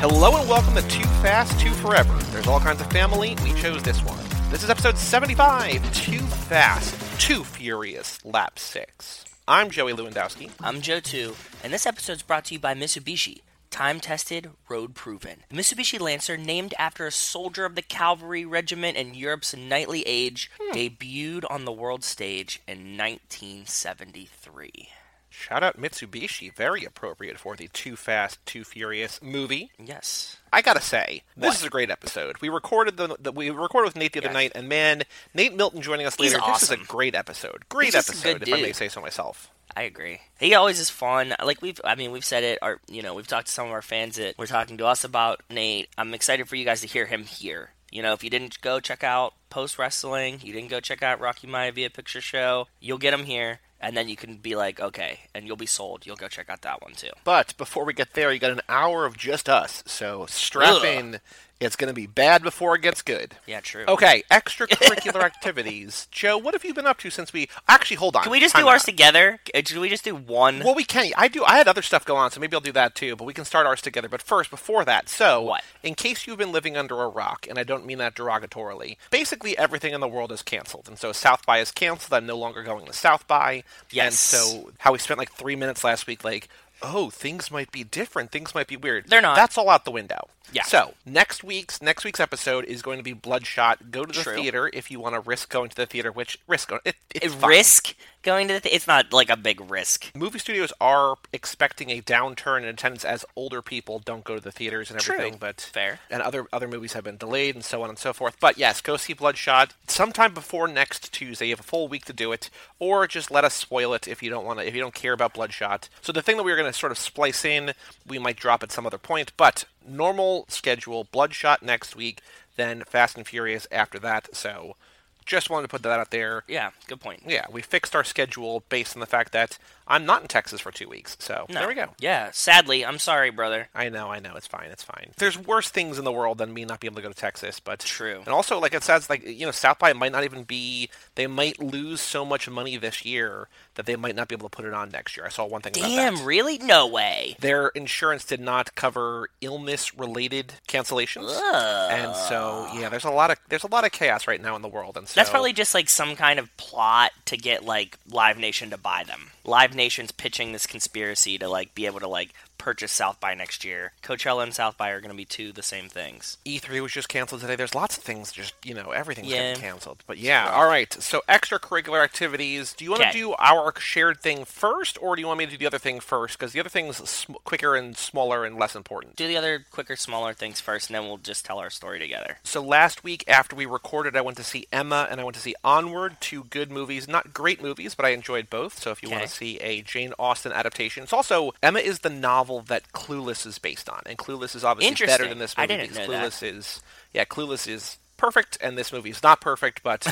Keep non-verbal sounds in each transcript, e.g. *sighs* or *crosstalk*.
Hello and welcome to Too Fast, Too Forever. There's all kinds of family. We chose this one. This is episode 75 Too Fast, Too Furious, Lap 6. I'm Joey Lewandowski. I'm Joe too, and this episode is brought to you by Mitsubishi. Time tested, road proven. The Mitsubishi Lancer, named after a soldier of the cavalry regiment in Europe's knightly age, hmm. debuted on the world stage in 1973. Shout out Mitsubishi, very appropriate for the Too Fast, Too Furious movie. Yes. I gotta say, this What? is a great episode. We recorded the, the we recorded with Nate the other Yes. night, and man, Nate Milton joining us He's later. This is a great episode. Great He's episode, if I may say so myself. I agree. He always is fun. Like we've, I mean, we've said it. Our, you know, we've talked to some of our fans that were talking to us about Nate. I'm excited for you guys to hear him here. You know, if you didn't go check out Post Wrestling, you didn't go check out Rocky Maivia Picture Show, you'll get him here, and then you can be like, okay, and you'll be sold. You'll go check out that one too. But before we get there, you got an hour of just us. So strap Ugh. in. It's going to be bad before it gets good. Yeah, true. Okay, *laughs* extracurricular activities. Joe, what have you been up to since we actually hold on? Can we just do ours out. together? Uh, Should we just do one? Well, we can. I do. I had other stuff going on, so maybe I'll do that too. But we can start ours together. But first, before that, so What? in case you've been living under a rock, and I don't mean that derogatorily, basically everything in the world is canceled, and so South by is canceled. I'm no longer going to South by. Yes. And so how we spent like three minutes last week, like. Oh, things might be different. Things might be weird. They're not. That's all out the window. Yeah. So next week's next week's episode is going to be Bloodshot. Go to the True. theater if you want to risk going to the theater. Which risk? It, it's fine. risk going to the. Th- it's not like a big risk. movie studios are expecting a downturn in attendance as older people don't go to the theaters and everything. True. but Fair. and other other movies have been delayed and so on and so forth but yes go see bloodshot sometime before next tuesday you have a full week to do it or just let us spoil it if you don't want to if you don't care about bloodshot so the thing that we are going to sort of splice in we might drop at some other point but normal schedule bloodshot next week then fast and furious after that. So just wanted to put that out there Yeah, good point. yeah, we fixed our schedule based on the fact that I'm not in Texas for two weeks. So No. there we go. Yeah, sadly, I'm sorry, brother. I know, I know, it's fine, it's fine. There's worse things in the world than me not being able to go to Texas, but True. And also, like it says, like you know, South by might not even be. They might lose so much money this year that they might not be able to put it on next year. I saw one thing about Damn, really? No way. Their insurance did not cover illness-related cancellations, and so yeah, there's a lot of there's a lot of chaos right now in the world, and so That's probably just like some kind of plot to get like Live Nation to buy them. Live Nation's pitching this conspiracy to like be able to like purchase South by next year. Coachella and South by are going to be two the same things. E3 E was just canceled today. There's lots of things just, you know, everything's Yeah. getting canceled. But yeah, all right. So extracurricular activities. Do you want to do our shared thing first, or do you want me to do the other thing first? Because the other thing's sm- quicker and smaller and less important. Do the other quicker, smaller things first, and then we'll just tell our story together. So last week after we recorded, I went to see Emma and I went to see Onward, two good movies, not great movies, but I enjoyed both. So if you want to see a Jane Austen adaptation, it's also Emma is the novel that Clueless is based on, and Clueless is obviously better than this movie. I didn't because know that. Clueless is yeah, Clueless is perfect, and this movie is not perfect, but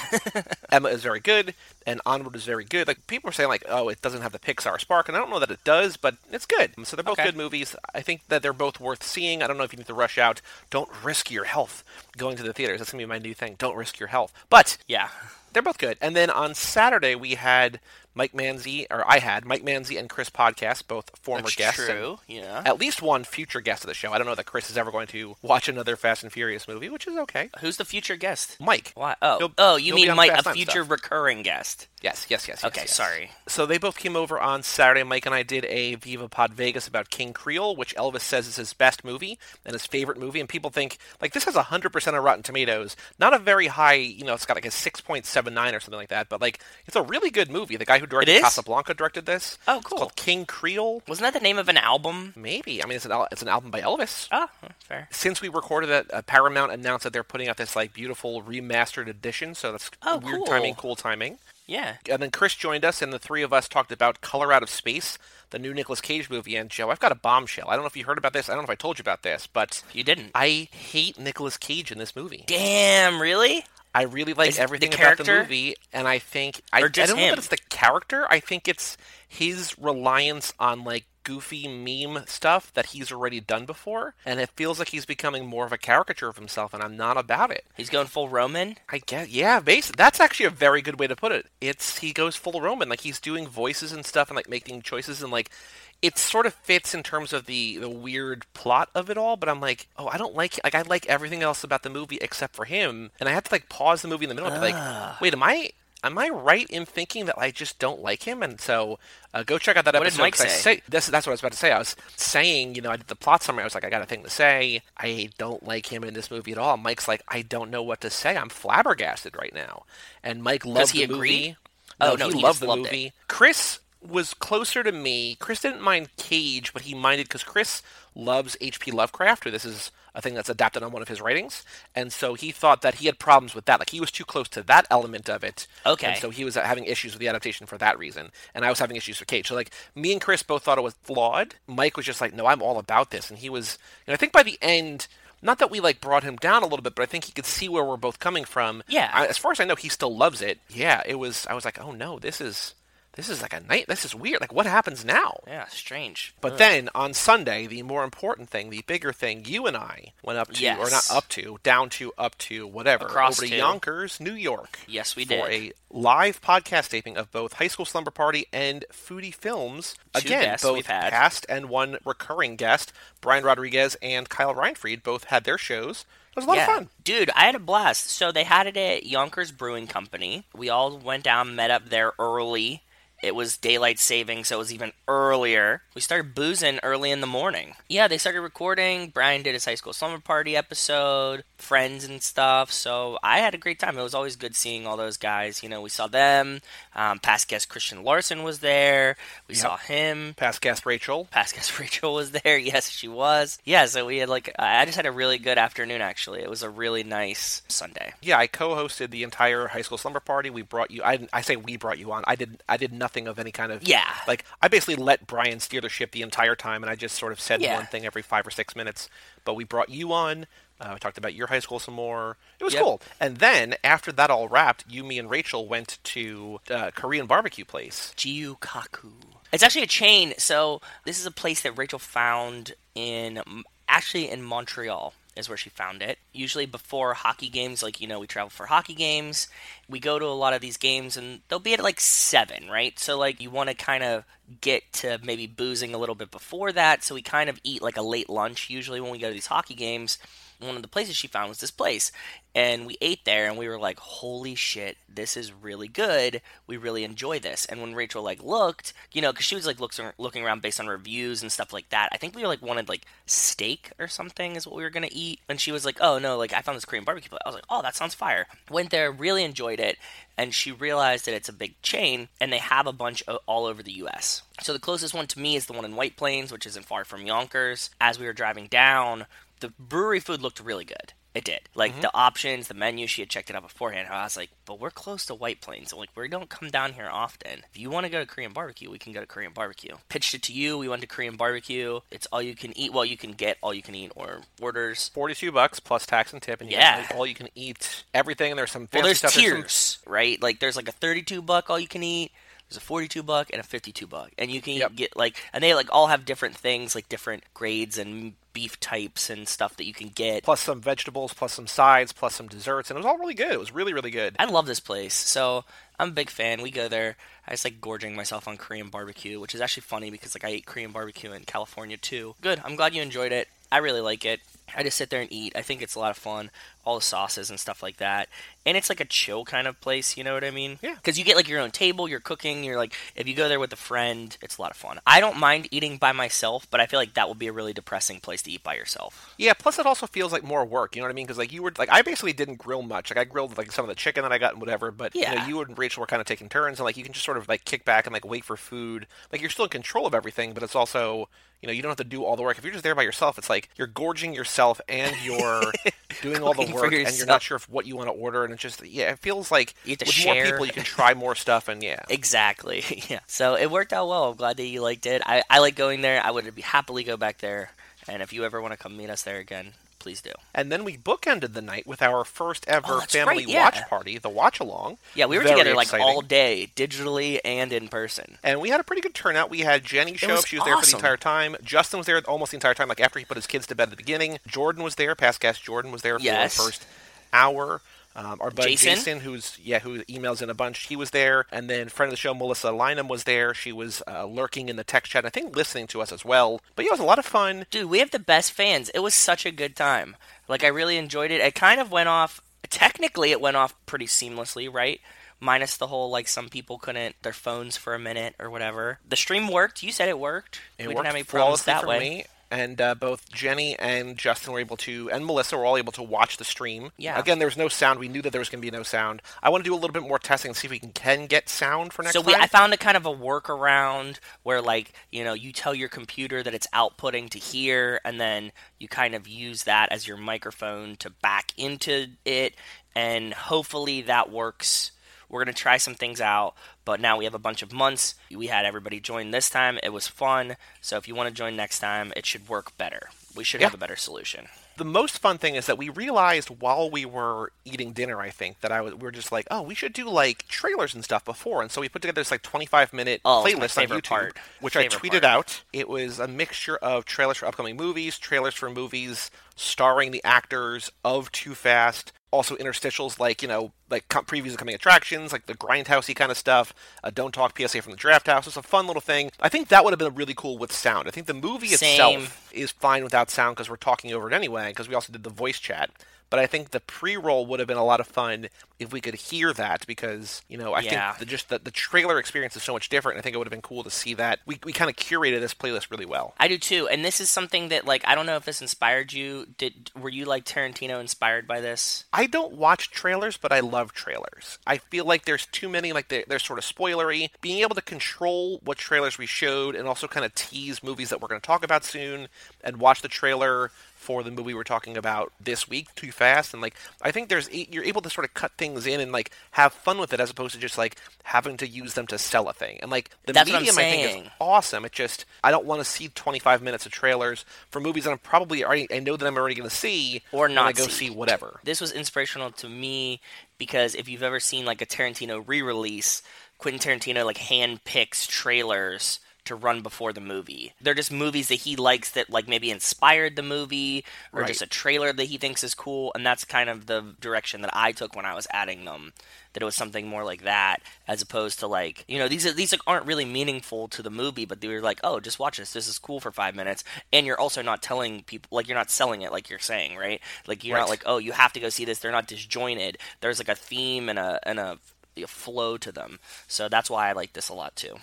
*laughs* Emma is very good, and Onward is very good. Like people are saying, like, oh, it doesn't have the Pixar spark, and I don't know that it does, but it's good. So they're both Okay. good movies. I think that they're both worth seeing. I don't know if you need to rush out. Don't risk your health going to the theaters. That's gonna be my new thing. Don't risk your health. But Yeah. they're both good. And then on Saturday we had Mike Manzi, or I had Mike Manzi and Chris Podcast, both former That's guests. true. Yeah. At least one future guest of the show. I don't know that Chris is ever going to watch another Fast and Furious movie, which is okay. Who's the future guest? Mike. Why? Oh, He'll- oh, you mean Mike, a future stuff. recurring guest? Yes, yes, yes. yes, Okay, yes. sorry. So they both came over on Saturday. Mike and I did a Viva Pod Vegas about King Creole, which Elvis says is his best movie and his favorite movie. And people think like this has hundred percent of Rotten Tomatoes, not a very high. You know, it's got like a six point seven nine or something like that. But like, it's a really good movie. The guy who directed is? Casablanca directed this. Oh, It's cool. called King Creole. Wasn't that the name of an album? Maybe. I mean, it's an al- it's an album by Elvis. Oh, fair. Since we recorded it, uh, Paramount announced that they're putting out this like beautiful remastered edition. So that's Oh, weird cool. timing, cool timing. Yeah. And then Chris joined us, and the three of us talked about Color Out of Space, the new Nicolas Cage movie. And Joe, I've got a bombshell. I don't know if you heard about this. I don't know if I told you about this, but You didn't. I hate Nicolas Cage in this movie. Damn, really? I really like Is it the everything about the movie, and I think I, I don't know him? that it's the character. I think it's his reliance on like goofy meme stuff that he's already done before, and it feels like he's becoming more of a caricature of himself, and I'm not about it. He's going full Roman. I guess, yeah, basically, that's actually a very good way to put it. It's he goes full Roman, like he's doing voices and stuff, and like making choices, and like it sort of fits in terms of the the weird plot of it all. But I'm like, oh, I don't like like I like everything else about the movie except for him, and I had to like pause the movie in the middle and be like, wait, am I? Am I right in thinking that I just don't like him? And so, uh, go check out that What did episode. Mike 'cause I say? this, that's what I was about to say. I was saying, you know, I did the plot summary. I was like, I got a thing to say. I don't like him in this movie at all. Mike's like, I don't know what to say. I'm flabbergasted right now. And Mike loved he the agree? movie. Oh, no, he, he loved the loved it. movie. Chris was closer to me. Chris didn't mind Cage, but he minded because Chris loves H.P. Lovecraft, or this is a thing that's adapted on one of his writings, and so he thought that he had problems with that. Like he was too close to that element of it. Okay. And so he was uh, having issues with the adaptation for that reason, and I was having issues with Cage. So like me and Chris both thought it was flawed. Mike was just like, no, I'm all about this, and he was. And I think by the end. Not that we like brought him down a little bit, but I think he could see where we're both coming from. Yeah. I, as far as I know, he still loves it. Yeah, it was. I was like, oh no, this is this is like a night. This is weird. Like, what happens now? Yeah, strange. But Ugh. then on Sunday, the more important thing, the bigger thing, you and I went up to, or not up to, down to, up to, whatever, Across over to to. Yonkers, New York. Yes, we for did. a live podcast taping of both High School Slumber Party and Foodie Films. Two Again, both past and one recurring guest, Brian Rodriguez and Kyle Reinfried, both had their shows. It was a lot yeah. of fun. Dude, I had a blast. So they had it at Yonkers Brewing Company. We all went down, met up there early. It was daylight saving, so it was even earlier. We started boozing early in the morning. Yeah, they started recording. Brian did his high school slumber party episode, friends and stuff. So I had a great time. It was always good seeing all those guys. You know, we saw them. Um, past guest Christian Larson was there. We Yep. saw him. Past guest Rachel. Past guest *laughs* Rachel was there. Yes, she was. Yeah, so we had like I just had a really good afternoon. Actually, it was a really nice Sunday. Yeah, I co-hosted the entire high school slumber party. We brought you. I, I say we brought you on. I did. I did nothing of any kind of. Yeah. Like I basically let Brian steer the ship the entire time, and I just sort of said Yeah. one thing every five or six minutes. But we brought you on. Uh, we talked about your high school some more. It was Yep. cool. And then after that all wrapped, you, me, and Rachel went to uh, Korean barbecue place. Gyu-Kaku. It's actually a chain. So this is a place that Rachel found in actually in Montreal is where she found it. Usually before hockey games, like you know, we travel for hockey games. We go to a lot of these games, and they'll be at like seven, right? So like you want to kind of get to maybe boozing a little bit before that. So we kind of eat like a late lunch usually when we go to these hockey games. One of the places she found was this place, and we ate there, and we were like, "Holy shit, this is really good. We really enjoy this." And when Rachel like looked, you know, because she was like looks, looking around based on reviews and stuff like that. I think we were like wanted like steak or something is what we were gonna eat, and she was like, "Oh no, like I found this Korean barbecue." place. I was like, "Oh, that sounds fire." Went there, really enjoyed it, and she realized that it's a big chain, and they have a bunch o- all over the U.S. So the closest one to me is the one in White Plains, which isn't far from Yonkers. As we were driving down, the brewery food looked really good. It did. Like mm-hmm. the options, the menu, she had checked it out beforehand. I was like, but we're close to White Plains. Like, we don't come down here often. If you want to go to Korean barbecue, we can go to Korean barbecue. Pitched it to you. We went to Korean barbecue. It's all you can eat. Well, you can get all you can eat or orders. Forty-two bucks plus tax and tip, and you Yeah. all you can eat everything. And there's some Well, there's stuff. There's some- tiers, right? Like, there's like a 32 buck all you can eat. There's a 42 buck and a 52 buck, and you can Yep. get like, and they like all have different things, like different grades and beef types and stuff that you can get. plus some vegetables, plus some sides, plus some desserts, and it was all really good. It was really, really good. I love this place. So I'm a big fan. We go there. I just like gorging myself on Korean barbecue, which is actually funny because like I ate Korean barbecue in California too. Good. I'm glad you enjoyed it. I really like it. I just sit there and eat. I think it's a lot of fun. All the sauces and stuff like that. And it's like a chill kind of place, you know what I mean? Yeah. Because you get like your own table, you're cooking, you're like, if you go there with a friend, it's a lot of fun. I don't mind eating by myself, but I feel like that would be a really depressing place to eat by yourself. Yeah, plus it also feels like more work. You know what I mean? Because like you were like I basically didn't grill much. Like I grilled like some of the chicken that I got and whatever. But you, know, Yeah. you and Rachel were kind of taking turns, and like you can just sort of like kick back and like wait for food. Like you're still in control of everything, but it's also you know you don't have to do all the work. If you're just there by yourself, it's like you're gorging yourself and you're *laughs* doing all the work, and you're not sure if what you want to order. And just yeah, it feels like You have to with more people you can try more stuff. And yeah, *laughs* Exactly. *laughs* yeah. So it worked out well. I'm glad that you liked it. I, I like going there. I would be happily go back there. And if you ever want to come meet us there again, please do. And then we bookended the night with our first ever Oh, family right, yeah. watch party, the watch along. Yeah, we were Very together like exciting. all day, digitally and in person. And we had a pretty good turnout. We had Jenny show up. She was there for the entire time. Justin was there almost the entire time, like after he put his kids to bed at the beginning. Jordan was there. Past guest Jordan was there Yes. for the first hour. Um, our buddy Jason? Jason, who's yeah, who emails in a bunch, he was there, and then friend of the show Melissa Lynham was there. She was uh, lurking in the text chat, I think, listening to us as well. But yeah, it was a lot of fun. Dude, we have the best fans. It was such a good time. Like I really enjoyed it. It kind of went off technically it went off pretty seamlessly, right? Minus the whole like some people couldn't their phones for a minute or whatever. The stream worked. You said it worked. It we worked didn't have any problems that for way. me. And uh, both Jenny and Justin were able to, and Melissa were all able to watch the stream. Yeah. Again, there was no sound. We knew that there was going to be no sound. I want to do a little bit more testing and see if we can, can get sound for next So we, time. I found a kind of a workaround where, like, you know, you tell your computer that it's outputting to here, and then you kind of use that as your microphone to back into it, and hopefully that works. We're gonna try some things out, but now we have a bunch of months. We had everybody join this time. It was fun. So if you want to join next time, it should work better. We should Yeah. have a better solution. the most fun thing is that we realized while we were eating dinner, I think that I was we were just like, oh, we should do like trailers and stuff before, and so we put together this like 25 minute Oh, playlist on YouTube, part. which I tweeted part. out. It was a mixture of trailers for upcoming movies, trailers for movies starring the actors of Too Fast. Also interstitials like you know like previews of coming attractions, like the grindhousey kind of stuff. A don't talk PSA from the Drafthouse. It's a fun little thing. I think that would have been really cool with sound. I think the movie Same. itself is fine without sound because we're talking over it anyway. Because we also did the voice chat. But I think the pre-roll would have been a lot of fun if we could hear that because you know I Yeah. think the, just the, the trailer experience is so much different. I think it would have been cool to see that. We we kind of curated this playlist really well. I do too, and this is something that like I don't know if this inspired you. Did were you like Tarantino inspired by this? I don't watch trailers, but I love trailers. I feel like there's too many, like they're, they're sort of spoilery. Being able to control what trailers we showed and also kind of tease movies that we're going to talk about soon and watch the trailer for the movie we're talking about this week too fast and like i think there's you're able to sort of cut things in and like have fun with it as opposed to just like having to use them to sell a thing. And like the That's medium i think is awesome. It just i don't want to see 25 minutes of trailers for movies that i'm probably already i know that i'm already going to see Or when i not go see. see whatever. This was inspirational to me because if you've ever seen like a Tarantino re-release, Quentin Tarantino like hand picks trailers to run before the movie. They're just movies that he likes that like maybe inspired the movie or Right. just a trailer that he thinks is cool and that's kind of the direction that I took when I was adding them. That it was something more like that as opposed to like, you know, these are, these aren't really meaningful to the movie, but they were like, "Oh, just watch this. This is cool for 5 minutes." And you're also not telling people like you're not selling it like you're saying, right? Like you're not like, "Oh, you have to go see this." They're not disjointed. There's like a theme and a and a, a flow to them. So that's why I like this a lot too.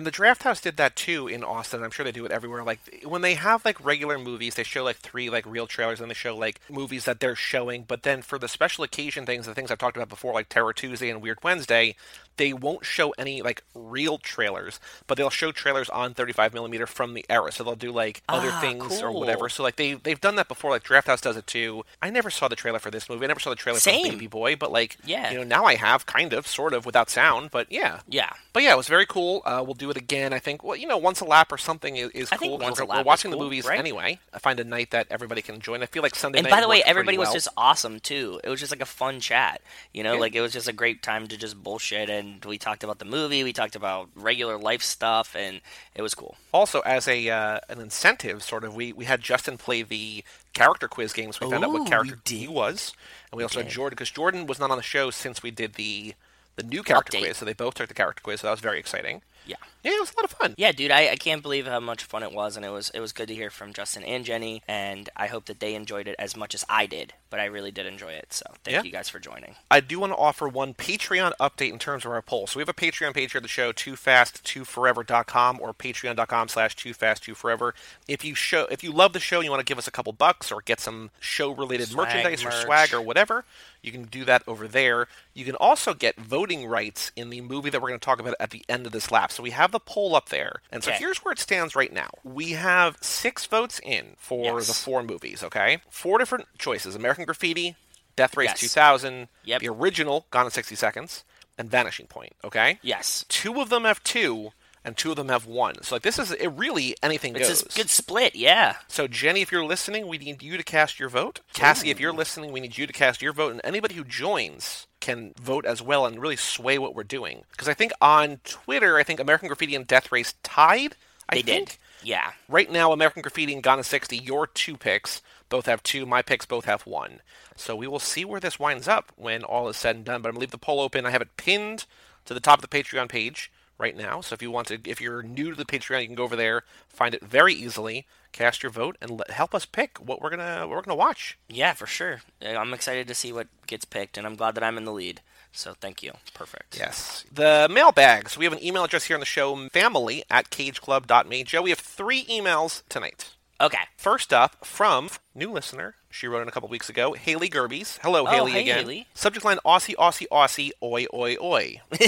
And the Drafthouse did that too in Austin. I'm sure they do it everywhere. Like when they have like regular movies, they show like three like real trailers, and they show like movies that they're showing. But then for the special occasion things, the things I've talked about before, like Terror Tuesday and Weird Wednesday, they won't show any like real trailers, but they'll show trailers on 35 millimeter from the era. So they'll do like other Ah, things or whatever. So like they they've done that before. Like Drafthouse does it too. I never saw the trailer for this movie. I never saw the trailer Same. for Baby Boy, but like Yeah. you know now I have kind of sort of without sound. But yeah, Yeah. but yeah, it was very cool. Uh, we'll do it again. I think. Well, you know, once a lap or something is, is cool. once a we're, lap we're watching the movies right? anyway. I find a night that everybody can join. I feel like Sunday And by the way, everybody was just awesome too. It was just like a fun chat. You know, Yeah. like it was just a great time to just bullshit and we talked about the movie, we talked about regular life stuff and it was cool. also as a uh, an incentive, sort of. We we had Justin play the character quiz games. We found out what character he was, and we also had. Jordan because Jordan was not on the show since we did the the new character Update. quiz. So they both took the character quiz. So that was very exciting. Yeah. Yeah, it was a lot of fun. Yeah, dude, I, I can't believe how much fun it was, and it was it was good to hear from Justin and Jenny, and I hope that they enjoyed it as much as I did. But I really did enjoy it, so thank Yeah. you guys for joining. I do want to offer one Patreon update in terms of our poll. So we have a Patreon page here at the show, toofast2forever.com or patreon.com slash toofast2forever. If you show if you love the show and you want to give us a couple bucks or get some show related merchandise or swag or whatever, you can do that over there. You can also get voting rights in the movie that we're going to talk about at the end of this lap. So we have the poll up there. And so Okay. here's where it stands right now. We have six votes in for Yes. the four movies, okay? Four different choices. American Graffiti, Death Race Yes. 2000, Yep. the original Gone in 60 Seconds, and Vanishing Point, okay? Yes. Two of them have two. And two of them have one. So like this is it really anything It's goes. a good split, yeah. So Jenny, if you're listening, we need you to cast your vote. Cassie, if you're listening, we need you to cast your vote, and anybody who joins can vote as well and really sway what we're doing. Because I think on Twitter, I think American Graffiti and Death Race tied. I They think. did. Yeah. Right now, American Graffiti and Gone in 60, your two picks both have two. My picks both have one. So we will see where this winds up when all is said and done. But I'm going to leave the poll open. I have it pinned to the top of the Patreon page right now. So if you want to, if you're new to the Patreon, you can go over there, find it very easily, cast your vote, and let, help us pick what we're gonna what we're gonna watch. Yeah, for sure. I'm excited to see what gets picked, and I'm glad that I'm in the lead. So thank you. Perfect. Yes. The mailbags. We have an email address here on the show, family at cageclub.me. Joe, we have three emails tonight. Okay. First up, from new listener, she wrote in a couple weeks ago, Haley Gerbies. Hello, Oh, Haley hey, again. Haley. Subject line: Aussie, Aussie, Aussie, oi, oi, oi. *laughs*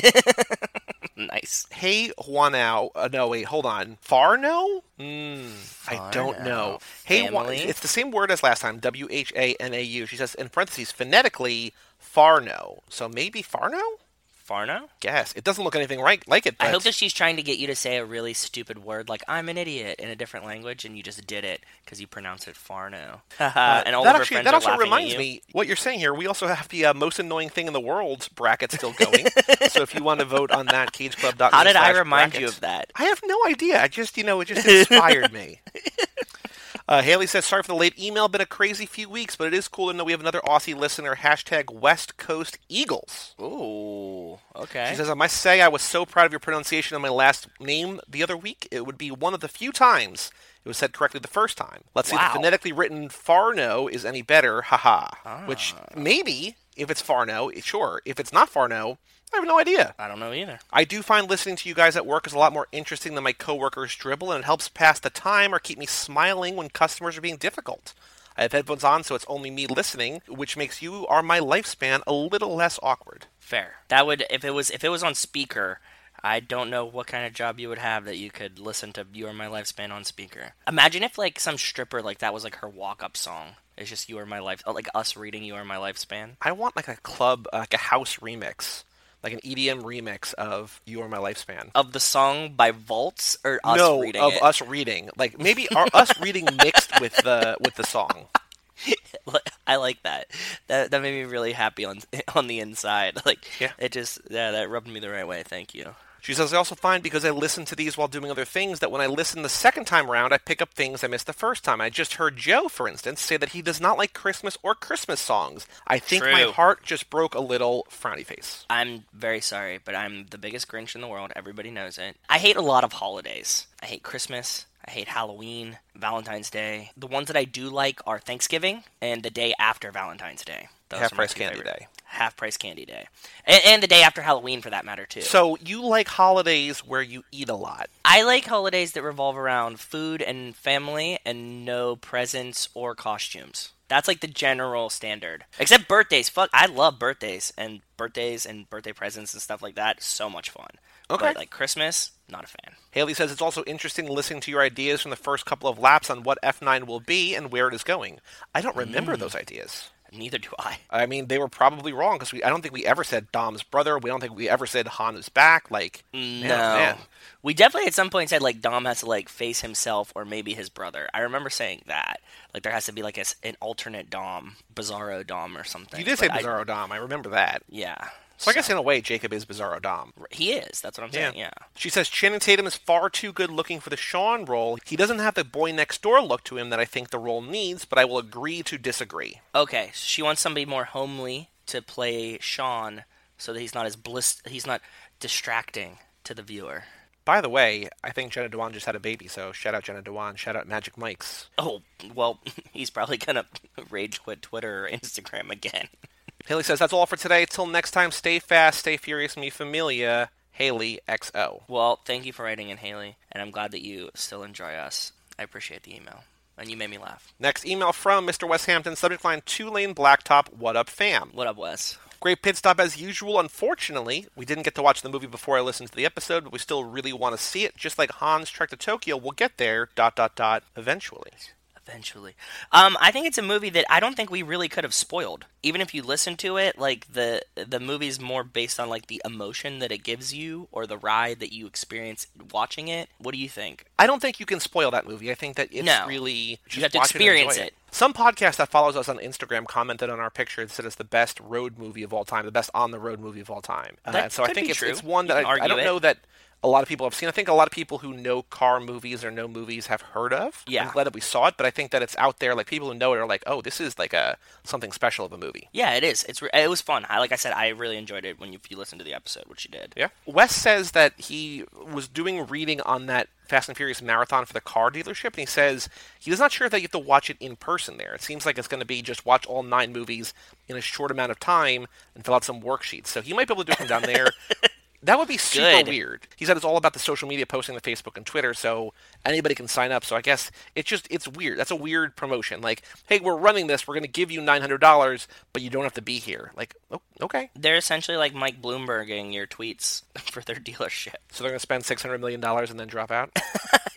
Nice. hey, Juanao. Uh, no, wait, hold on. Farno? Mm, I don't Farno. know. Hey, Juan- it's the same word as last time. W H A N A U. She says in parentheses phonetically Farno. So maybe Farno? Farno? Guess it doesn't look anything right like it. I hope that she's trying to get you to say a really stupid word like "I'm an idiot" in a different language, and you just did it because you pronounced it Farno. *laughs* Uh, and all that of her actually friends that are also reminds me what you're saying here. We also have the uh, most annoying thing in the world bracket still *laughs* going. so if you want to vote on that, cageclub.me. How did I remind you of that? I have no idea. I just you know it just inspired me. *laughs* Uh, Haley says, "Sorry for the late email. Been a crazy few weeks, but it is cool to know we have another Aussie listener. Hashtag West Coast Eagles." Ooh, okay. She says, I must say I was so proud of your pronunciation of my last name the other week. It would be one of the few times it was said correctly the first time. Let's see if the phonetically written Farno is any better. Haha. Which maybe, if it's Farno, sure. If it's not Farno, I have no idea. I don't know either. I do find listening to you guys at work is a lot more interesting than my coworkers dribble, and it helps pass the time or keep me smiling when customers are being difficult. I have headphones on, so it's only me listening, which makes you or my lifespan a little less awkward. Fair. That would if it was if it was on speaker. I don't know what kind of job you would have that you could listen to "You Are My Lifespan" on speaker. Imagine if like some stripper like that was like her walk-up song. It's just "You Are My Life," like us reading "You Are My Lifespan." I want like a club, like a house remix, like an EDM remix of "You Are My Lifespan." Of the song by Volts or us no, reading of it? us reading, like maybe our, us *laughs* reading mixed with the with the song. *laughs* I like that. That that made me really happy on on the inside. *laughs* Like Yeah. it just yeah, that rubbed me the right way. Thank you. She says, I also find because I listen to these while doing other things that when I listen the second time around, I pick up things I missed the first time. I just heard Joe, for instance, say that he does not like Christmas or Christmas songs. I think my heart just broke a little frowny face. I'm very sorry, but I'm the biggest Grinch in the world. Everybody knows it. I hate a lot of holidays. I hate Christmas. I hate Halloween, Valentine's Day. The ones that I do like are Thanksgiving and the day after Valentine's Day. Those Half are price candy favorite- day. Half price candy day. And, and the day after Halloween, for that matter, too. So you like holidays where you eat a lot. I like holidays that revolve around food and family and no presents or costumes. That's like the general standard. Except birthdays. Fuck, I love birthdays and birthdays and birthday presents and stuff like that. So much fun. Okay. But like Christmas, not a fan. Haley says it's also interesting listening to your ideas from the first couple of laps on what F9 will be and where it is going. I don't remember mm. those ideas. Neither do I. *laughs* I mean, they were probably wrong because we. I don't think we ever said Dom's brother. We don't think we ever said Han is back. Like, no. oh, man. We definitely at some point said like Dom has to like face himself or maybe his brother. I remember saying that. Like there has to be like a an alternate Dom, Bizarro Dom or something. You did say But I- Bizarro Dom. I remember that. yeah. So I guess in a way, Jacob is Bizarro Dom. He is. That's what I'm saying. Yeah. She says Channing Tatum is far too good looking for the Sean role. He doesn't have the boy next door look to him that I think the role needs, but I will agree to disagree. Okay, so she wants somebody more homely to play Sean, so that he's not as bliss. He's not distracting to the viewer. By the way, I think Jenna Dewan just had a baby, so shout out Jenna Dewan, shout out Magic Mike's. Oh well, *laughs* he's probably gonna *laughs* rage quit Twitter or Instagram again. *laughs* Haley says that's all for today. Till next time, stay fast, stay furious, me familia. Haley XO. Well, thank you for writing in, Haley, and I'm glad that you still enjoy us. I appreciate the email, and you made me laugh. Next email from Mr. West Hampton, subject line two lane blacktop. What up, fam? What up, Wes? Great pit stop as usual. Unfortunately, we didn't get to watch the movie before I listened to the episode, but we still really want to see it. Just like Han's Trek to Tokyo, we'll get there. Dot dot dot. Eventually. Eventually. Um, I think it's a movie that I don't think we really could have spoiled. Even if you listen to it, like the the movie's more based on like the emotion that it gives you or the ride that you experience watching it. What do you think? I don't think you can spoil that movie. I think that it's No. really You have to experience it. Some podcast that follows us on Instagram commented on our picture and said it's the best road movie of all time, the best on the road movie of all time. Uh, so I think it's, it's one that I, I don't it. know that a lot of people have seen. I think a lot of people who know car movies or know movies have heard of. Yeah. I'm glad that we saw it, but I think that it's out there. Like people who know it are like, oh, this is like a something special of a movie. Yeah, it is. It's re- it was fun. I like I said, I really enjoyed it when you, if you listened to the episode, which you did. Yeah. Wes says that he was doing reading on that Fast and Furious marathon for the car dealership, and he says he's not sure that you have to watch it in person there. It seems like it's going to be just watch all nine movies in a short amount of time and fill out some worksheets. So he might be able to do it from down there. *laughs* That would be super Good. weird. He said it's all about the social media posting, the Facebook and Twitter, so anybody can sign up. So I guess it's just it's weird. That's a weird promotion. Like, hey, we're running this. We're going to give you nine hundred dollars, but you don't have to be here. Like, oh, okay. They're essentially like Mike Bloomberging your tweets *laughs* for their dealership. So they're going to spend six hundred million dollars and then drop out.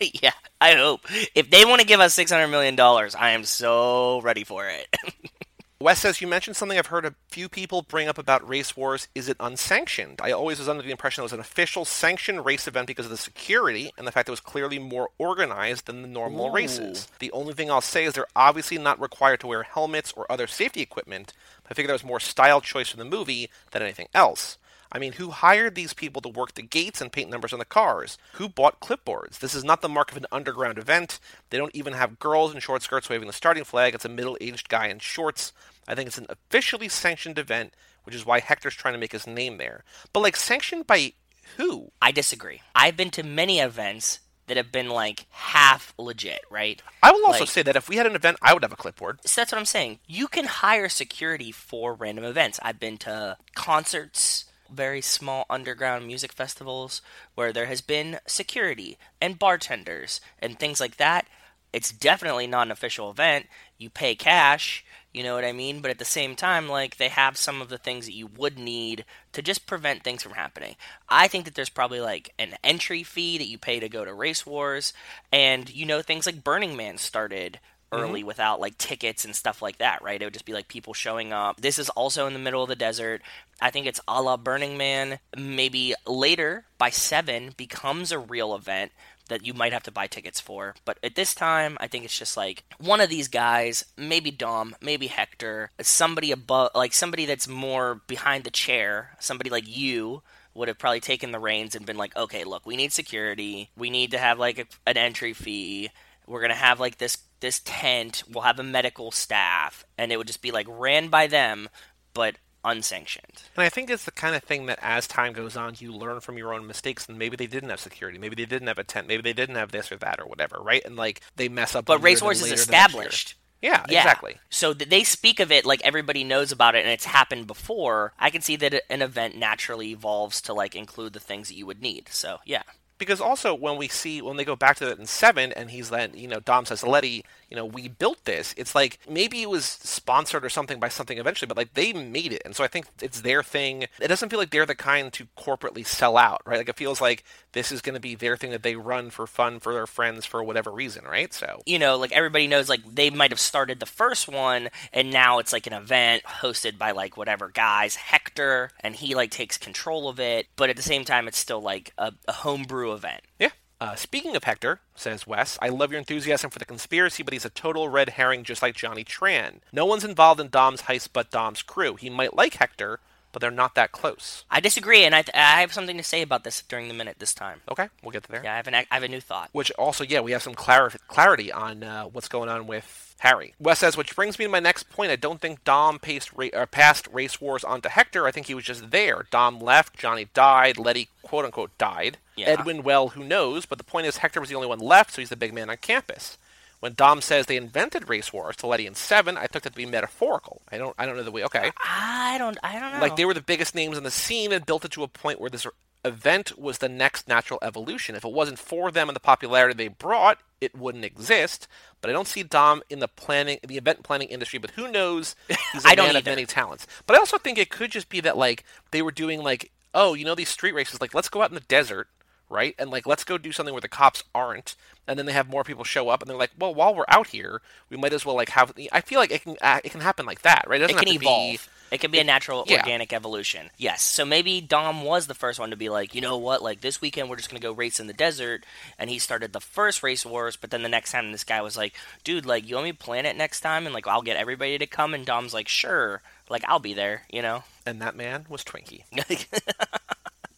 *laughs* yeah, I hope. If they want to give us six hundred million dollars, I am so ready for it. *laughs* Wes says you mentioned something I've heard a few people bring up about race wars. Is it unsanctioned? I always was under the impression it was an official sanctioned race event because of the security and the fact that it was clearly more organized than the normal Ooh. races. The only thing I'll say is they're obviously not required to wear helmets or other safety equipment. But I figure that was more style choice for the movie than anything else. I mean, who hired these people to work the gates and paint numbers on the cars? Who bought clipboards? This is not the mark of an underground event. They don't even have girls in short skirts waving the starting flag. It's a middle aged guy in shorts. I think it's an officially sanctioned event, which is why Hector's trying to make his name there. But, like, sanctioned by who? I disagree. I've been to many events that have been like half legit, right? I will also Like- say that if we had an event, I would have a clipboard. So that's what I'm saying. You can hire security for random events. I've been to concerts, very small underground music festivals where there has been security and bartenders and things like that. It's definitely not an official event. You pay cash, you know what I mean? But at the same time, like they have some of the things that you would need to just prevent things from happening. I think that there's probably like an entry fee that you pay to go to race wars and you know things like Burning Man started early mm-hmm. without like tickets and stuff like that, right? It would just be like people showing up. This is also in the middle of the desert. I think it's a la Burning Man. Maybe later by seven becomes a real event that you might have to buy tickets for. But at this time, I think it's just like one of these guys, maybe Dom, maybe Hector, somebody above, like somebody that's more behind the chair, somebody like you would have probably taken the reins and been like, okay, look, we need security. We need to have like a, an entry fee. We're gonna have like this this tent. We'll have a medical staff, and it would just be like ran by them, but unsanctioned. And I think it's the kind of thing that as time goes on, you learn from your own mistakes. And maybe they didn't have security. Maybe they didn't have a tent. Maybe they didn't have this or that or whatever, right? And like they mess up. But one year, Race then Wars is later the next year. established. Yeah, Yeah. exactly. So th- they speak of it like everybody knows about it and it's happened before. I can see that an event naturally evolves to like include the things that you would need. So yeah. Because also when we see when they go back to it in seven, and he's then you know Dom says Letty, you know we built this. It's like maybe it was sponsored or something by something eventually, but like they made it, and so I think it's their thing. It doesn't feel like they're the kind to corporately sell out, right? Like it feels like this is going to be their thing that they run for fun for their friends for whatever reason, right? So You know, like everybody knows like they might have started the first one and now it's like an event hosted by like whatever guys, Hector, and he like takes control of it, but at the same time it's still like a, a homebrew event. Yeah. Uh, speaking of Hector, says Wes, I love your enthusiasm for the conspiracy, but he's a total red herring just like Johnny Tran. No one's involved in Dom's heist but Dom's crew. He might like Hector, but they're not that close. I disagree and I, th- I have something to say about this during the minute this time. Okay, we'll get to there. Yeah, I have an I have a new thought. Which also, yeah, we have some clar- clarity on uh, what's going on with Harry. Wes says, which brings me to my next point. I don't think Dom paced ra- uh, passed race wars onto Hector. I think he was just there. Dom left, Johnny died, Letty quote unquote died. Yeah. Edwin, well, who knows? But the point is, Hector was the only one left, so he's the big man on campus. When Dom says they invented race wars to Letty in Seven, I took that to be metaphorical. I don't, I don't know the way. Okay, I don't I don't know. like they were the biggest names on the scene and built it to a point where this event was the next natural evolution. If it wasn't for them and the popularity they brought, it wouldn't exist. But I don't see Dom in the planning, the event planning industry. But who knows? *laughs* He's a I don't man of many talents. But I also think it could just be that like they were doing like, oh, you know these street races. Like let's go out in the desert. right? And like, let's go do something where the cops aren't, and then they have more people show up, and they're like, well, while we're out here, we might as well like have. I feel like it can uh, it can happen like that, right? It, it can evolve. Be, it can be a natural, yeah. organic evolution. Yes. So maybe Dom was the first one to be like, you know what? Like this weekend, we're just gonna go race in the desert, and he started the first race wars. But then the next time, this guy was like, dude, like you want me to plan it next time, and like I'll get everybody to come. And Dom's like, sure, like I'll be there, you know. And that man was Twinkie. *laughs*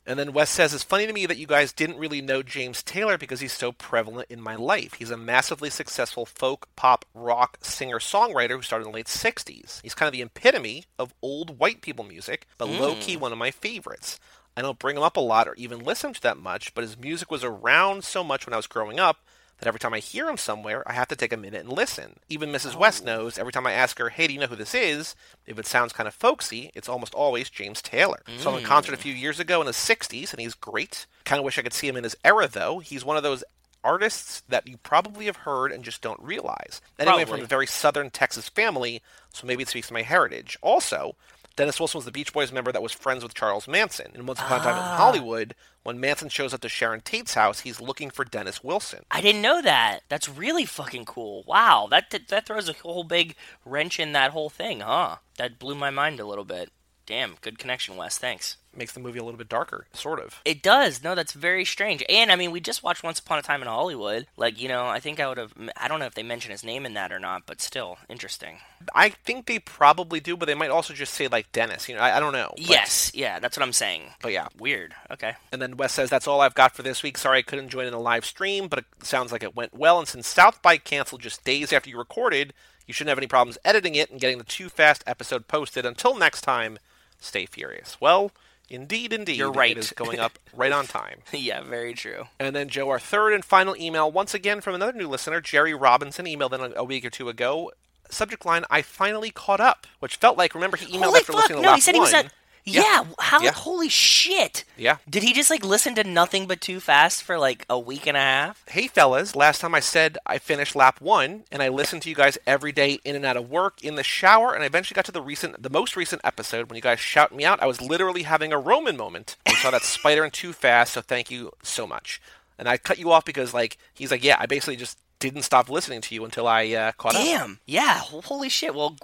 And then Wes says, It's funny to me that you guys didn't really know James Taylor because he's so prevalent in my life. He's a massively successful folk, pop, rock singer songwriter who started in the late 60s. He's kind of the epitome of old white people music, but mm. low key one of my favorites. I don't bring him up a lot or even listen to that much, but his music was around so much when I was growing up that every time I hear him somewhere, I have to take a minute and listen. Even Mrs. Oh. West knows every time I ask her, hey, do you know who this is? If it sounds kind of folksy, it's almost always James Taylor. Mm. Saw him in concert a few years ago in the 60s, and he's great. Kind of wish I could see him in his era, though. He's one of those artists that you probably have heard and just don't realize. Anyway, from a very southern Texas family, so maybe it speaks to my heritage. Also, Dennis Wilson was the Beach Boys member that was friends with Charles Manson. And once upon a time in ah. Hollywood, when Manson shows up to Sharon Tate's house, he's looking for Dennis Wilson. I didn't know that. That's really fucking cool. Wow, that that throws a whole big wrench in that whole thing, huh? That blew my mind a little bit. Damn, good connection, Wes. Thanks. Makes the movie a little bit darker, sort of. It does. No, that's very strange. And I mean, we just watched Once Upon a Time in Hollywood. Like, you know, I think I would have. I don't know if they mention his name in that or not, but still interesting. I think they probably do, but they might also just say like Dennis. You know, I, I don't know. But, yes, yeah, that's what I'm saying. But yeah, weird. Okay. And then Wes says that's all I've got for this week. Sorry I couldn't join in the live stream, but it sounds like it went well. And since South by canceled just days after you recorded, you shouldn't have any problems editing it and getting the Too Fast episode posted. Until next time stay furious. Well, indeed, indeed. You're right. It is going up *laughs* right on time. *laughs* yeah, very true. And then, Joe, our third and final email, once again from another new listener, Jerry Robinson, emailed in a, week or two ago. Subject line, I finally caught up, which felt like, remember, he emailed Holy after fuck, listening to no, last he said one. he was at yeah. yeah. How? Yeah. Holy shit. Yeah. Did he just like listen to nothing but Too Fast for like a week and a half? Hey, fellas. Last time I said I finished lap one, and I listened to you guys every day in and out of work, in the shower, and I eventually got to the recent, the most recent episode when you guys shout me out. I was literally having a Roman moment. I saw that spider in Too Fast, so thank you so much. And I cut you off because, like, he's like, yeah, I basically just didn't stop listening to you until I uh, caught Damn. up. Damn. Yeah. Holy shit. Well,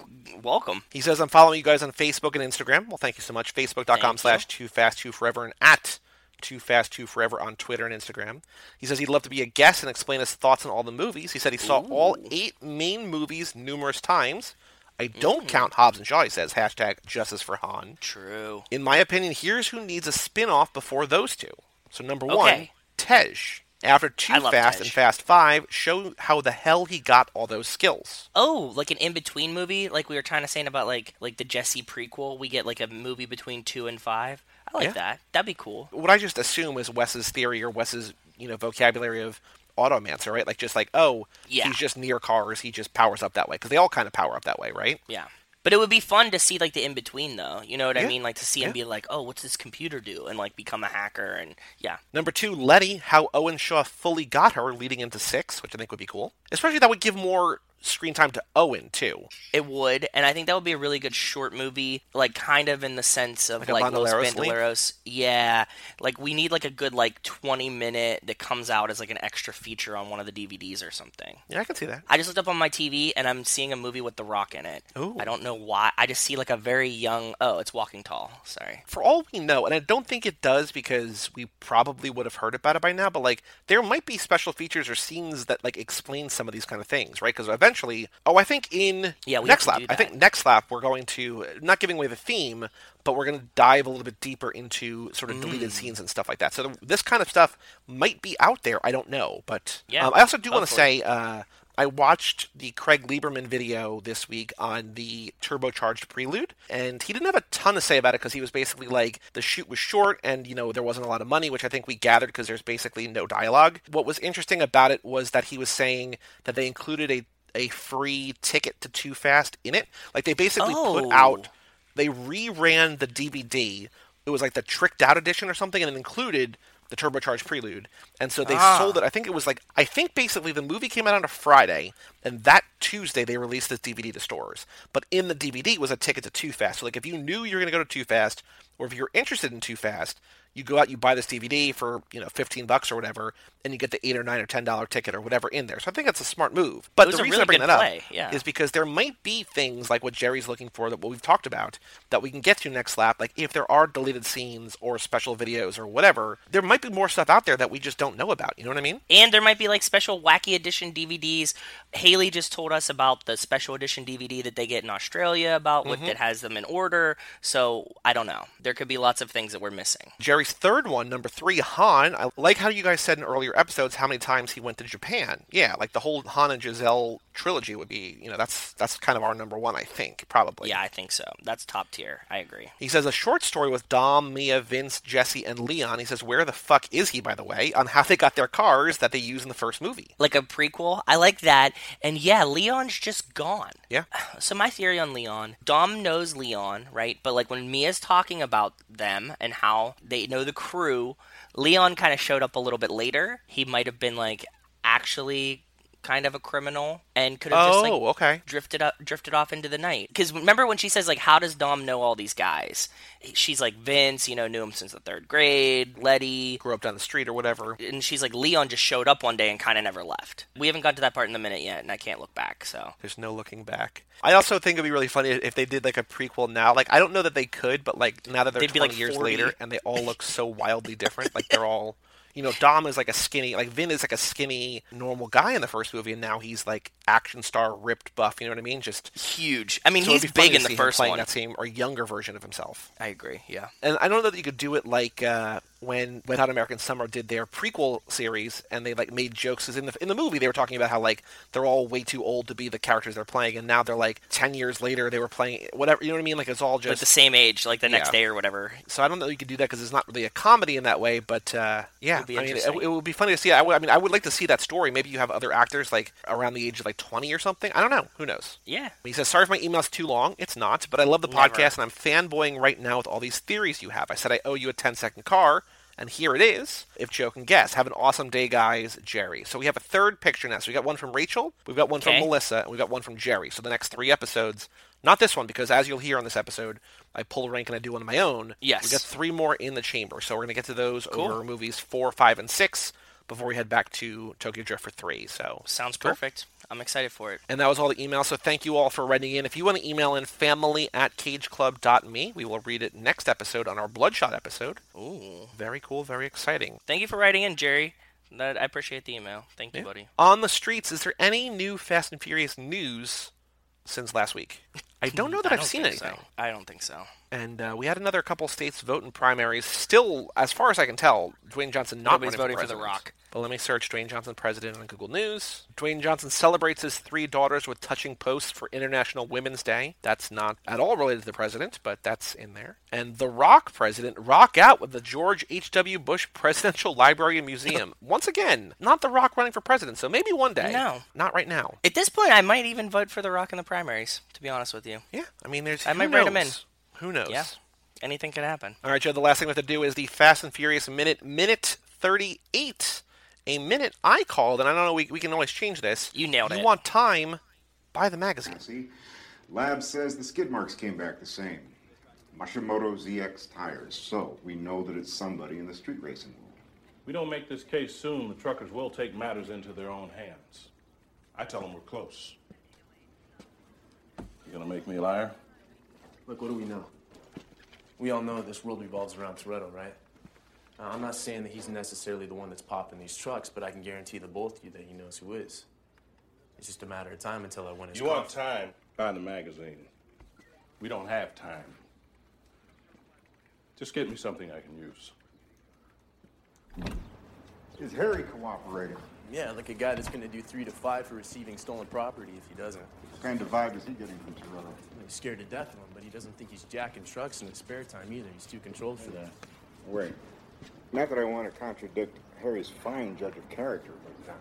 welcome. He says, I'm following you guys on Facebook and Instagram. Well, thank you so much. Facebook.com slash Too Fast Too Forever and at Too Fast Too Forever on Twitter and Instagram. He says he'd love to be a guest and explain his thoughts on all the movies. He said he saw Ooh. all eight main movies numerous times. I don't mm. count Hobbs and Shaw, he says. Hashtag justice for Han. True. In my opinion, here's who needs a spin off before those two. So, number okay. one, Tej. After Too Fast Tej. and Fast Five, show how the hell he got all those skills. Oh, like an in between movie, like we were trying to say about like like the Jesse prequel. We get like a movie between two and five. I like yeah. that. That'd be cool. What I just assume is Wes's theory or Wes's you know vocabulary of automancer, right? Like just like oh, yeah. he's just near cars. He just powers up that way because they all kind of power up that way, right? Yeah. But it would be fun to see like the in between though. You know what yeah. I mean? Like to see yeah. him be like, "Oh, what's this computer do?" and like become a hacker and yeah. Number 2, Letty, how Owen Shaw fully got her leading into 6, which I think would be cool. Especially that would give more screen time to Owen too. It would, and I think that would be a really good short movie, like kind of in the sense of like, like Los Bandoleros. Yeah, like we need like a good like twenty minute that comes out as like an extra feature on one of the DVDs or something. Yeah, I can see that. I just looked up on my TV and I'm seeing a movie with The Rock in it. Ooh. I don't know why. I just see like a very young. Oh, it's Walking Tall. Sorry. For all we know, and I don't think it does because we probably would have heard about it by now. But like, there might be special features or scenes that like explain some of these kind of things, right? Because eventually Oh, I think in yeah, next lap. I think next lap we're going to not giving away the theme, but we're going to dive a little bit deeper into sort of mm. deleted scenes and stuff like that. So the, this kind of stuff might be out there. I don't know, but yeah, um, I also do want to say. Uh, I watched the Craig Lieberman video this week on the turbocharged prelude, and he didn't have a ton to say about it because he was basically like the shoot was short and you know there wasn't a lot of money, which I think we gathered because there's basically no dialogue. What was interesting about it was that he was saying that they included a a free ticket to Too Fast in it. Like they basically oh. put out, they reran the DVD. It was like the tricked out edition or something, and it included the turbocharged prelude. And so they ah. sold it. I think it was like I think basically the movie came out on a Friday, and that Tuesday they released this DVD to stores. But in the DVD was a ticket to Too Fast. So like if you knew you were going to go to Too Fast, or if you're interested in Too Fast, you go out, you buy this DVD for you know fifteen bucks or whatever, and you get the eight or nine or ten dollar ticket or whatever in there. So I think that's a smart move. But the reason really I bring that play, up yeah. is because there might be things like what Jerry's looking for that what we've talked about that we can get to next lap. Like if there are deleted scenes or special videos or whatever, there might be more stuff out there that we just don't know about. You know what I mean? And there might be like special wacky edition DVDs. Haley just told us about the special edition DVD that they get in Australia about what mm-hmm. that has them in order. So I don't know. There could be lots of things that we're missing. Jerry's third one, number three, Han. I like how you guys said in earlier episodes how many times he went to Japan. Yeah, like the whole Han and Giselle trilogy would be, you know, that's that's kind of our number one, I think, probably. Yeah, I think so. That's top tier. I agree. He says a short story with Dom, Mia, Vince, Jesse, and Leon. He says, where the fuck is he, by the way, on how they got their cars that they use in the first movie. Like a prequel. I like that. And yeah, Leon's just gone. Yeah. *sighs* So my theory on Leon, Dom knows Leon, right? But like when Mia's talking about them and how they know the crew, Leon kind of showed up a little bit later. He might have been like actually kind of a criminal and could have just like Oh, okay. drifted up drifted off into the night because remember when she says like how does dom know all these guys she's like vince you know knew him since the third grade letty Grew up down the street or whatever. and she's like leon just showed up one day and kind of never left we haven't got to that part in the minute yet and i can't look back so There's no looking back. I also think it'd be really funny if they did like a prequel now. Like I don't know that they could, but like now that they're They'd be, 20 like, years 40. later and they all look so wildly different. Like they're all, *laughs* you know, Dom is like a skinny, like Vin is like a skinny normal guy in the first movie, and now he's like action star, ripped, buff. You know what I mean? Just huge i mean so he's be big in the first playing one that same or younger version of himself. i agree yeah And I don't know that you could do it like uh, when Wet Hot American Summer did their prequel series, and they like made jokes. Because in the in the movie, they were talking about how like they're all way too old to be the characters they're playing, and now they're like ten years later they were playing whatever. You know what I mean? Like it's all just but the same age like the next Yeah. day or whatever so I don't know you could do that because it's not really a comedy in that way. But uh, yeah, I mean, it, it would be funny to see. I, mean, I would like to see that story. Maybe you have other actors like around the age of like twenty or something. I don't know. Who knows? yeah He says, "Sorry if my email's too long. It's not, but I love the Never. podcast, and I'm fanboying right now with all these theories you have. I said I owe you a 10 second car, and here it is. If Joe can guess, have an awesome day, guys. Jerry. So we have a third picture now. So we got one from Rachel, we've got one Okay. from Melissa, and we've got one from Jerry. So the next three episodes, not this one, because as you'll hear on this episode, I pull rank and I do one of my own. Yes. we got three more in the chamber. So we're gonna get to those Cool. over movies four, five, and six before we head back to Tokyo Drift for three. So sounds Cool. perfect i'm excited for it and that was all the emails. So thank you all for writing in. If you want to email in family at cageclub.me, we will read it next episode on our Bloodshot episode. Ooh. Very cool, very exciting. thank you for writing in jerry that i appreciate the email thank you Yeah. buddy On the streets, is there any new Fast and Furious news since last week? *laughs* I don't know that I I've seen anything. so. i don't think so And uh, we had another couple states vote in primaries. Still, as far as I can tell, Dwayne Johnson not Nobody's voting for The. Rock. But let me search Dwayne Johnson president on Google News. Dwayne Johnson celebrates his three daughters with touching posts for International Women's Day. That's not at all related to the president, but that's in there. And The Rock president rock out with the George H.W. Bush Presidential Library and Museum. *laughs* Once again, not The Rock running for president, so maybe one day. No. Not right now. At this point, I might even vote for The Rock in the primaries. To be honest with you, Yeah, I mean, there's. I might write him in. Knows? Who knows? Yeah. anything could happen. All right, Joe. The last thing we have to do is the Fast and Furious minute, minute thirty-eight. A minute I called, and I don't know. We, we can always change this. You nailed you it. You want time? Buy the magazine. See, Lab says the skid marks came back the same. Mashimoto ZX tires. So we know that it's somebody in the street racing world. We don't make this case soon, the truckers will take matters into their own hands. I tell them we're close. You gonna make me a liar? Look, what do we know? We all know this world revolves around Toretto, right? Uh, I'm not saying that he's necessarily the one that's popping these trucks, but I can guarantee the both of you that he knows who is. It's just a matter of time until I win his You want coffee. time? Buy the magazine. We don't have time. Just get me something I can use. Is Harry cooperating? Yeah, like a guy that's gonna do three to five for receiving stolen property if he doesn't. What kind of vibe is he getting from Toretto? He's scared to death of him, but he doesn't think he's jacking trucks in his spare time either. He's too controlled for that. Right. Not that I want to contradict Harry's fine judge of character, but uh,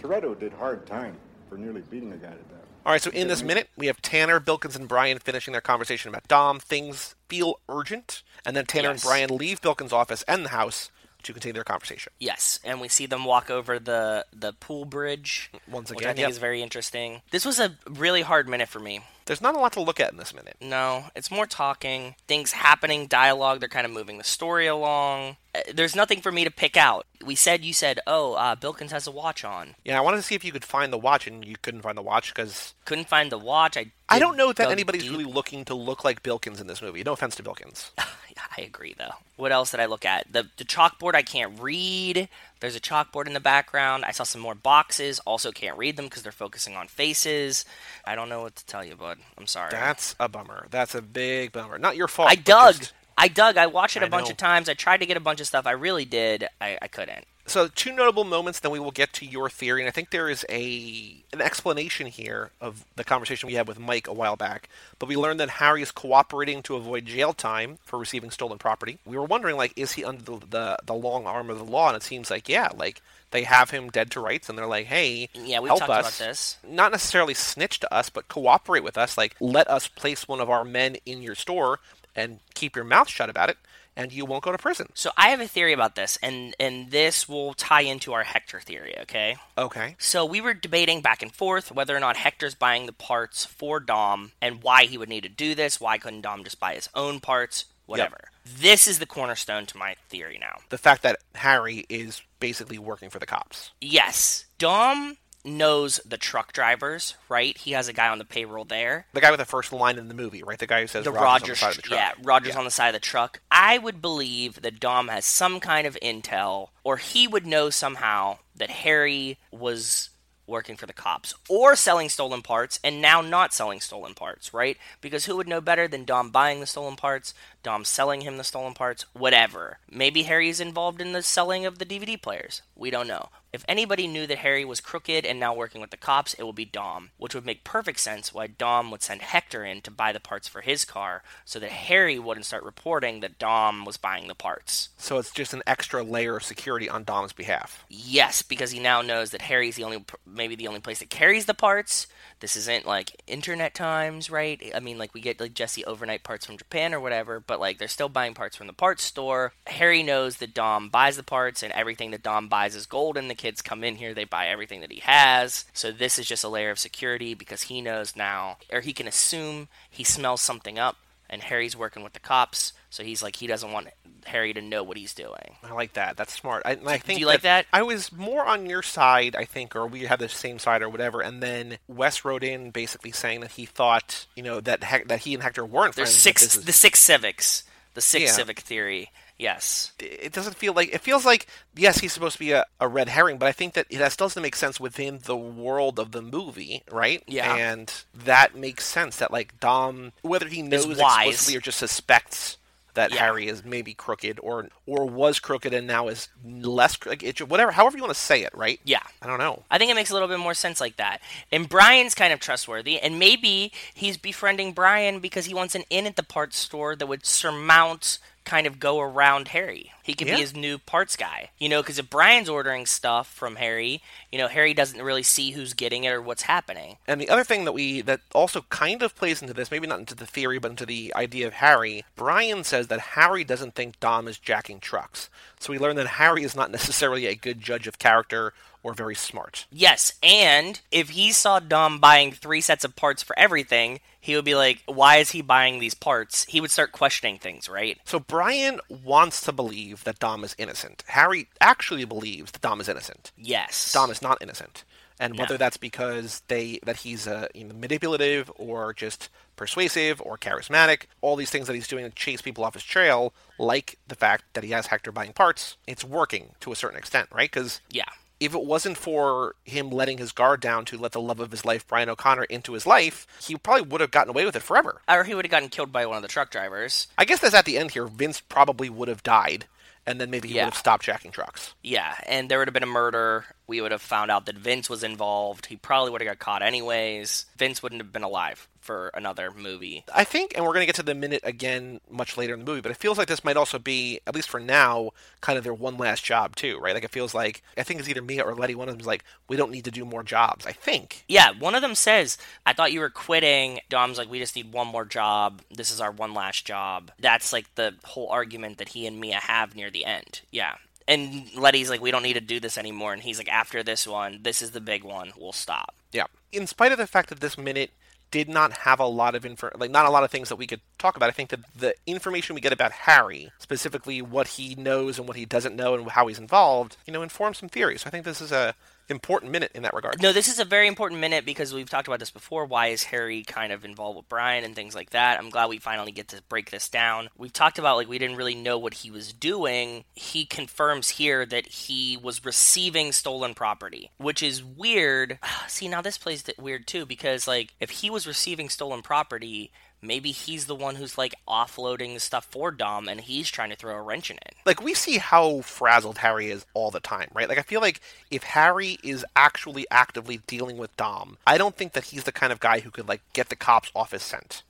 Toretto did hard time for nearly beating a guy to death. All right. So in this minute, we have Tanner, Bilkins, and Brian finishing their conversation about Dom. Things feel urgent, and then Tanner Yes. and Brian leave Bilkins' office and the house to continue their conversation. Yes, and we see them walk over the the pool bridge Once again, which I think yep. is very interesting. This was a really hard minute for me. There's not a lot to look at in this minute. No, it's more talking, things happening, dialogue. They're kind of moving the story along. Uh, There's nothing for me to pick out. We said you said, "Oh, uh, Bilkins has a watch on." Yeah, I wanted to see if you could find the watch, and you couldn't find the watch because Couldn't find the watch. I I don't know that anybody's deep. really looking to look like Bilkins in this movie. No offense to Bilkins. *sighs* I agree, though. What else did I look at? The the chalkboard I can't read. There's a chalkboard in the background. I saw some more boxes. Also can't read them because they're focusing on faces. I don't know what to tell you, bud. I'm sorry. That's a bummer. That's a big bummer. Not your fault. I dug. just- I dug. I watched it a I bunch know. of times. I tried to get a bunch of stuff. I really did. I, I couldn't. So two notable moments, then we will get to your theory, and I think there is a an explanation here of the conversation we had with Mike a while back. But we learned that Harry is cooperating to avoid jail time for receiving stolen property. We were wondering, like, is he under the the, the long arm of the law? And it seems like, yeah, like they have him dead to rights, and they're like, hey, Yeah, we've help talked us. about this. Not necessarily snitch to us, but cooperate with us. Like, let us place one of our men in your store and keep your mouth shut about it, and you won't go to prison. So I have a theory about this, and and this will tie into our Hector theory. Okay. Okay. So we were debating back and forth whether or not Hector's buying the parts for Dom and why he would need to do this. Why couldn't Dom just buy his own parts? Whatever. This is the cornerstone to my theory now. the fact that Harry is basically working for the cops. Yes, Dom knows the truck drivers, right? He has a guy on the payroll there. The guy with the first line in the movie, right? The guy who says the Rogers, Rogers, on the side of the truck. yeah, Rogers on the side of the truck. I would believe that Dom has some kind of intel, or he would know somehow that Harry was working for the cops or selling stolen parts and now not selling stolen parts, right? Because who would know better than Dom buying the stolen parts, Dom selling him the stolen parts, whatever. Maybe Harry's involved in the selling of the DVD players. We don't know. If anybody knew that Harry was crooked and now working with the cops, it would be Dom, which would make perfect sense why Dom would send Hector in to buy the parts for his car so that Harry wouldn't start reporting that Dom was buying the parts. So it's just an extra layer of security on Dom's behalf. Yes, because he now knows that Harry's the only, maybe the only place that carries the parts. This isn't like internet times, right? I mean, like we get like Jesse overnight parts from Japan or whatever, but like they're still buying parts from the parts store. Harry knows that Dom buys the parts, and everything that Dom buys is gold. And the kids come in here, they buy everything that he has. So this is just a layer of security because he knows now, or he can assume he smells something up, and Harry's working with the cops. So he's like, he doesn't want Harry to know what he's doing. I like that. That's smart. I, I think you like that? I was more on your side, I think, or we had the same side or whatever. And then Wes wrote in basically saying that he thought, you know, that Hec- that he and Hector weren't There's friends. six, is- the six civics, the six Yeah. civic theory. Yes. it doesn't feel like it feels like yes he's supposed to be a, a red herring but i think that that still doesn't make sense within the world of the movie right Yeah. and that makes sense that like dom whether he knows explicitly or just suspects that Yeah. harry is maybe crooked or or was crooked and now is less cro- like, it, whatever however you want to say it right Yeah. i don't know I think it makes a little bit more sense like that. And Brian's kind of trustworthy, and maybe he's befriending Brian because he wants an in at the parts store that would surmount, kind of go around Harry. He could Yeah. be his new parts guy. You know, because if Brian's ordering stuff from Harry, you know, Harry doesn't really see who's getting it or what's happening. And the other thing that we that also kind of plays into this, maybe not into the theory, but into the idea of Harry. Brian says that Harry doesn't think Dom is jacking trucks. So we learn that Harry is not *laughs* necessarily a good judge of character or very smart. Yes, and if he saw Dom buying three sets of parts for everything, he would be like, why is he buying these parts? He would start questioning things, right? So Brian wants to believe that Dom is innocent. Harry actually believes that Dom is innocent. Yes. Dom is not innocent. And whether No. that's because they that he's uh, you know, manipulative or just persuasive or charismatic, all these things that he's doing to chase people off his trail, like the fact that he has Hector buying parts, it's working to a certain extent, right? Because Yeah. If it wasn't for him letting his guard down to let the love of his life, Brian O'Connor, into his life, he probably would have gotten away with it forever. Or he would have gotten killed by one of the truck drivers. I guess that's at the end here. Vince probably would have died, and then maybe he Yeah. would have stopped jacking trucks. Yeah, and there would have been a murder. We would have found out that Vince was involved. He probably would have got caught anyways. Vince wouldn't have been alive for another movie. I think, and we're going to get to the minute again much later in the movie, but it feels like this might also be, at least for now, kind of their one last job too, right? Like it feels like I think it's either Mia or Letty. One of them's like, we don't need to do more jobs. I think. Yeah, one of them says, I thought you were quitting. Dom's like, we just need one more job. This is our one last job. That's like the whole argument that he and Mia have near the end. Yeah. And Letty's like, we don't need to do this anymore. And he's like, after this one, this is the big one. We'll stop. Yeah. In spite of the fact that this minute did not have a lot of info, like not a lot of things that we could talk about. I think that the information we get about Harry, specifically what he knows and what he doesn't know and how he's involved, you know, informs some theories. So I think this is a important minute in that regard. No, this is a very important minute because we've talked about this before. Why is Harry kind of involved with Brian and things like that? I'm glad we finally get to break this down. We've talked about like we didn't really know what he was doing. He confirms here that he was receiving stolen property, which is weird. *sighs* See, now this plays weird too because like if he was receiving stolen property, maybe he's the one who's like offloading stuff for Dom and he's trying to throw a wrench in it. Like we see how frazzled Harry is all the time, right? Like I feel like if Harry is actually actively dealing with Dom, I don't think that he's the kind of guy who could like get the cops off his scent.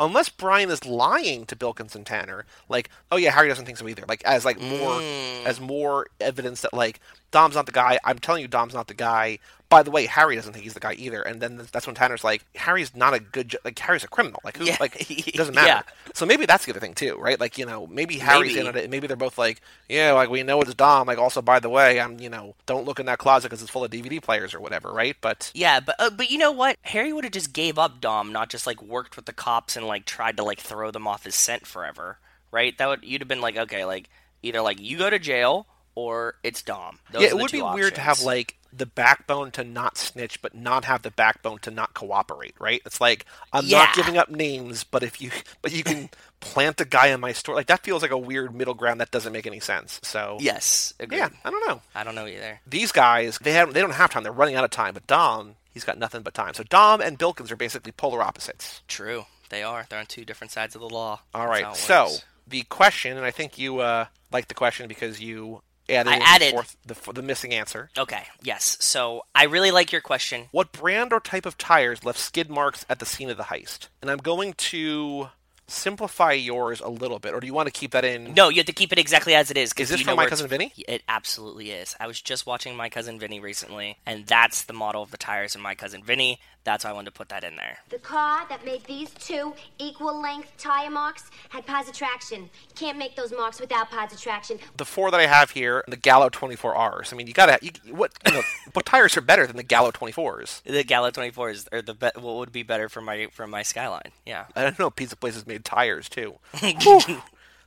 Unless Brian is lying to Bilkins and Tanner, like, oh yeah, Harry doesn't think so either. Like as like more Mm. as more evidence that like Dom's not the guy. I'm telling you, Dom's not the guy. By the way, Harry doesn't think he's the guy either. And then that's when Tanner's like, Harry's not a good, ju- like Harry's a criminal. Like who? Yeah. Like *laughs* it doesn't matter. Yeah. So maybe that's the other thing too, right? Like you know, maybe Harry's Maybe. in it. Maybe they're both like, yeah, like we know it's Dom. Like also, by the way, I'm you know, don't look in that closet because it's full of DVD players or whatever, right? But Yeah, but uh, but you know what? Harry would have just gave up Dom, not just like worked with the cops and like tried to like throw them off his scent forever, right? That would you'd have been like, okay, like either like you go to jail or it's Dom. Those yeah, it would be weird to have like the backbone to not snitch, but not have the backbone to not cooperate, right? It's like I'm Yeah. not giving up names, but if you *laughs* but you can plant a guy in my store, like that feels like a weird middle ground that doesn't make any sense. So yes, agreed. yeah, I don't know. I don't know either. These guys, they have they don't have time. They're running out of time. But Dom, he's got nothing but time. So Dom and Bilkins are basically polar opposites. True, they are. They're on two different sides of the law. All right. So the question, and I think you uh, liked the question because you added, I added- the, fourth, the, the missing answer. okay, yes. So I really like your question. What brand or type of tires left skid marks at the scene of the heist? And I'm going to simplify yours a little bit, or do you want to keep that in? No, you have to keep it exactly as it is. Is this from My Cousin Vinny? It absolutely is. I was just watching My Cousin Vinny recently, and that's the model of the tires in My Cousin Vinny. That's why I wanted to put that in there. The car that made these two equal length tire marks had positive traction. Can't make those marks without positive traction. The four that I have here, the Gallo 24Rs. I mean, you gotta. You, what you know, *laughs* what tires are better than the Gallo 24s? The Gallo 24s are the be- what would be better for my for my Skyline. Yeah. I don't know. Pizza places made tires too. *laughs*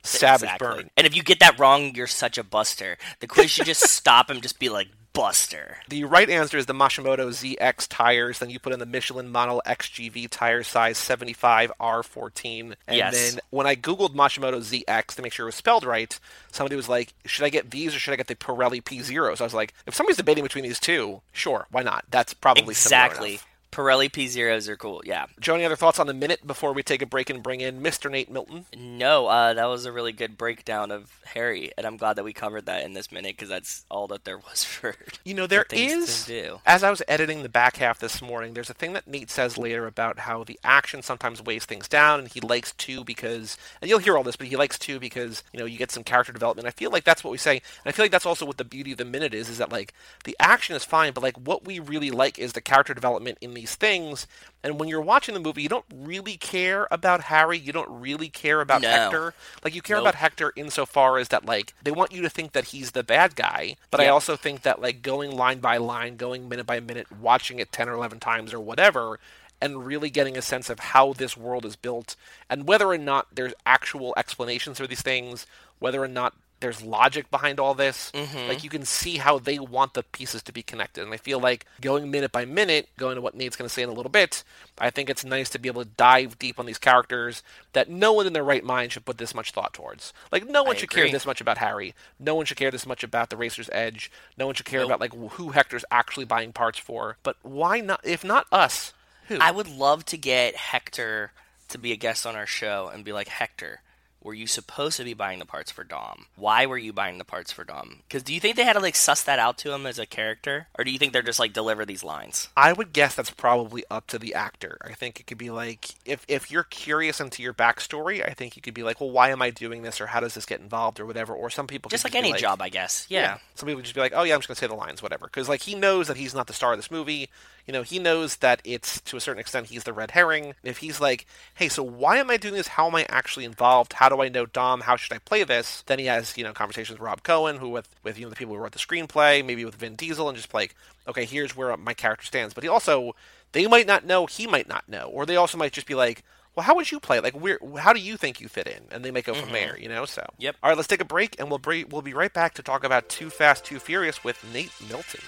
Savage Exactly. burn. And if you get that wrong, you're such a buster. The quiz should just stop and just be like buster. The right answer is the Mashimoto ZX tires. Then you put in the Michelin Model XGV tire size 75 R14. And Yes. then when I googled Mashimoto ZX to make sure it was spelled right, somebody was like, "Should I get these or should I get the Pirelli P0?" So I was like, if somebody's debating between these two, sure, why not? That's probably similar Exactly. Pirelli P zeros are cool. Yeah. Joe, any other thoughts on the minute before we take a break and bring in Mr. Nate Milton? No, uh, that was a really good breakdown of Harry, and I'm glad that we covered that in this minute because that's all that there was *laughs* for. You know, there is, to as I was editing the back half this morning, there's a thing that Nate says later about how the action sometimes weighs things down, and he likes two because, and you'll hear all this, but he likes two because, you know, you get some character development. I feel like that's what we say, and I feel like that's also what the beauty of the minute is, is that, like, the action is fine, but, like, what we really like is the character development in these things, and when you're watching the movie, you don't really care about Harry, you don't really care about No. Hector. Like, you care Nope. about Hector insofar as that, like, they want you to think that he's the bad guy, but I also think that, like, going line by line, going minute by minute, watching it 10 or 11 times or whatever, and really getting a sense of how this world is built, and whether or not there's actual explanations for these things, whether or not there's logic behind all this. Mm-hmm. Like you can see how they want the pieces to be connected. And I feel like going minute by minute, going to what Nate's going to say in a little bit, I think it's nice to be able to dive deep on these characters that no one in their right mind should put this much thought towards. Like no one I should care this much about Harry. No one should care this much about the Racer's Edge. No one should care Nope. about like who Hector's actually buying parts for. But why not? If not us, who? I would love to get Hector to be a guest on our show and be like, Hector, were you supposed to be buying the parts for Dom? Why were you buying the parts for Dom? Because do you think they had to like suss that out to him as a character, or do you think they're just like deliver these lines? I would guess that's probably up to the actor. I think it could be like if if you're curious into your backstory, I think you could be like, well, why am I doing this, or how does this get involved, or whatever. Or some people Just could like be any job, I guess. Yeah. Some people just be like, oh yeah, I'm just gonna say the lines, whatever. Because like he knows that he's not the star of this movie. You know, he knows that it's to a certain extent he's the red herring. If he's like, hey, so why am I doing this? How am I actually involved? How do I know Dom? How should I play this? Then he has you know conversations with Rob Cohen, who with with you know the people who wrote the screenplay, maybe with Vin Diesel, and just like, okay, here's where my character stands. But he also they might not know, he might not know, or they also might just be like, well, how would you play? Like, where, how do you think you fit in? And they might go from mm-hmm. there, you know. So, Yep. All right, let's take a break, and we'll bre- we'll be right back to talk about Too Fast, Too Furious with Nate Milton.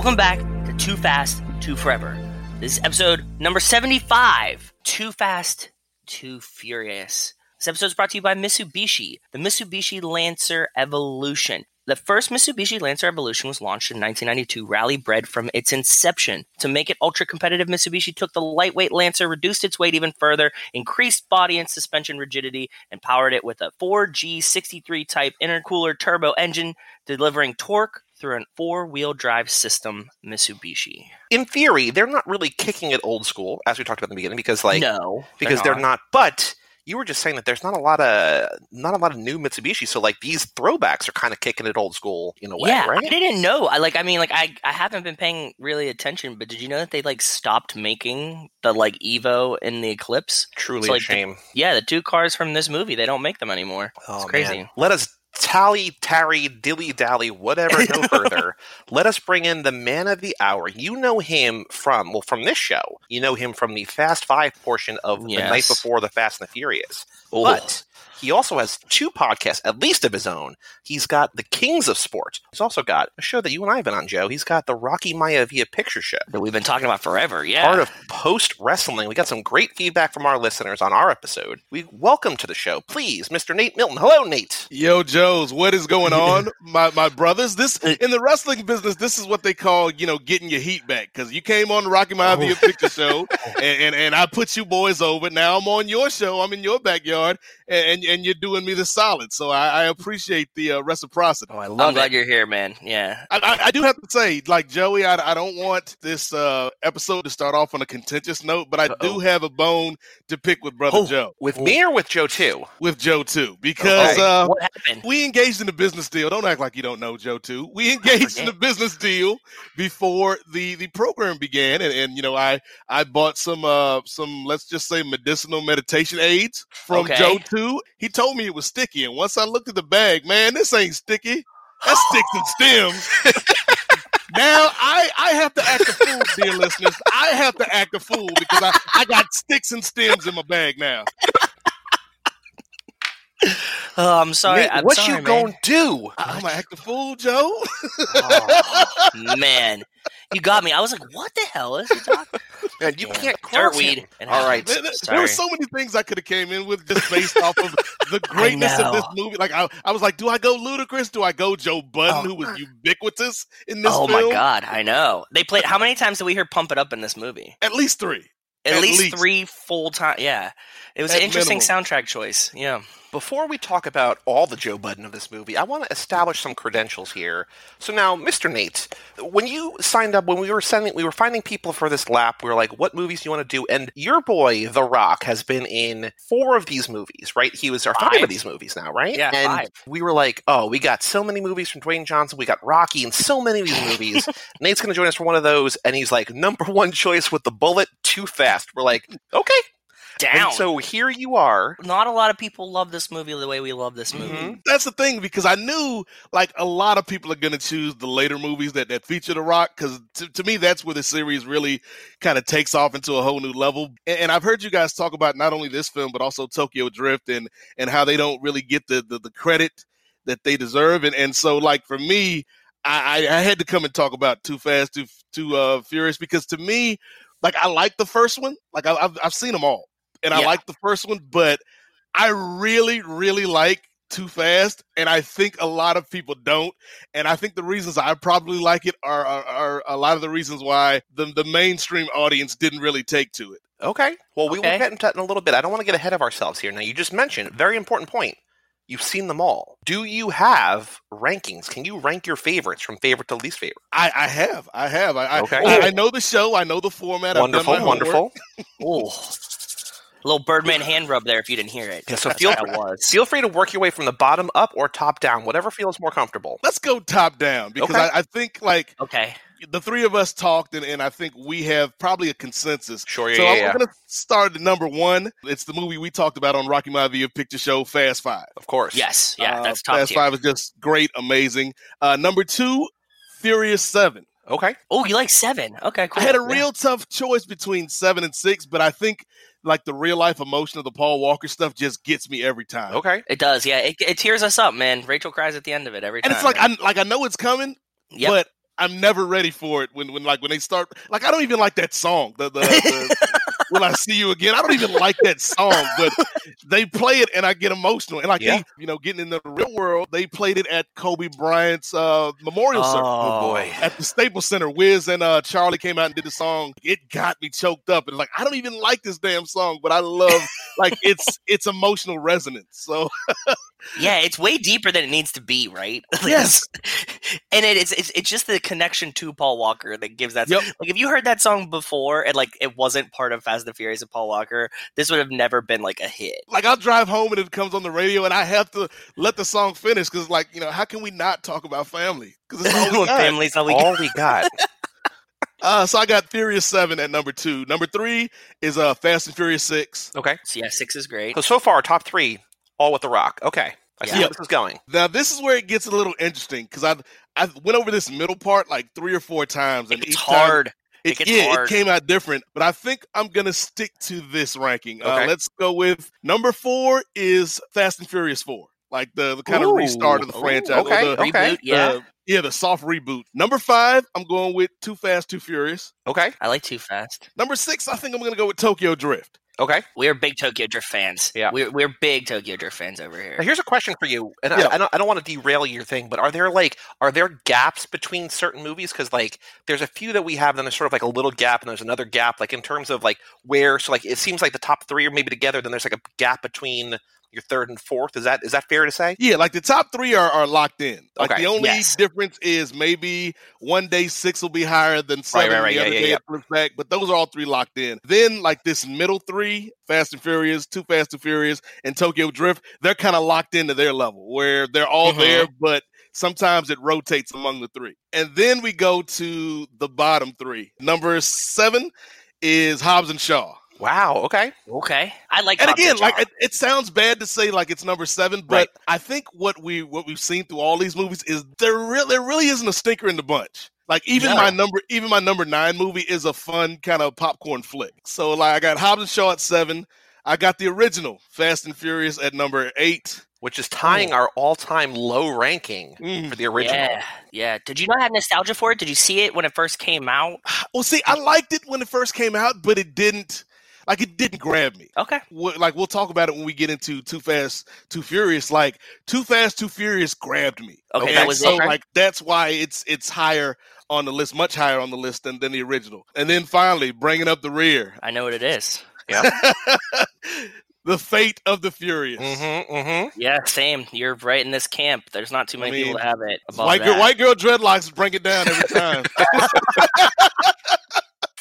Welcome back to Too Fast, Too Forever. This is episode number 75 Too Fast, Too Furious. This episode is brought to you by Mitsubishi, the Mitsubishi Lancer Evolution. The first Mitsubishi Lancer Evolution was launched in 1992, rally bred from its inception. To make it ultra competitive, Mitsubishi took the lightweight Lancer, reduced its weight even further, increased body and suspension rigidity, and powered it with a 4G63 type intercooler turbo engine, delivering torque through an four wheel drive system Mitsubishi. In theory, they're not really kicking it old school, as we talked about in the beginning, because like no, because they're not. But you were just saying that there's not a lot of not a lot of new Mitsubishi, so like these throwbacks are kind of kicking it old school in a way, yeah, right? I didn't know. I like. I mean, like, I I haven't been paying really attention, but did you know that they like stopped making the like Evo in the Eclipse? Truly So, a like, the- shame. Yeah, the two cars from this movie, they don't make them anymore. Oh, it's crazy. man. Let us tally, tarry, dilly dally, whatever, no *laughs* further. Let us bring in the man of the hour. You know him from, well, from this show. You know him from the Fast Five portion of the night before the Fast and the Furious. Oh. But he also has two podcasts, at least of his own. He's got The Kings of Sport. He's also got a show that you and I have been on, Joe. He's got the Rocky Maivia Picture Show. That we've been talking about forever. Yeah. Part of post wrestling. We got some great feedback from our listeners on our episode. We welcome to the show, please, Mr. Nate Milton. Hello, Nate. Yo, Joes, what is going *laughs* on, my my brothers? This in the wrestling business, this is what they call you know getting your heat back because you came on the Rocky Maivia oh. Picture Show, *laughs* and, and and I put you boys over. Now I'm on your show. I'm in your backyard, and and, and you're doing me the solid. So I, I appreciate the uh, reciprocity. Oh, I I'm love glad it. you're here, man. Yeah. I, I, I do have to say, like Joey, I, I don't want this uh, episode to start off on a contentious note, but I Uh-oh. do have a bone to pick with brother Oh. Joe, With me or with Joe too? with Joe too, because Okay. uh, what happened? we engaged in a business deal. Don't act like you don't know Joe too. We engaged in a business deal before the the program began, and, and you know I I bought some uh some let's just say medicinal meditation aids from Okay. Joe too. He told me it was sticky, and once I looked at the bag, man, this ain't sticky. That's sticks and stems. *laughs* Now I, I have to act a fool, dear listeners. I have to act a fool because I, I got sticks and stems in my bag now. Oh, I'm sorry. Nate, I'm what sorry, you man. gonna do? I'm gonna act a fool, Joe. *laughs* Oh, man, you got me. I was like, "What the hell is he talking?" *laughs* Man, you Yeah. can't cross Dirtweed. him. It All right. There, there- there were so many things I could have came in with just based off of the *laughs* greatness of this movie. Like I, I was like, do I go Ludacris? Do I go Joe Budden, oh. who was ubiquitous in this oh film? my god, I know. They played. How many times did we hear "Pump It Up" in this movie? At least three. At, At least, least. three full time. Yeah, it was At an interesting minimum. soundtrack choice. Yeah. Before we talk about all the Joe Budden of this movie, I want to establish some credentials here. So now, Mr. Nate, when you signed up, when we were sending, we were finding people for this lap. We were like, "What movies do you want to do?" And your boy, The Rock, has been in four of these movies, right? He was or five, Five. of these movies now, right? Yeah, and five. we were like, "Oh, we got so many movies from Dwayne Johnson. We got Rocky and so many of these movies." *laughs* Nate's going to join us for one of those, and he's like, "Number one choice with the bullet, too fast." We're like, "Okay." Down. And so here you are. Not a lot of people love this movie the way we love this movie. Mhm. That's the thing because I knew like a lot of people are going to choose the later movies that, that feature The Rock because to, to me that's where the series really kind of takes off into a whole new level. And, and I've heard you guys talk about not only this film but also Tokyo Drift and and how they don't really get the the, the credit that they deserve. And and so like for me, I, I I had to come and talk about Too Fast, Too Too uh, Furious because to me, like I like the first one, like I, I've I've seen them all, and I like the first one, but I really really like Too Fast, and I think a lot of people don't. And I think the reasons I probably like it are are, are a lot of the reasons why the the mainstream audience didn't really take to it. Okay. Well, we will get into that in a little bit. I don't want to get ahead of ourselves here. Now, you just mentioned very important point. You've seen them all. Do you have rankings? Can you rank your favorites from favorite to least favorite? I, I have, I have. I, I- Okay. I, I know the show. I know the format. I've done wonderful, my *laughs* homework. wonderful. Ooh. little Birdman hand rub there if you didn't hear it. Yeah, so feel what that was. feel free to work your way from the bottom up or top down, whatever feels more comfortable. Let's go top down because Okay. I, I think like Okay. the three of us talked, and, and I think we have probably a consensus. Sure, yeah, so yeah, I'm yeah. going to start at number one. It's the movie we talked about on Rocky Maivia Picture Show, Fast Five. Of course. Yes. Yeah, Uh, that's top Fast tier. Five is just great, amazing. Uh, number two, Furious Seven. Okay. Oh, you like seven? Okay, cool. I had a Yeah. real tough choice between seven and six, but I think like the real life emotion of the Paul Walker stuff just gets me every time. Okay. It does, yeah. It, it tears us up, man. Rachel cries at the end of it every time. And time. it's like I like I know it's coming, Yep. but I'm never ready for it when when like when they start like I don't even like that song. The, the, the *laughs* Will I see you again? I don't even like that song, but they play it and I get emotional. And like Yeah. you know, getting in the real world, they played it at Kobe Bryant's uh, memorial service. Oh, boy. At the Staples Center, Wiz and uh, Charlie came out and did the song. It got me choked up, and like I don't even like this damn song, but I love like it's it's emotional resonance. So *laughs* Yeah, it's way deeper than it needs to be, right? *laughs* Yes. *laughs* and it, it's, it's it's just the connection to Paul Walker that gives that. Yep. Like, if you heard that song before and like it wasn't part of Fast and the Furious and Paul Walker, this would have never been like a hit. like I'll drive home and it comes on the radio, and I have to let the song finish because like you know how can we not talk about family? Because it's all we *laughs* When got. families all we All we got. Uh, so I got Furious Seven at number two. Number three is uh Fast and Furious Six. Okay. So yeah, six is great. So so far, top three, all with the Rock. Okay. I see Yeah. where this is going. Now this is where it gets a little interesting because I I went over this middle part like three or four times, and It's each time hard. It, It gets yeah, hard. it came out different, but I think I'm gonna stick to this ranking. Uh, let's go with number four is Fast and Furious Four, like the, the kind of restart of the ooh, franchise. or okay, the, okay. Reboot, yeah. the- yeah, the soft reboot. Number five, I'm going with Too Fast, Too Furious. Okay. I like Too Fast. Number six, I think I'm gonna go with Tokyo Drift. Okay. We're big Tokyo Drift fans. Yeah. we're we're big Tokyo Drift fans over here. Now here's a question for you, and Yeah. I, I don't, I don't want to derail your thing, but are there like are there gaps between certain movies? Because like there's a few that we have, then there's sort of like a little gap, and there's another gap, like in terms of like where. So like it seems like the top three are maybe together, then there's like a gap between your third and fourth. Is that is that fair to say? Yeah, like the top three are, are locked in. Like Okay, the only yes. difference is maybe one day six will be higher than seven. right, right, the yeah, other yeah, day yeah. it flips back, but those are all three locked in. Then like this middle three, Fast and Furious, Too Fast, and Furious, and Tokyo Drift, they're kind of locked into their level where they're all Mhm. there, but sometimes it rotates among the three. And then we go to the bottom three. Number seven is Hobbs and Shaw. Wow. Okay. Okay, I like. and again, like it, it sounds bad to say like it's number seven, but Right. I think what we what we've seen through all these movies is there really there really isn't a stinker in the bunch. Like even No. my number even my number nine movie is a fun kind of popcorn flick. So like I got Hobbs and Shaw at seven. I got the original Fast and Furious at number eight. Which is tying our all-time low ranking Mm. for the original. Yeah, yeah. Did you not have nostalgia for it? Did you see it when it first came out? Well, see, I liked it when it first came out, but it didn't like it didn't grab me. Okay. Wh- like we'll talk about it when we get into Too Fast, Too Furious. Like Too Fast, Too Furious grabbed me. Okay, that was so it. like that's why it's it's higher on the list, much higher on the list than, than the original. And then finally, bringing up the rear, I know what it is. Yeah. *laughs* the fate of the Furious. Mm-hmm. Mm-hmm. Yeah, same. You're right in this camp. There's not too many mean, people that have it. Above White girl, white girl dreadlocks bring it down every time. *laughs*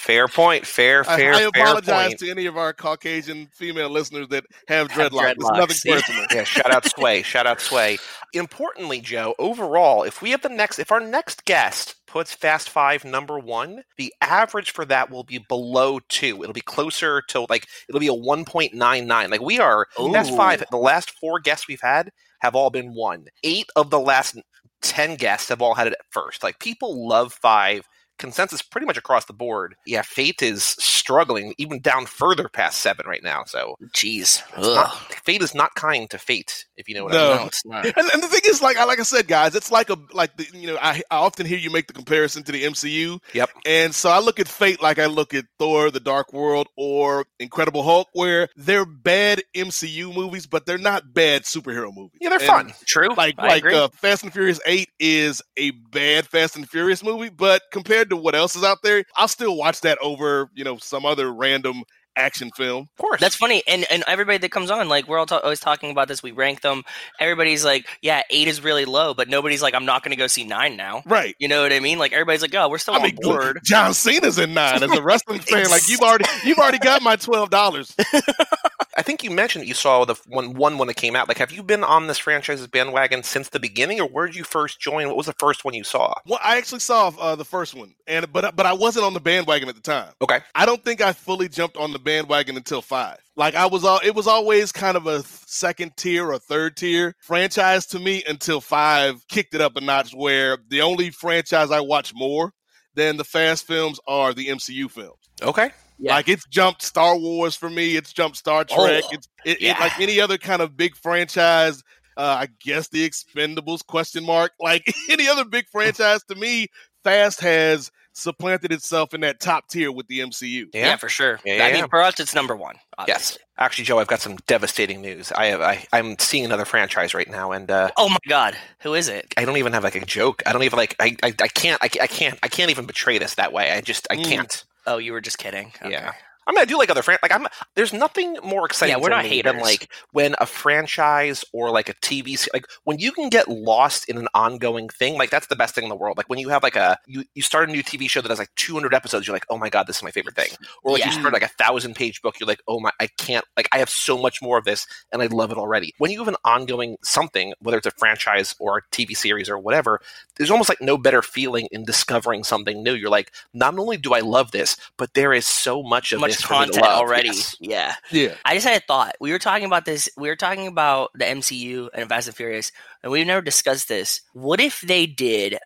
Fair point. Fair. I, Fair. I fair apologize point. to any of our Caucasian female listeners that have Have dreadlocks. It's dreadlocks, nothing personal. yeah, shout out Sway. Shout out Sway. Importantly, Joe, overall, if we have the next, if our next guest puts Fast Five number one, the average for that will be below two. It'll be closer to like it'll be a one point nine nine. Like we are Fast Five. The last four guests we've had have all been one. Eight of the last ten guests have all had it at first. Like people love five. Consensus pretty much across the board. Yeah, Fate is struggling even down further past seven right now. So Jeez. not- Fate is not kind to Fate, if you know what No. I mean. No, it's not. And, and the thing is, like I like I said, guys, it's like a like the you know I, I often hear you make the comparison to the MCU. Yep. And so I look at Fate like I look at Thor: The Dark World or Incredible Hulk, where they're bad MCU movies, but they're not bad superhero movies. Yeah, they're And fun. True. Like I like agree. uh, Fast and Furious Eight is a bad Fast and Furious movie, but compared to what else is out there, I'll still watch that over you know some other random action film. Of course. That's funny, and and everybody that comes on, like we're all ta- always talking about this. We rank them. Everybody's like, yeah, eight is really low, but nobody's like, I'm not going to go see nine now. Right. You know what I mean? Like everybody's like, oh, we're still I on mean, board. John Cena's in nine as a wrestling *laughs* fan. Like you've already you've already got my twelve dollars. *laughs* I think you mentioned that you saw the one one when it came out. Like, have you been on this franchise's bandwagon since the beginning, or where did you first join? What was the first one you saw? Well, I actually saw uh, the first one, and but but I wasn't on the bandwagon at the time. Okay. I don't think I fully jumped on the bandwagon until five. Like I was all, it was always kind of a second tier or third tier franchise to me until five kicked it up a notch. Where the only franchise I watch more than the Fast films are the MCU films. Okay. Yeah. Like it's jumped Star Wars for me. It's jumped Star Trek. Oh, it's it, it- like any other kind of big franchise. Uh, I guess the Expendables question mark. *laughs* Like any other big franchise to me, Fast has supplanted itself in that top tier with the MCU. Yeah, for sure. Yeah, yeah, I mean, for us, it's number one. Yes. Actually, Joe, I've got some devastating news. I have I, I'm seeing another franchise right now, and uh, Oh my God, who is it? I don't even have like a joke. I don't even like I I, I can't I, I can't I can't even betray this that way. I just I Mm. can't. Oh, you were just kidding. Okay. Yeah. I mean, I do like other fran. Like, I'm. There's nothing more exciting. Yeah, we're not me than like when a franchise or like a TV, se- like when you can get lost in an ongoing thing. Like that's the best thing in the world. Like when you have like a you you start a new TV show that has like 200 episodes. You're like, oh my god, this is my favorite thing. Or like you Yeah. start like a thousand page book. You're like, oh my, I can't. Like I have so much more of this, and I love it already. When you have an ongoing something, whether it's a franchise or a TV series or whatever, there's almost like no better feeling in discovering something new. You're like, not only do I love this, but there is so much of Much this content love. already. Yes. Yeah. Yeah. I just had a thought. We were talking about this. We were talking about the MCU and Fast and Furious, and we've never discussed this. What if they did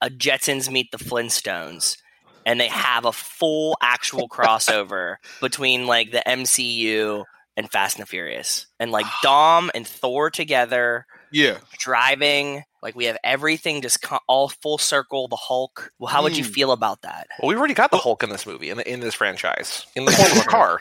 a Jetsons meet the Flintstones, and they have a full actual crossover *laughs* between like the MCU and Fast and Furious, and like *sighs* Dom and Thor together Yeah. driving. Like we have everything just co- all full circle. The Hulk. Well, how would you Hmm. feel about that? Well, we've already got the Hulk in this movie, in, the, in this franchise, in the *laughs* form of a car.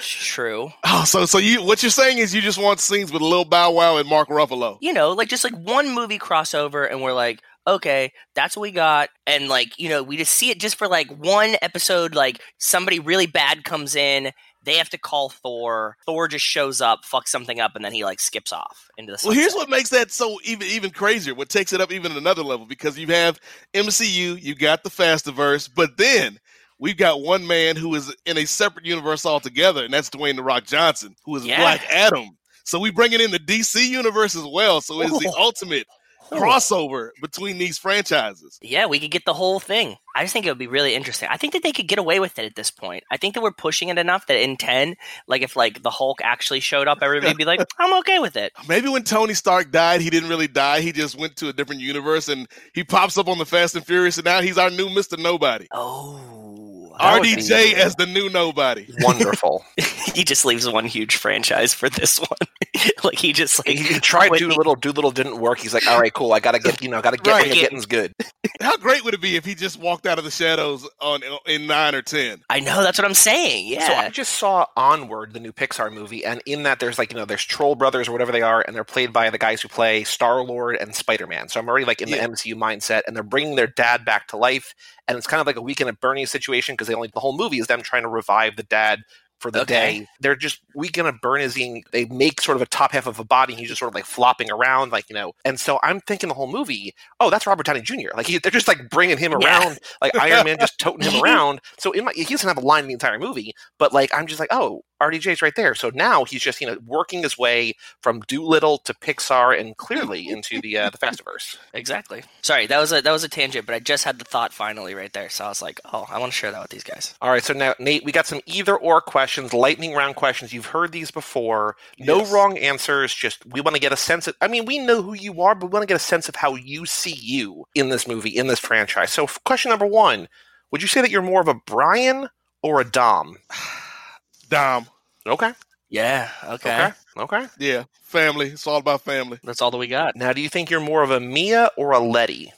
True. *laughs* Oh, so so you what you're saying is you just want scenes with Lil Bow Wow and Mark Ruffalo. you know, like just like one movie crossover, and we're like, okay, that's what we got, and like you know, we just see it just for like one episode. Like somebody really bad comes in, they have to call Thor. Thor just shows up, fucks something up, and then he like skips off into the. Well, here's what makes that so even even crazier. What takes it up even another level because you have MCU, you got the Fastiverse, but then we've got one man who is in a separate universe altogether, and that's Dwayne the Rock Johnson, who is Yeah. Black Adam. So we bring it in the DC universe as well. So it's the *laughs* ultimate. Crossover between these franchises. Yeah, we could get the whole thing. I just think it would be really interesting. I think that they could get away with it at this point. I think that we're pushing it enough that in ten, like if like the Hulk actually showed up, everybody'd be like, *laughs* "I'm okay with it." Maybe when Tony Stark died, he didn't really die. He just went to a different universe and he pops up on the Fast and Furious, and now he's our new Mr. Nobody. Oh, that be- RDJ as the new nobody. *laughs* Wonderful. *laughs* he just leaves one huge franchise for this one. *laughs* like he just like he tried quit- Dolittle. Dolittle didn't work. He's like, all right, cool. I gotta get, you know, I gotta get Right. when the getting's good. How great would it be if he just walked out of the shadows on in nine or ten? I know that's what I'm saying. Yeah. So I just saw Onward, the new Pixar movie, and in that there's like you know there's Troll Brothers or whatever they are, and they're played by the guys who play Star Lord and Spider Man. So I'm already like in Yeah. the MCU mindset, and they're bringing their dad back to life, and it's kind of like a weekend at Bernie's situation because they only the whole movie is them trying to revive the dad for the Okay. day. They're just weekend at Bernie'sing. They make sort of a top half of a body, and he's just sort of like flopping around, like you know. And so I'm thinking the whole movie, oh, that's Robert Downey Jr. Like he, they're just like bringing him Yeah. around, like Iron Man just toting him *laughs* around. So in my, he doesn't have a line in the entire movie, but like I'm just like, oh, RDJ's right there. So now he's just you know working his way from Dolittle to Pixar and clearly into the uh, the *laughs* Fastiverse. Exactly. Sorry, that was a that was a tangent, but I just had the thought finally right there. So I was like, oh, I want to share that with these guys. All right, so now Nate, we got some either or questions, lightning round questions. You've heard these before. No Yes. wrong answers. Just we want to get a sense of. I mean, we know who you are, but we want to get a sense of how you see you in this movie, in this franchise. So, question number one: Would you say that you're more of a Brian or a Dom? *sighs* Dom. Okay. Yeah. Okay. Okay. Okay. Yeah. Family. It's all about family. That's all that we got. Now, do you think you're more of a Mia or a Letty?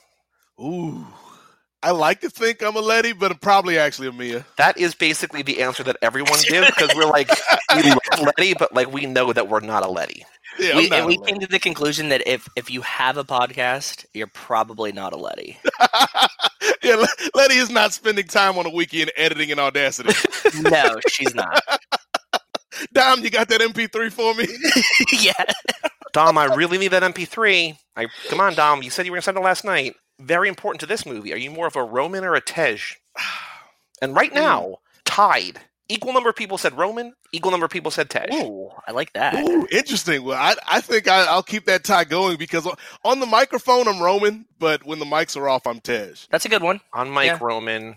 Ooh. I like to think I'm a Letty, but I'm probably actually a Mia. That is basically the answer that everyone gives because we're like, *laughs* we love Letty, but like we know that we're not a Letty. Yeah, we, I'm not and we Letty. came to the conclusion that if if you have a podcast, you're probably not a Letty. *laughs* yeah, Letty is not spending time on a weekend editing in Audacity. *laughs* no, she's not. Dom, you got that MP3 for me? yeah. Dom, I really need that MP3. I come on, Dom. You said you were going to send it last night. Very important to this movie. Are you more of a Roman or a Tej? *sighs* And right now, tied. Equal number of people said Roman. Equal number of people said Tej. Ooh, I like that. Ooh, interesting. Well, I, I think I, I'll keep that tie going because on, on the microphone I'm Roman, but when the mics are off, I'm Tej. That's a good one. On mic Yeah. Roman,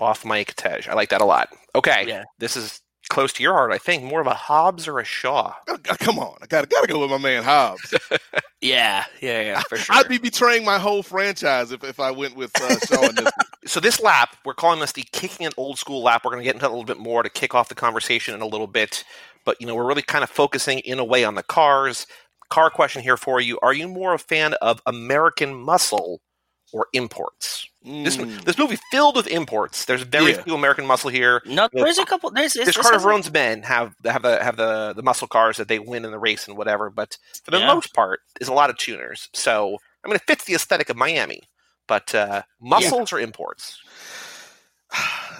off mic Tej. I like that a lot. Okay, Yeah. this is close to your heart. I think more of a Hobbs or a Shaw. Oh, come on, I gotta gotta go with my man Hobbs. *laughs* Yeah, yeah, yeah, for sure. I'd be betraying my whole franchise if, if I went with uh, Shaw this. *laughs* So this lap, we're calling this the kicking an old school lap. We're going to get into that a little bit more to kick off the conversation in a little bit. But you know, we're really kind of focusing in a way on the cars. Car question here for you: Are you more a fan of American muscle or imports? This Mm. this movie filled with imports. There's very Yeah. few American muscle here. no, there's a couple. There's, This this Carter has a- Roan's men have have the have the the muscle cars that they win in the race and whatever. But for the Yeah. most part, is a lot of tuners. So I mean, it fits the aesthetic of Miami. But uh, muscles or imports? *sighs* *sighs* *sighs*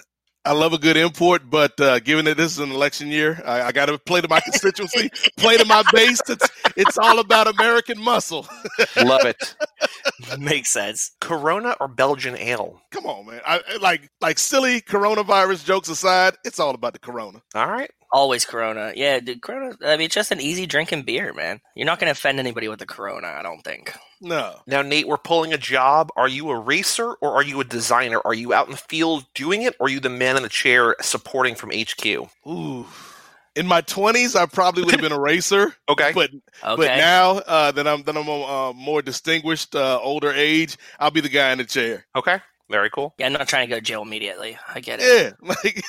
I love a good import, but uh, given that this is an election year, I, I got to play to my *laughs* constituency, play to my base. It's it's all about American muscle. Love it. *laughs* makes sense. Corona or Belgian ale? Come on, man. I, I- like like silly coronavirus jokes aside, it's all about the corona. All right. Always Corona. Yeah, dude, Corona. I mean, it's just an easy drinking beer, man. You're not going to offend anybody with the Corona, I don't think. No. Now, Nate, we're pulling a job. Are you a racer or are you a designer? Are you out in the field doing it or are you the man in the chair supporting from HQ? Ooh. In my twenties, I probably would have been a racer, *laughs* Okay. but Okay. but now uh, that I'm that I'm a uh, more distinguished, uh, older age, I'll be the guy in the chair. okay. Very cool. yeah, I'm not trying to go to jail immediately. I get it. Yeah, *laughs* like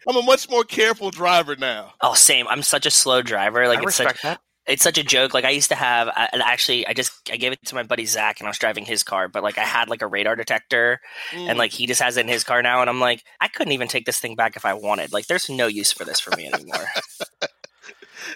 *laughs* I'm a much more careful driver now. Oh, same. I'm such a slow driver. Like I it's such, that. it's such a joke. Like I used to have, I, and actually, I just I gave it to my buddy Zach, and I was driving his car. But like I had like a radar detector, Mm. and like he just has it in his car now, and I'm like, I couldn't even take this thing back if I wanted. Like, there's no use for this for me anymore. *laughs*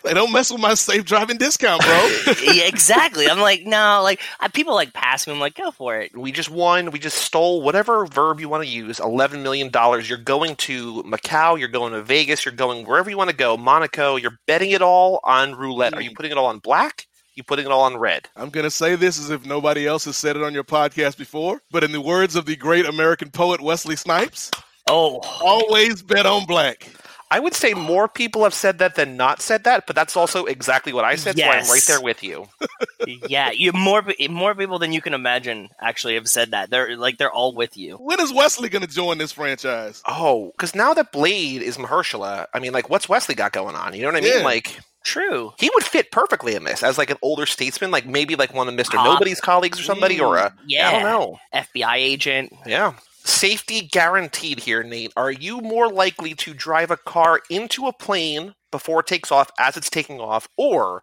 They don't mess with my safe driving discount, bro. *laughs* yeah, exactly. I'm like, no, like I, people like pass me. I'm like, go for it. We just won. We just stole whatever verb you want to use. $11 million. You're going to Macau. You're going to Vegas. You're going wherever you want to go. Monaco. You're betting it all on roulette. Are you hmm. putting it all on black? You putting it all on red? I'm gonna say this as if nobody else has said it on your podcast before, but in the words of the great American poet Wesley Snipes, Oh, always bet on black. I would say more people have said that than not said that, but that's also exactly what I said. So I'm right there with you. *laughs* yeah. You more more people than you can imagine actually have said that. They're like they're all with you. When is Wesley gonna join this franchise? Oh, because now that Blade is Mahershala, I mean, like, what's Wesley got going on? You know what I mean? Yeah. Like, True. he would fit perfectly in this as like an older statesman, like maybe like one of Mr. Ah. Nobody's colleagues or somebody, or a Yeah. I don't know. FBI agent. Yeah. Safety guaranteed here, Nate. Are you more likely to drive a car into a plane before it takes off as it's taking off, or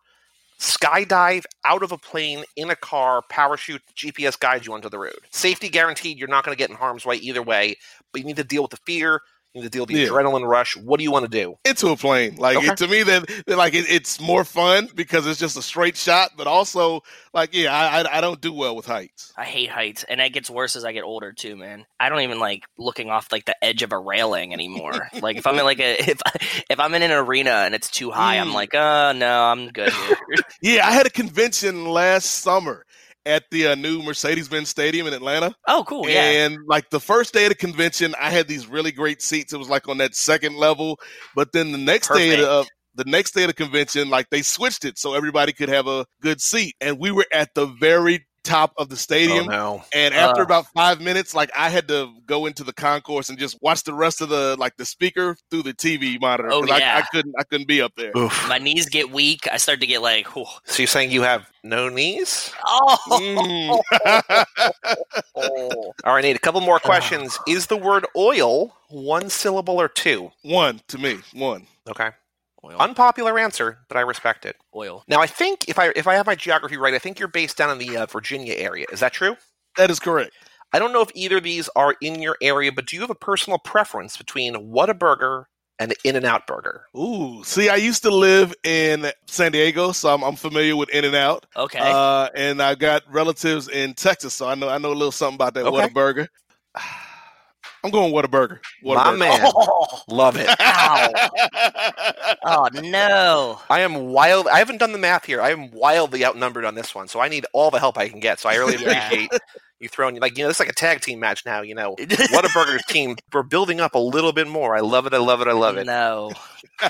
skydive out of a plane in a car, parachute, GPS guides you onto the road? Safety guaranteed. You're not going to get in harm's way either way, but you need to deal with the fear. You need to deal with the Yeah. adrenaline rush. What do you want to do? Into a plane. Like Okay. it, to me, that that, like it, it's more fun because it's just a straight shot, but also like yeah, I, I I don't do well with heights. I hate heights, and it gets worse as I get older too, man. I don't even like looking off like the edge of a railing anymore. *laughs* like if I'm in like a if if I'm in an arena and it's too high, I'm Mm. like, oh no, I'm good here. *laughs* Yeah, I had a convention last summer at the uh, new Mercedes-Benz Stadium in Atlanta. oh, cool, yeah. And like the first day of the convention, I had these really great seats. It was like on that second level. But then the next day of the, uh, the next day of the convention, like they switched it so everybody could have a good seat. And we were at the very top of the stadium. Oh no! And after Uh. about five minutes, like I had to go into the concourse and just watch the rest of the like the speaker through the TV monitor. Oh I, yeah. I couldn't I couldn't be up there. Oof. My knees get weak. I start to get like, whew. So you're saying you have no knees? oh, Mm. oh. *laughs* All right, Nate. A couple more questions. Is the word oil one syllable or two? one to me, one. Okay. Oil, Unpopular answer, but I respect it. oil. Now, I think if I if I have my geography right, I think you're based down in the uh, Virginia area. Is that true? That is correct. I don't know if either of these are in your area, but do you have a personal preference between Whataburger and the In and Out burger. Ooh, see, I used to live in San Diego, so I'm, I'm familiar with In and Out. Okay. Uh, and I got relatives in Texas, so I know I know a little something about that Okay. Whataburger. I'm going Whataburger. My Whataburger. man, Oh, *laughs* love it. Oh no. I am wild. I haven't done the math here. I am wildly outnumbered on this one, so I need all the help I can get. So I really *laughs* Yeah. appreciate you throwing like you know, it's like a tag team match now. You know, *laughs* what a burgers team. We're building up a little bit more. I love it. I love it. I love it. No.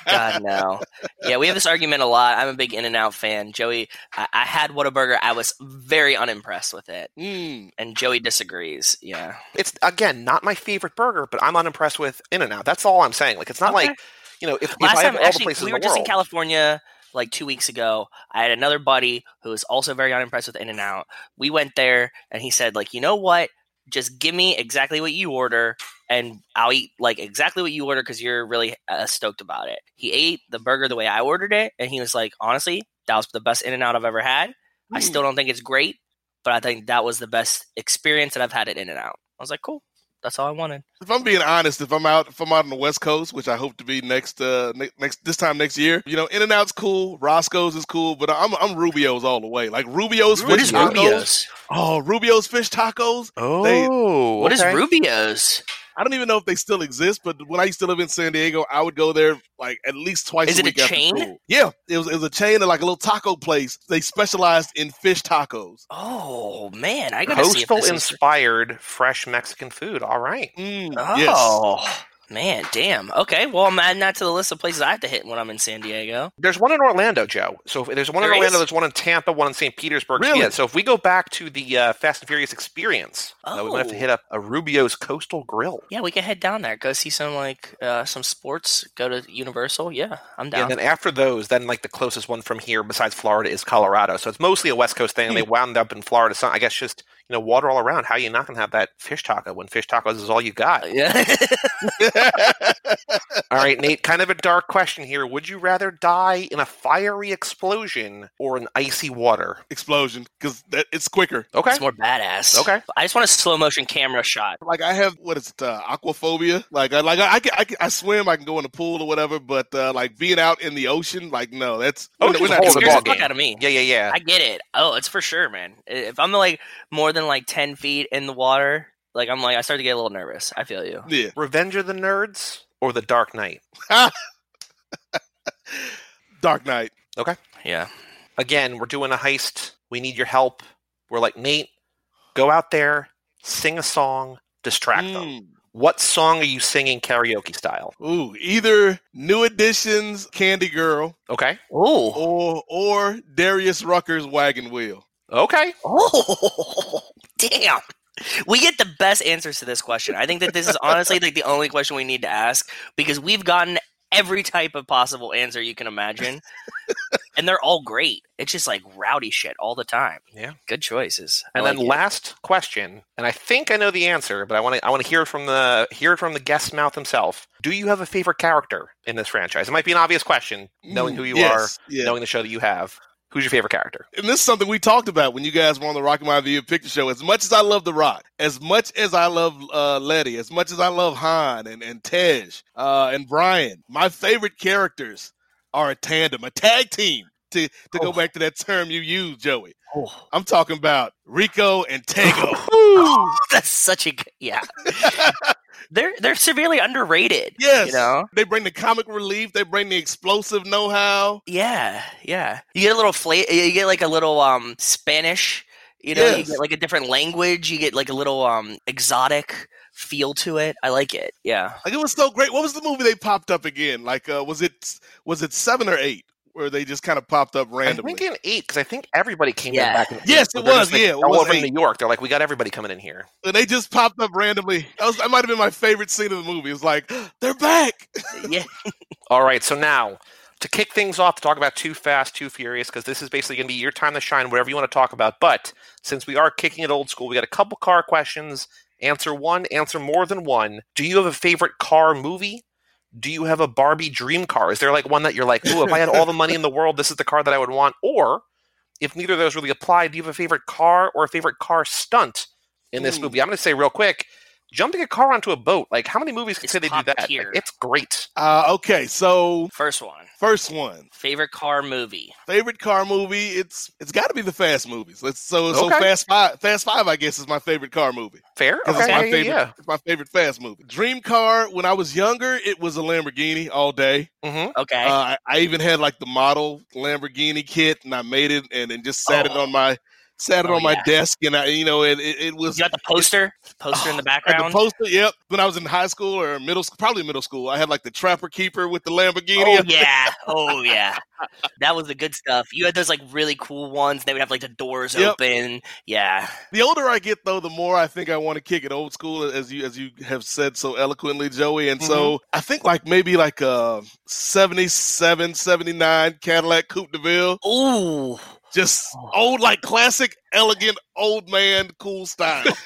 God no. Yeah, we have this argument a lot. I'm a big In and Out fan. Joey, I, I had Whataburger. I was very unimpressed with it, Mm, and Joey disagrees. Yeah. It's again not my favorite burger, but I'm unimpressed with In and Out. That's all I'm saying. Like it's not Okay. like you know if, if Last I have time, all actually, the places we in were the just world. in California like two weeks ago. I had another buddy who was also very unimpressed with In and Out. We went there, and he said, like, you know what? Just give me exactly what you order, and I'll eat like exactly what you order because you're really uh, stoked about it. He ate the burger the way I ordered it, and he was like, honestly, that was the best In and Out I've ever had. I Hmm. still don't think it's great, but I think that was the best experience that I've had at In and Out. I was like, cool. That's all I wanted. if I'm being honest, if I'm out if I'm out on the West Coast, which I hope to be next uh ne- next this time next year, you know, In and Out's cool, Roscoe's is cool, but I'm I'm Rubio's all the way. Like Rubio's What fish is tacos. Rubio's? Oh, Rubio's fish tacos. They- oh, What is okay. Rubio's? I don't even know if they still exist, but when I used to live in San Diego, I would go there like at least twice. Is a it a week after chain? school. Yeah, it was. It was a chain of like a little taco place. They specialized in fish tacos. Oh man, I gotta see Coastal this is- inspired fresh Mexican food. All right. Mm, Oh man, damn. Okay, well I'm adding that to the list of places I have to hit when I'm in San Diego. There's one in Orlando, Joe. So if there's one in Orlando. is? There's one in Tampa. One in St. Petersburg. Really? Yeah. So if we go back to the uh, Fast and Furious experience, uh, we might have to Oh. hit up a Rubio's Coastal Grill. Yeah, we can head down there, go see some like uh, some sports, go to Universal. Yeah, I'm Yeah, down. and then after those, then like the closest one from here besides Florida is Colorado. So it's mostly a West Coast thing. and they wound up in Florida. So I guess just you know water all around. How are you not gonna have that fish taco when fish tacos is all you got? yeah. *laughs* All right, Nate. Kind of a dark question here. Would you rather die in a fiery explosion or in icy water? explosion because it's quicker. Okay. it's more badass. Okay. I just want a slow motion camera shot. Like I have what is it, uh, aquaphobia? Like I like I, I, can, I I swim, I can go in the pool or whatever, but uh, like being out in the ocean, like no, that's Oh, we're, just we're not hold the ball the fuck out of me. Yeah, yeah, yeah. I get it. Oh, it's for sure, man. If I'm like more than like ten feet in the water, like I'm like I start to get a little nervous. I feel you. Yeah, Revenge of the Nerds or The Dark Knight? *laughs* Dark Knight. Okay. Yeah. Again, we're doing a heist. We need your help. We're like, Nate, go out there, sing a song, distract them. Mm. What song are you singing karaoke style? Ooh, either New Edition's Candy Girl Okay. Ooh. or or Darius Rucker's Wagon Wheel. Okay. *laughs* Oh, damn. We get the best answers to this question. I think that this is honestly like the only question we need to ask because we've gotten every type of possible answer you can imagine. *laughs* and they're all great. It's just like rowdy shit all the time. Yeah. Good choices. I And like then it. last question, and I think I know the answer, but I want to I want to hear it from the hear it from the guest's mouth himself. Do you have a favorite character in this franchise? It might be an obvious question, knowing who you yes, are, yeah. knowing the show that you have. Who's your favorite character? and this is something we talked about when you guys were on the Rocky My View Picture Show. As much as I love The Rock, as much as I love uh, Letty, as much as I love Han and, and Tej uh, and Brian, my favorite characters are a tandem, a tag team. To, to go Oh. back to that term you used, Joey. Oh, I'm talking about Rico and Tango. *laughs* that's such a good, yeah. *laughs* they're they're severely underrated. yes. You know? They bring the comic relief, they bring the explosive know how. Yeah, yeah. You get a little fla- You get like a little um Spanish. You know, you get like a different language. You get like a little um exotic feel to it. I like it. Yeah. Like it was so great. What was the movie they popped up again? Like uh, was it was it seven or eight where they just kind of popped up randomly? I think in eight because I think everybody came Yeah. in back. In Yes, so it was, like, yeah, it all was over eight. New York. They're like, we got everybody coming in here. and they just popped up randomly. That, was, that might have been my favorite scene of the movie. It's like *gasps* they're back. *laughs* Yeah. *laughs* All right, so now to kick things off, to talk about Too Fast, Too Furious, because this is basically going to be your time to shine, whatever you want to talk about. But since we are kicking it old school, we got a couple car questions. Answer one, answer more than one. Do you have a favorite car movie? Do you have a Barbie dream car? Is there like one that you're like, ooh, if I had all the money in the world, this is the car that I would want? Or if neither of those really apply, do you have a favorite car or a favorite car stunt in this Hmm. movie? I'm going to say real quick jumping a car onto a boat. Like, how many movies can It's say they do that? Like, it's great. Uh, okay, so First one, first one, Favorite car movie. favorite car movie. It's it's got to be the Fast movies. Let's so so Fast Five. Fast Five, I guess, is my favorite car movie. Fair. Okay. it's my yeah, favorite. yeah, It's my favorite Fast movie. Dream car. When I was younger, it was a Lamborghini all day. yeah. hmm Okay. Uh, I, I even had like the model Lamborghini kit, and I made it, and then just sat it Oh. on my sat it Oh, on my yeah. desk, and I, you know, and it, it was you got the poster? Poster in the *sighs* background? the poster. Yep. When I was in high school or middle, school, probably middle school, I had like the Trapper Keeper with the Lamborghini. Oh yeah, oh yeah, *laughs* that was the good stuff. You had those like really cool ones. They would have like the doors Yep. open. Yeah, The older I get, though, the more I think I want to kick it old school, as you as you have said so eloquently, Joey. And so mm-hmm. I think like maybe like a 77, 79 Cadillac Coupe de Ville, ooh, just oh. old, like classic, elegant, old man, cool style. *laughs*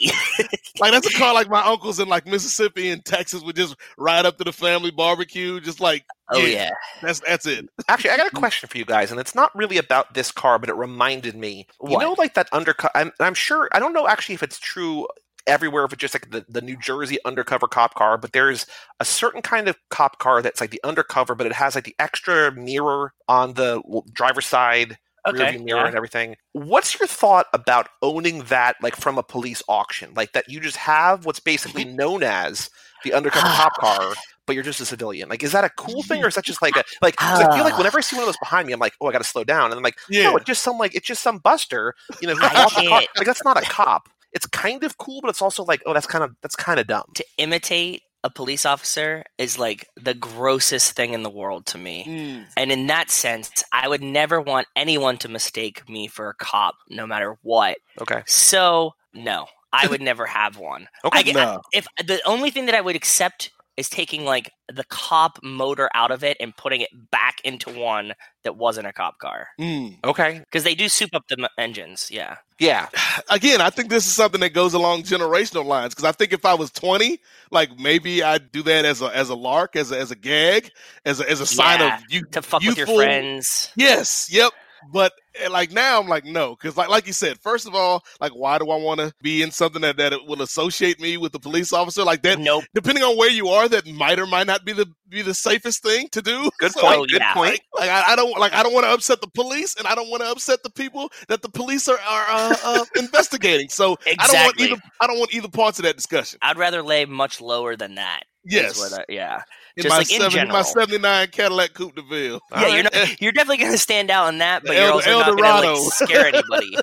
*laughs* like that's a car like my uncles in like Mississippi and Texas would just ride up to the family barbecue, just like oh yeah. that's that's it. Actually, I got a *laughs* question for you guys, and it's not really about this car, but it reminded me. You know, like that undercut. I'm, I'm sure. I don't know actually if it's true everywhere, if it's just like the, the New Jersey undercover cop car, but there's a certain kind of cop car that's like the undercover, but it has like the extra mirror on the driver's side. Okay, view mirror yeah. and everything. What's your thought about owning that like from a police auction? Like that you just have what's basically *laughs* known as the undercover cop car, but you're just a civilian. Like is that a cool thing or is that just like a like I feel like Ah. whenever I see one of those behind me, I'm like, oh I gotta slow down. And I'm like, Yeah. no, it's just some like it's just some buster, you know, who *laughs* I bought the car. Like that's not a cop. It's kind of cool, but it's also like, oh, that's kind of that's kind of dumb. To imitate a police officer is like the grossest thing in the world to me. Mm. And in that sense, I would never want anyone to mistake me for a cop, no matter what. Okay. So no, I would never have one. Okay. I, No. if the only thing that I would accept is taking like the cop motor out of it and putting it back into one that wasn't a cop car Mm. Okay. because they do soup up the m- engines. Yeah, Yeah. *sighs* again, I think this is something that goes along generational lines because I think if I was 20, like maybe I'd do that as a as a lark, as a, as a gag, as a, as a sign Yeah, of you to fuck with your friends. Yes, yep. But eh, like now, I'm like no, because like like you said, first of all, like why do I want to be in something that that will associate me with the police officer like that? Nope. Depending on where you are, that might or might not be the be the safest thing to do. *laughs* Good So, point. Oh, Good yeah. point. Like I, I don't like I don't want to upset the police, and I don't want to upset the people that the police are, are uh, uh, investigating. So I don't want Exactly. either. I don't want either parts of that discussion. I'd rather lay much lower than that Yes, I- yeah. In just my like in seven- my '79 Cadillac Coupe de Ville. yeah, you're not, *laughs* you're definitely going to stand out in that, but The you're El- also not going to like scare *laughs* anybody.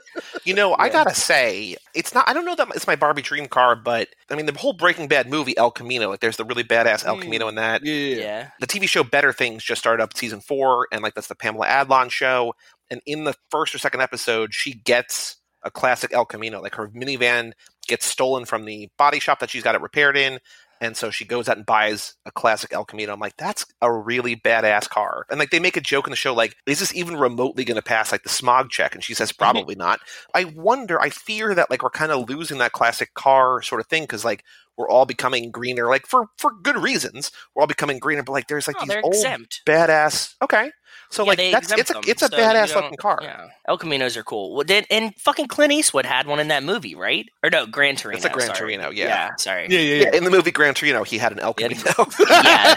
You know, I gotta say, it's not. I don't know that it's my Barbie dream car, but I mean, the whole Breaking Bad movie, El Camino. Like, there's the really badass El Mm. Camino in that. Yeah. yeah. The TV show Better Things just started up season four, and like that's the Pamela Adlon show. And in the first or second episode, she gets a classic El Camino. Like her minivan gets stolen from the body shop that she's got it repaired in. And so she goes out and buys a classic El Camino. I'm like, that's a really badass car. And like they make a joke in the show, like, is this even remotely going to pass like the smog check? And she says, mm-hmm. probably not. I wonder, I fear that like we're kind of losing that classic car sort of thing because like we're all becoming greener, like for for good reasons. We're all becoming greener, but like there's like Oh, these old exempt. badass. Okay, so Yeah, like that's it's a them, it's a so badass don't- car. Yeah. El Caminos are cool. Well, did, and fucking Clint Eastwood had one in that movie, right? Or no, Gran Torino. It's a Gran sorry. Torino, yeah. sorry. Yeah, yeah, Yeah, in the movie Gran Torino, he had an El Camino. *laughs* yeah.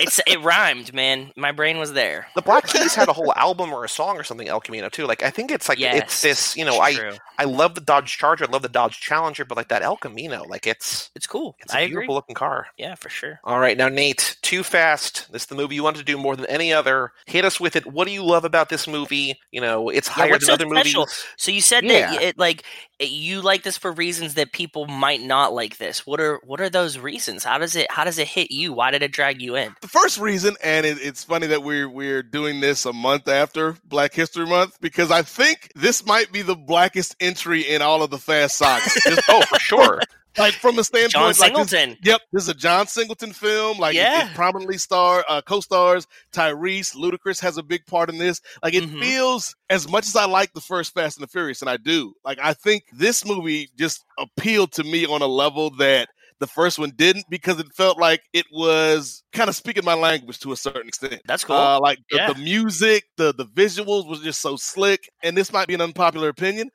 It's it rhymed, man. My brain was there. the Black Keys had a whole album or a song or something El Camino too. Like I think it's like yes, it's this. You know, I True. I love the Dodge Charger, I love the Dodge Challenger, but like that El Camino, like it's It's cool. it's a I beautiful agree. looking car. Yeah, for sure. All right, now Nate, Too Fast. This is the movie you want to do more than any other. Hit us with it. What do you love about this movie? You know, it's higher than so other special? movies. So you said Yeah. that it, like you like this for reasons that people might not like this. What are what are those reasons? How does it how does it hit you? Why did it drag you in? The first reason, and it, it's funny that we're we're doing this a month after Black History Month because I think this might be the blackest entry in all of the Fast saga. *laughs* Just, Oh, for sure. like from the standpoint, John like this- Singleton. Yep, this is a John Singleton film. Like, Yeah. it, prominently star uh, co-stars Tyrese. Ludacris has a big part in this. Like, it Mhm. feels as much as I like the first Fast and the Furious, and I do. Like, I think this movie just appealed to me on a level that the first one didn't because it felt like it was kind of speaking my language to a certain extent. That's cool. Uh, like the, the music, the the visuals was just so slick. And this might be an unpopular opinion.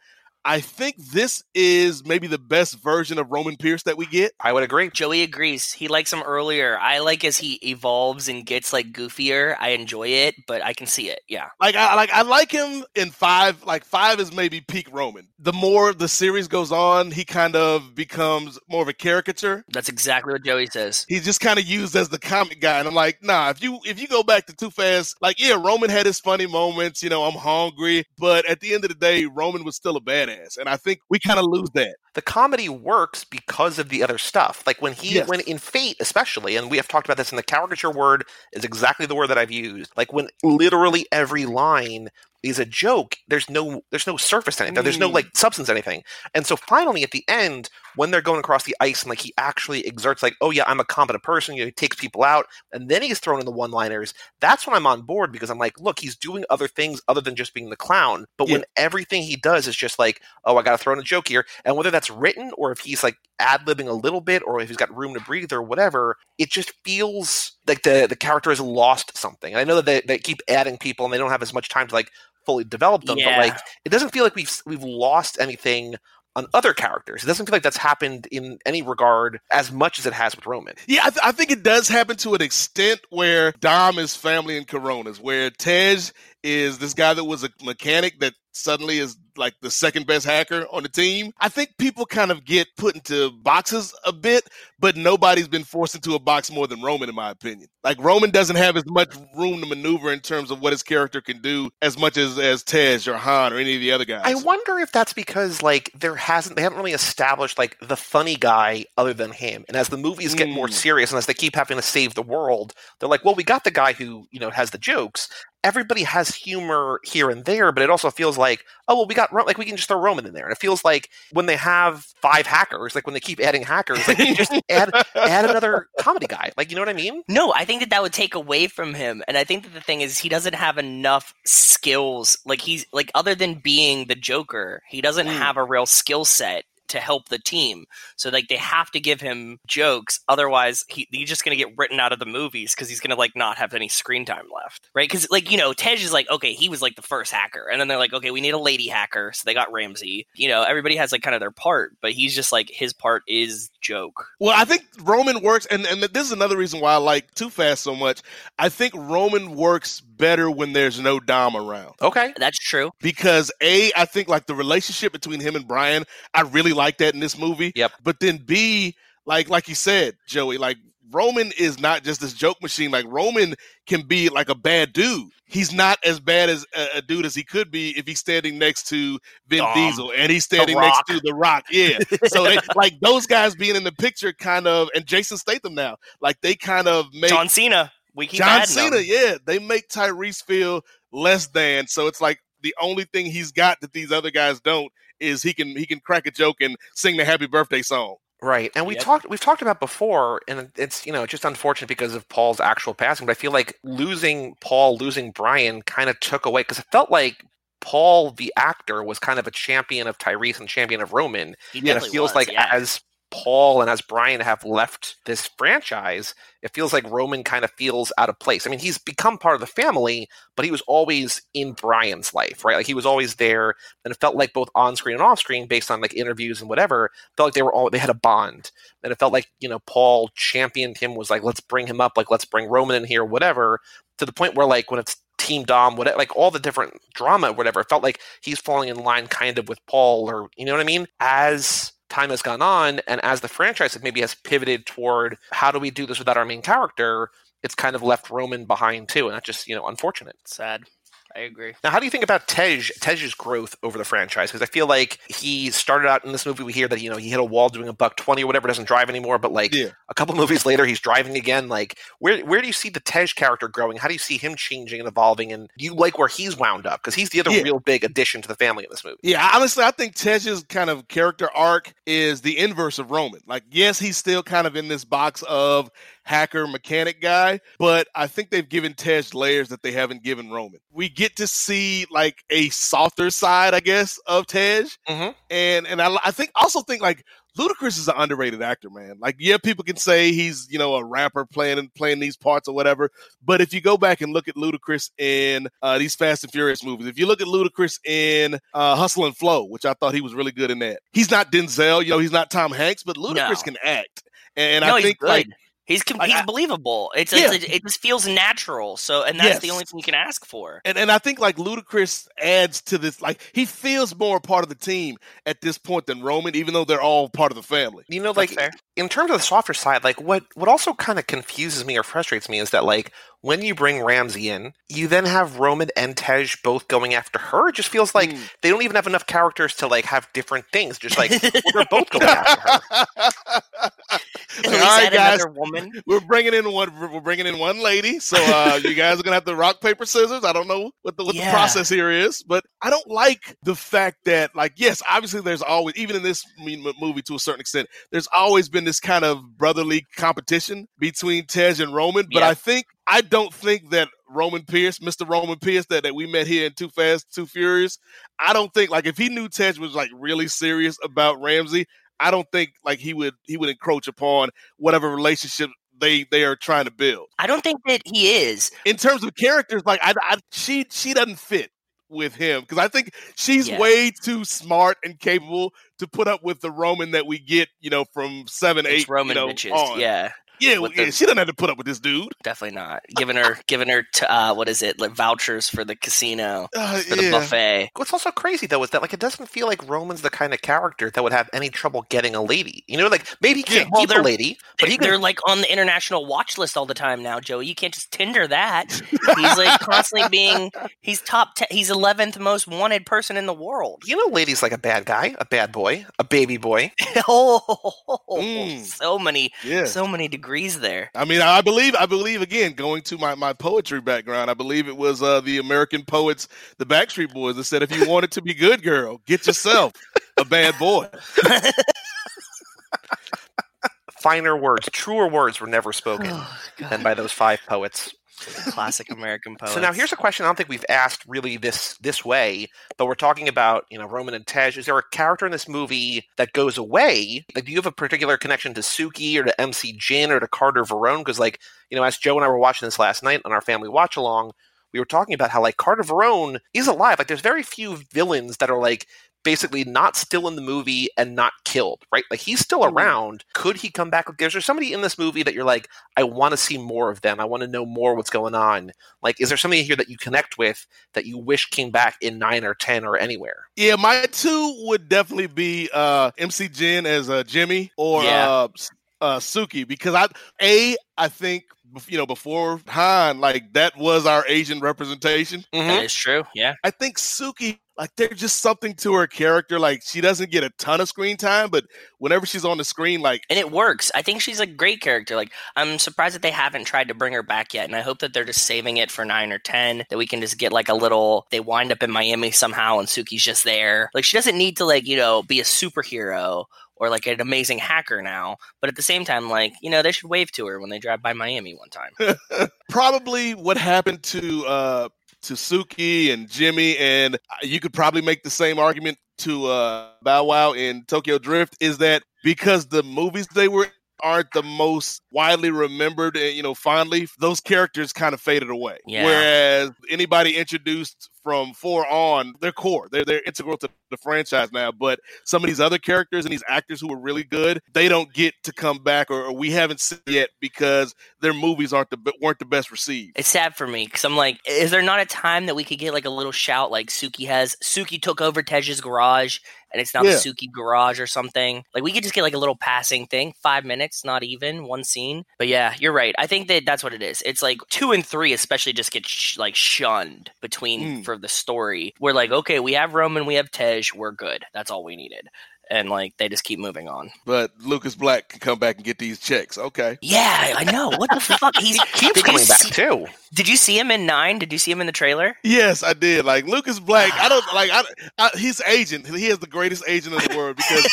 I think this is maybe the best version of Roman Pierce that we get. I would agree. Joey agrees. He likes him earlier. I like as he evolves and gets like goofier. I enjoy it, but I can see it. Yeah. Like I like I like him in five. Like five is maybe peak Roman. The more the series goes on, he kind of becomes more of a caricature. That's exactly what Joey says. He's just kind of used as the comic guy, and I'm like, nah. If you if you go back to Too Fast, like yeah, Roman had his funny moments. You know, I'm hungry, but at the end of the day, Roman was still a badass. And I think we kind of lose that. The comedy works because of the other stuff. Like when he, Yes. when in Fate, especially, and we have talked about this, in the caricature word is exactly the word that I've used. Like when literally every line is a joke. There's no, there's no surface to anything. There's no Mm. like substance anything. And so finally, at the end, when they're going across the ice and like he actually exerts, like, oh yeah, I'm a competent person. You know, he takes people out, and then he's thrown in the one-liners. That's when I'm on board because I'm like, look, he's doing other things other than just being the clown. But when everything he does is just like, oh, I got to throw in a joke here, and whether that's written or if he's like ad libbing a little bit or if he's got room to breathe or whatever, it just feels like the the character has lost something. And I know that they, they keep adding people and they don't have as much time to like fully develop them, Yeah. but like it doesn't feel like we've we've lost anything on other characters. It doesn't feel like that's happened in any regard as much as it has with Roman. Yeah, I, th- I think it does happen to an extent where Dom is family in Coronas, where Tej is this guy that was a mechanic that suddenly is like the second best hacker on the team. I think people kind of get put into boxes a bit, but nobody's been forced into a box more than Roman, in my opinion. Like Roman doesn't have as much room to maneuver in terms of what his character can do as much as as Tej or Han or any of the other guys. I wonder if that's because like there hasn't they haven't really established like the funny guy other than him. And as the movies get more Mm. serious and as they keep having to save the world, they're like, well, we got the guy who you know has the jokes. Everybody has humor here and there, but it also feels like, oh well, we got Ro- like we can just throw Roman in there, and it feels like when they have five hackers, like when they keep adding hackers, like you just *laughs* add add another comedy guy, like you know what I mean? No, I think that that would take away from him, and I think that the thing is he doesn't have enough skills. Like he's like other than being the Joker, he doesn't Mm. have a real skill set to help the team. So like they have to give him jokes, otherwise he, he's just gonna get written out of the movies because he's gonna like not have any screen time left, right? Because like you know Tej is like okay, he was like the first hacker, and then they're like okay, we need a lady hacker, so they got Ramsey. You know everybody has like kind of their part, but he's just like his part is joke. Well, I think Roman works, and, and this is another reason why I like Too Fast so much. I think Roman works better when there's no Dom around. Okay, That's true. Because A, I think like the relationship between him and Brian, I really like that in this movie. Yep. But then B, like like you said, Joey, like Roman is not just this joke machine. Like Roman can be like a bad dude. He's not as bad as a, a dude as he could be if he's standing next to Vin Dom. Diesel and he's standing next to The Rock. Yeah. *laughs* So they, like those guys being in the picture, kind of, and Jason Statham now, like they kind of make John Cena. We keep John Cena, them. yeah, they make Tyrese feel less than. So it's like the only thing he's got that these other guys don't is he can he can crack a joke and sing the happy birthday song. Right, and we Yep. talked we've talked about before, and it's you know just unfortunate because of Paul's actual passing. But I feel like losing Paul, losing Brian, kind of took away because it felt like Paul, the actor, was kind of a champion of Tyrese and champion of Roman, and it feels was, like yeah. as Paul and as Brian have left this franchise, it feels like Roman kind of feels out of place. I mean, he's become part of the family, but he was always in Brian's life, right? Like he was always there, and it felt like both on screen and off screen, based on like interviews and whatever, felt like they were all they had a bond, and it felt like you know Paul championed him, was like let's bring him up, like let's bring Roman in here, whatever, to the point where like when it's Team Dom, whatever, like all the different drama, whatever, it felt like he's falling in line kind of with Paul, or you know what I mean? As time has gone on, and as the franchise maybe has pivoted toward how do we do this without our main character, it's kind of left Roman behind too, and that's just you know unfortunate. Sad. I agree. Now, how do you think about Tej Tej's growth over the franchise? Because I feel like he started out in this movie. We hear that you know he hit a wall doing a buck twenty or whatever, doesn't drive anymore. But like Yeah. a couple movies later, he's driving again. Like where where do you see the Tej character growing? How do you see him changing and evolving? And do you like where he's wound up? Because he's the other Yeah. real big addition to the family in this movie. Yeah, honestly, I think Tej's kind of character arc is the inverse of Roman. Like, yes, he's still kind of in this box of hacker mechanic guy, but I think they've given Tej layers that they haven't given Roman. We get to see like a softer side, I guess, of Tej, Mhm. and and I, I think also think like Ludacris is an underrated actor, man. Like, yeah, people can say he's you know a rapper playing playing these parts or whatever, but if you go back and look at Ludacris in uh, these Fast and Furious movies, if you look at Ludacris in uh, Hustle and Flow, which I thought he was really good in that, he's not Denzel, you know, he's not Tom Hanks, but Ludacris No. can act, and no, I think like he's com- like, he's I- believable. It's, Yeah. it's it just feels natural. So, and that's the only thing you can ask for. and, and I think like Ludacris adds to this, like he feels more part of the team at this point than Roman, even though they're all part of the family. You know, like in terms of the softer side, like what what also kind of confuses me or frustrates me is that like when you bring Ramsey in, you then have Roman and Tej both going after her. It just feels like Mm. they don't even have enough characters to like have different things. Just like well, they're both *laughs* going after her. *laughs* All right, guys. woman. We're bringing in one. We're bringing in one lady. So uh, *laughs* you guys are gonna have to rock paper scissors. I don't know what the what Yeah. the process here is, but I don't like the fact that like yes, obviously there's always even in this movie to a certain extent, there's always been this kind of brotherly competition between Tej and Roman. But Yeah. I think I don't think that Roman Pierce, Mr. Roman Pierce, that, that we met here in Too Fast, Too Furious, I don't think like if he knew Tej was like really serious about Ramsey, I don't think like he would he would encroach upon whatever relationship they they are trying to build. I don't think that he is. In terms of characters, like I, I she she doesn't fit with him because I think she's Yeah. way too smart and capable to put up with the Roman that we get, you know, from seven, eight, Roman you know, bitches. on. Yeah, yeah, with yeah. the- she doesn't have to put up with this dude. definitely not. Giving her, giving her, t- uh, what is it? Like vouchers for the casino, Uh, for the yeah. buffet. What's also crazy though is that like it doesn't feel like Roman's the kind of character that would have any trouble getting a lady. You know, like maybe he can't well, keep a they're- lady, but But he they're can. like on the international watch list all the time now, Joey. You can't just Tinder that. He's like *laughs* constantly being. He's top. Te- he's eleventh most wanted person in the world. You know, ladies like a bad guy, a bad boy, a baby boy. *laughs* oh, Mm. so many, Yeah. so many degrees there. I mean, I believe, I believe again, going to my, my poetry background, I believe it was uh, the American poets, the Backstreet Boys, that said, if you want it to be good, girl, get yourself a bad boy. *laughs* Finer words, truer words were never spoken *sighs* Oh, than by those five poets. Classic American poets. *laughs* So now here's a question I don't think we've asked really this this way, but we're talking about, you know, Roman and Tej. Is there a character in this movie that goes away? Like do you have a particular connection to Suki or to MC Jin or to Carter Verone? Because like, you know, as Joe and I were watching this last night on our family watch along, we were talking about how like Carter Verone is alive. Like there's very few villains that are like basically not still in the movie and not killed, right? Like he's still Mhm. around. Could he come back? Like, is there somebody in this movie that you're like, I want to see more of them. I want to know more what's going on. Like, is there somebody here that you connect with that you wish came back in nine or ten or anywhere? Yeah, my two would definitely be uh, MC Jin as uh, Jimmy or Yeah. uh, uh, Suki because I a I think you know before Han like that was our Asian representation. Mm-hmm. that is true. Yeah, I think Suki like there's just something to her character like she doesn't get a ton of screen time, but whenever she's on the screen, like and it works. I think she's a great character. Like I'm surprised that they haven't tried to bring her back yet, and I hope that they're just saving it for nine or ten. That we can just get like a little. They wind up in Miami somehow, and Suki's just there. Like she doesn't need to like you know be a superhero or like an amazing hacker now, but at the same time, like you know they should wave to her when they drive by Miami one time. *laughs* probably what happened to uh to Suki and Jimmy and uh, you could probably make the same argument to uh Bow Wow in Tokyo Drift is that because the movies they were aren't the most widely remembered and you know fondly those characters kind of faded away Yeah. whereas anybody introduced from four on they're core they're, they're integral to the franchise now but some of these other characters and these actors who were really good they don't get to come back or, or we haven't seen yet because their movies aren't the weren't the best received It's sad for me because I'm like, is there not a time that we could get like a little shout like Suki has? Suki took over Tej's garage and it's now Yeah. the Suki garage or something. Like we could just get like a little passing thing, five minutes, not even one scene. But yeah, you're right. I think that that's what it is. It's like two and three, especially, just get sh- like shunned between Mm. for the story. We're like, okay, we have Roman, we have Tej, we're good. That's all we needed. And like they just keep moving on. but Lucas Black can come back and get these checks okay Yeah, I know. What the fuck? He's *laughs* Keeps did you coming back see- too. Did you see him in nine? Did you see him in the trailer? Yes, I did. Like Lucas Black, I don't *sighs* like. I, I, his agent, he has the greatest agent in the world because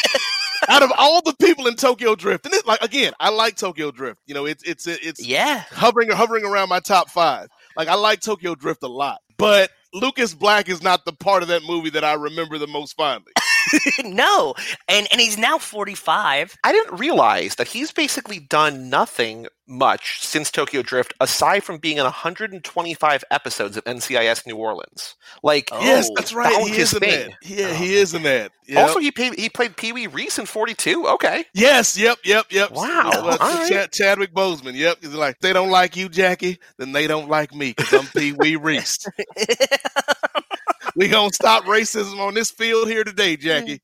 out of all the people in Tokyo Drift, and it, like again, I like Tokyo Drift. You know, it's it's it's yeah, hovering hovering around my top five. Like I like Tokyo Drift a lot, but Lucas Black is not the part of that movie that I remember the most fondly. *laughs* no, and and he's now forty five. I didn't realize that he's basically done nothing much since Tokyo Drift, aside from being in 125 episodes of NCIS New Orleans. Like, Oh, yes, that's right. that He is in thing. that. Yeah, Oh, he is in that. Yep. Also, he played he played Pee Wee Reese in 42. Okay, Yes, yep, yep, yep. Wow, Uh, all right. Chad- Chadwick Boseman. Yep. He's like, they don't like you, Jackie, then they don't like me because I'm Pee Wee *laughs* Reese. *laughs* we gonna stop racism on this field here today, Jackie.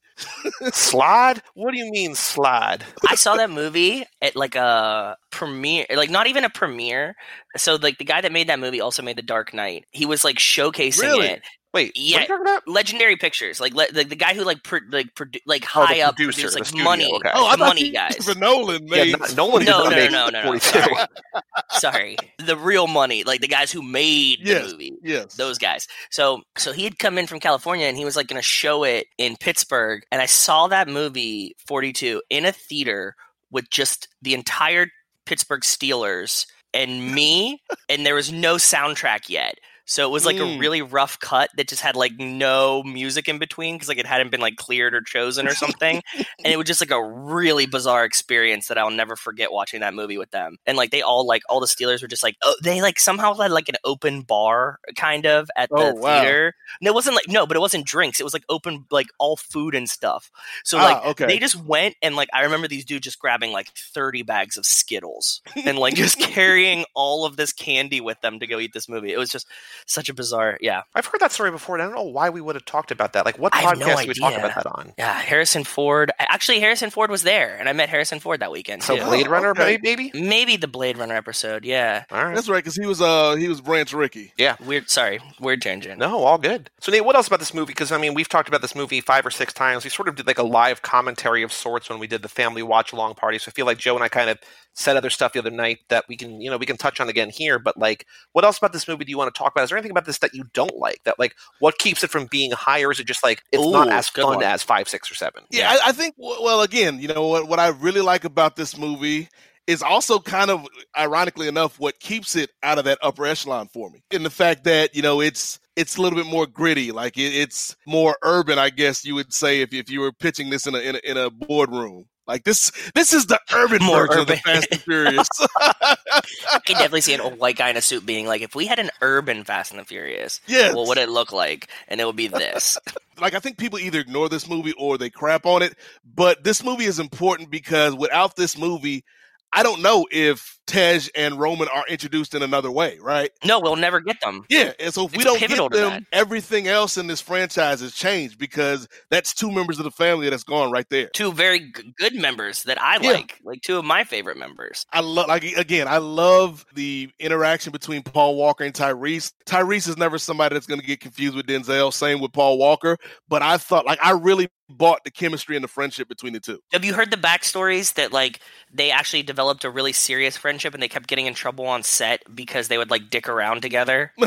slide. What do you mean slide? I saw that movie at like a premiere, like not even a premiere. So like the guy that made that movie also made The Dark Knight. He was like showcasing Really? it. Wait, Yeah. what are you talking about? Legendary Pictures, like le- the, the guy who like pro- like produ- like Oh, the high up producer, produced, like studio, money, okay. Oh, I the thought money he- guys. For Nolan, Yeah, made not, Nolan did No, not *laughs* no, no, no, no. Sorry. *laughs* Sorry, the real money, like the guys who made the movie. Yes. those guys. So so he had come in from California and he was like going to show it in Pittsburgh and I saw that movie 42 in a theater with just the entire Pittsburgh Steelers and me and there was no soundtrack yet. So it was like a Mm. really rough cut that just had like no music in between because like it hadn't been like cleared or chosen or something. and it was *laughs* just like a really bizarre experience that I'll never forget watching that movie with them. And like they all like all the Steelers were just like oh they like somehow had like an open bar kind of at the Oh, wow. theater. No, it wasn't like no, but it wasn't drinks. It was like open like all food and stuff. So Ah, like okay. they just went and like I remember these dudes just grabbing like 30 bags of Skittles and like just *laughs* carrying all of this candy with them to go eat this movie. It was just such a bizarre yeah. I've heard that story before, and I don't know why we would have talked about that. Like, what I have no podcast did we talk about that on? Yeah, Harrison Ford. Actually, Harrison Ford was there, and I met Harrison Ford that weekend So too. Blade Oh, Runner, okay. maybe? Maybe the Blade Runner episode. Yeah. All right. That's right, because he was uh he was Branch Rickey. Yeah. Weird. Sorry. Weird tangent. No, all good. So, Nate, what else about this movie? Because, I mean, we've talked about this movie five or six times. We sort of did like a live commentary of sorts when we did the family watch along party. So I feel like Joe and I kind of said other stuff the other night that we can, you know, we can touch on again here. But, like, what else about this movie do you want to talk about? Is there anything about this that you don't like? That, like, what keeps it from being higher? Or is it just like it's not as fun one. as five, six, or seven? Yeah, I, I think. Well, again, you know what? What I really like about this movie is also kind of, ironically enough, what keeps it out of that upper echelon for me. In the fact that you know it's it's a little bit more gritty, like it, it's more urban, I guess you would say, if if you were pitching this in a in a, in a boardroom. Like this, this is the urban More of the. Fast and Furious. *laughs* I can definitely see an old white guy in a suit being like, if we had an urban Fast and the Furious, Yes. what would it look like? And it would be this. *laughs* like I think people either ignore this movie or they crap on it. But this movie is important because without this movie, I don't know if Tej and Roman are introduced in another way, right? no, we'll never get them. Yeah, and so if we don't get them, everything else in this franchise has changed because that's two members of the family that's gone right there. Two very g- good members that I Yeah. like, like two of my favorite members. I love, like again, I love the interaction between Paul Walker and Tyrese. Tyrese is never somebody that's going to get confused with Denzel. Same with Paul Walker, but I thought, like, I really bought the chemistry and the friendship between the two. Have you heard the backstories that like they actually developed a really serious friendship and they kept getting in trouble on set because they would like dick around together? *laughs*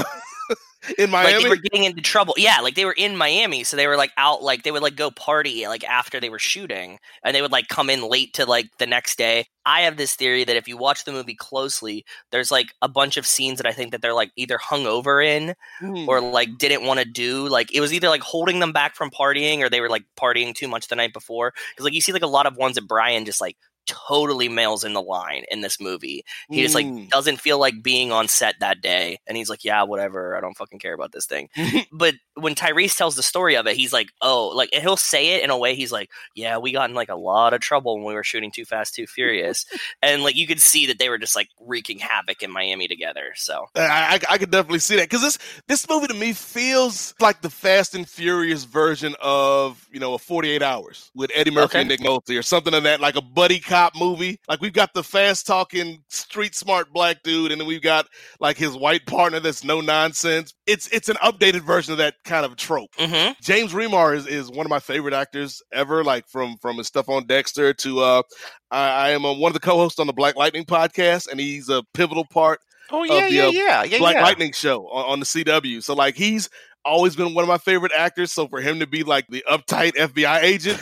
In Like Miami, they were getting into trouble. Yeah, like they were in Miami, so they were like out like they would like go party like after they were shooting and they would like come in late to like the next day. I have this theory that if you watch the movie closely, there's like a bunch of scenes that I think that they're like either hungover in Hmm. or like didn't want to do. Like it was either like holding them back from partying or they were like partying too much the night before. Because like you see like a lot of ones that Brian just like totally mails in the line in this movie. He just like Mm. doesn't feel like being on set that day. And he's like, yeah, whatever. I don't fucking care about this thing. *laughs* but when Tyrese tells the story of it, he's like, oh, like, and he'll say it in a way he's like, yeah, we got in like a lot of trouble when we were shooting Too Fast, Too Furious. *laughs* and like, you could see that they were just like wreaking havoc in Miami together. So, I, I, I could definitely see that because this this movie to me feels like the Fast and Furious version of you know a Forty Eight Hours with Eddie Murphy Okay. and Nick Nolte or something of that, like a buddy cop movie. Like we've got the fast talking, street smart black dude, and then we've got like his white partner that's no nonsense. It's it's an updated version of that kind of trope. hmm James Remar is, is one of my favorite actors ever, like from from his stuff on Dexter to uh I, I am uh, one of the co-hosts on the Black Lightning podcast, and he's a pivotal part Oh, Of yeah, the, yeah, uh, yeah. Yeah, Black yeah. Lightning show on, on the CW. So like he's always been one of my favorite actors. So for him to be like the uptight FBI agent,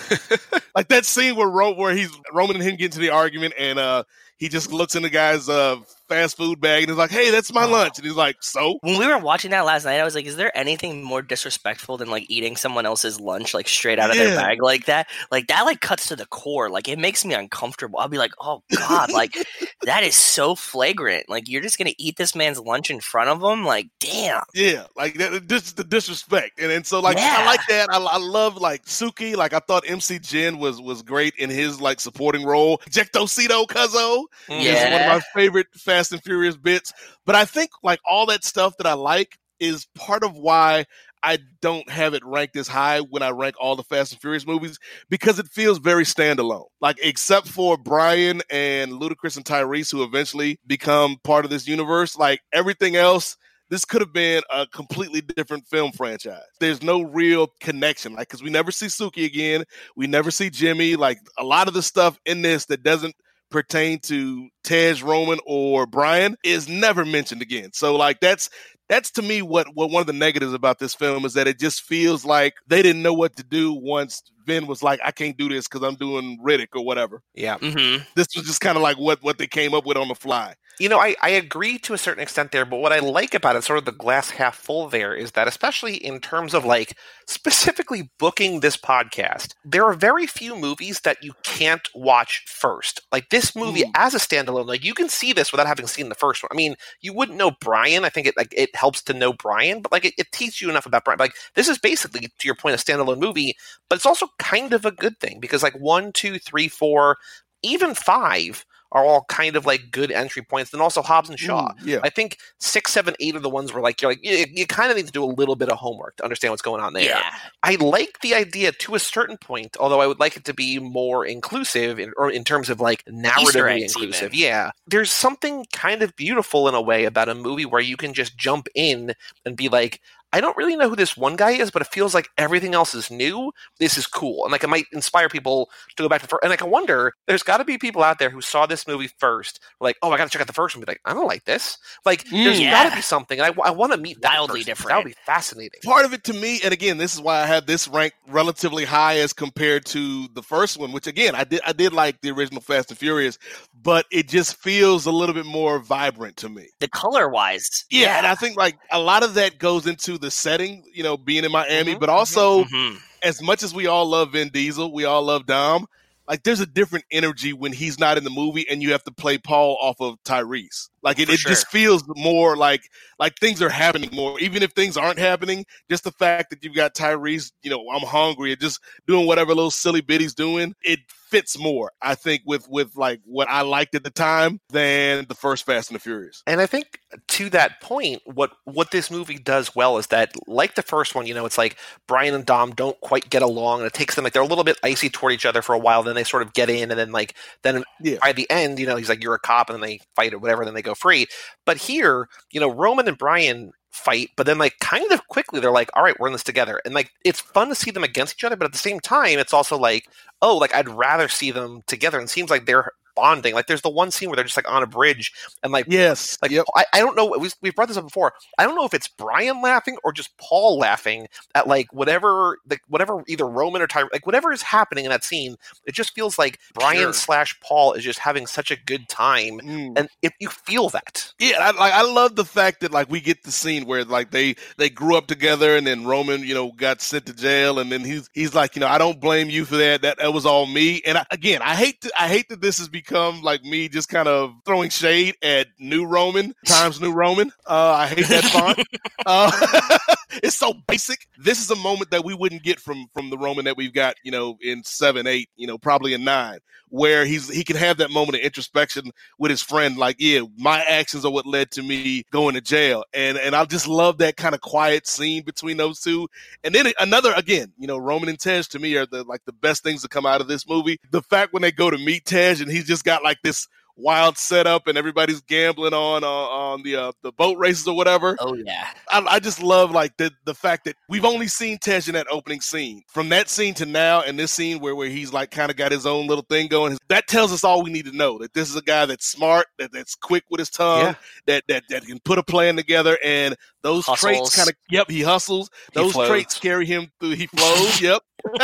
*laughs* like that scene where Ro- where he's Roman and him get into the argument, and uh, he just looks in the guy's uh, fast food bag and he's like, "Hey, that's my oh. lunch," and he's like, "So." When we were watching that last night, I was like, "Is there anything more disrespectful than like eating someone else's lunch like straight out of Yeah. their bag like that? Like that like cuts to the core. Like it makes me uncomfortable. I'll be like, "Oh God!" like *laughs* that is so flagrant. Like you're just gonna eat this man's lunch in front of him. Like damn. Yeah, like that, this is the disrespect, and and so like I like that. I, I love like Suki. Like I thought MC Jin was was great in his like supporting role. Jectocito Cuzzo is one of my favorite Fast and Furious bits. But I think like all that stuff that I like is part of why I don't have it ranked as high when I rank all the Fast and Furious movies because it feels very standalone. Like except for Brian and Ludacris and Tyrese, who eventually become part of this universe, like everything else this could have been a completely different film franchise. There's no real connection, like because we never see Suki again, we never see Jimmy. Like a lot of the stuff in this that doesn't pertain to Tej Roman or Brian is never mentioned again. So like that's that's to me what what one of the negatives about this film is that it just feels like they didn't know what to do once Vin was like, I can't do this because I'm doing Riddick or whatever. Yeah. Mm-hmm. This was just kind of like what what they came up with on the fly. You know, I, I agree to a certain extent there, but what I like about it, sort of the glass half full there, is that especially in terms of like specifically booking this podcast, there are very few movies that you can't watch first. Like this movie as a standalone, like you can see this without having seen the first one. I mean, you wouldn't know Brian. I think it like it helps to know Brian, but like it, it teaches you enough about Brian. Like this is basically, to your point, a standalone movie, but it's also kind of a good thing because like one, two, three, four, even five are all kind of like good entry points. And also Hobbs and Shaw. Mm, yeah. I think six, seven, eight are the ones where like you're like you, you kind of need to do a little bit of homework to understand what's going on there. Yeah. I like the idea to a certain point, although I would like it to be more inclusive in, or in terms of like narratively inclusive. even. Yeah. There's something kind of beautiful in a way about a movie where you can just jump in and be like, I don't really know who this one guy is, but it feels like everything else is new. This is cool. And like it might inspire people to go back to first. And like I wonder, there's got to be people out there who saw this movie first, like, oh, I got to check out the first one. Be like, I don't like this. Like, there's Mm, got to be something. And I, I want to meet that Wildly person. different. That would be fascinating. part of it to me, and again, this is why I have this ranked relatively high as compared to the first one, which again, I did I did like the original Fast and Furious, but it just feels a little bit more vibrant to me. The color wise. Yeah, and I think like a lot of that goes into the setting, you know, being in Miami, but also Mhm. as much as we all love Vin Diesel, we all love Dom. Like there's a different energy when he's not in the movie and you have to play Paul off of Tyrese. Like it, it just feels more like like things are happening more. Even if things aren't happening, just the fact that you've got Tyrese, you know, I'm hungry and just doing whatever little silly bit he's doing, it fits more, I think, with with like what I liked at the time than the first Fast and the Furious. And I think to that point, what what this movie does well is that, like the first one, you know, it's like Brian and Dom don't quite get along, and it takes them like they're a little bit icy toward each other for a while. Then they sort of get in, and then like then Yeah. by the end, you know, he's like, "You're a cop," and then they fight or whatever, then they go free. But here, you know, Roman and Brian fight, but then like kind of quickly they're like, "All right, we're in this together," and like it's fun to see them against each other, but at the same time, it's also like, oh, like I'd rather see them together. And it seems like they're bonding. Like there's the one scene where they're just like on a bridge and like Yes. like yep. I, I don't know. We, we've brought this up before. I don't know if it's Brian laughing or just Paul laughing at like whatever, like whatever either Roman or Ty, like whatever is happening in that scene. It just feels like Brian Sure. slash Paul is just having such a good time, Mm. and if you feel that, Yeah, I, like I love the fact that like we get the scene where like they they grew up together, and then Roman, you know, got sent to jail, and then he's he's like, you know, I don't blame you for that. That that was all me. And I, again, I hate to I hate that this has become like me just kind of throwing shade at New Roman times New Roman. Uh, I hate that font. *laughs* uh, *laughs* it's so basic. This is a moment that we wouldn't get from from the Roman that we've got, you know, in seven, eight, you know, probably in nine, where he's he can have that moment of introspection with his friend, like, yeah, my actions are what led to me going to jail. And and I just love that kind of quiet scene between those two. And then another again, you know, Roman and Tej to me are the like the best things to come out of this movie. The fact when they go to meet Tej and he's just got like this wild setup and everybody's gambling on uh, on the uh, the boat races or whatever. Oh yeah, I, I just love like the the fact that we've only seen Tej in that opening scene. From that scene to now, and this scene where where he's like kind of got his own little thing going, that tells us all we need to know. That this is a guy that's smart, that that's quick with his tongue, Yeah. that that that can put a plan together, and those traits kind of yep, he hustles. Those flows. traits carry him through. He *laughs* flows. yep. *laughs*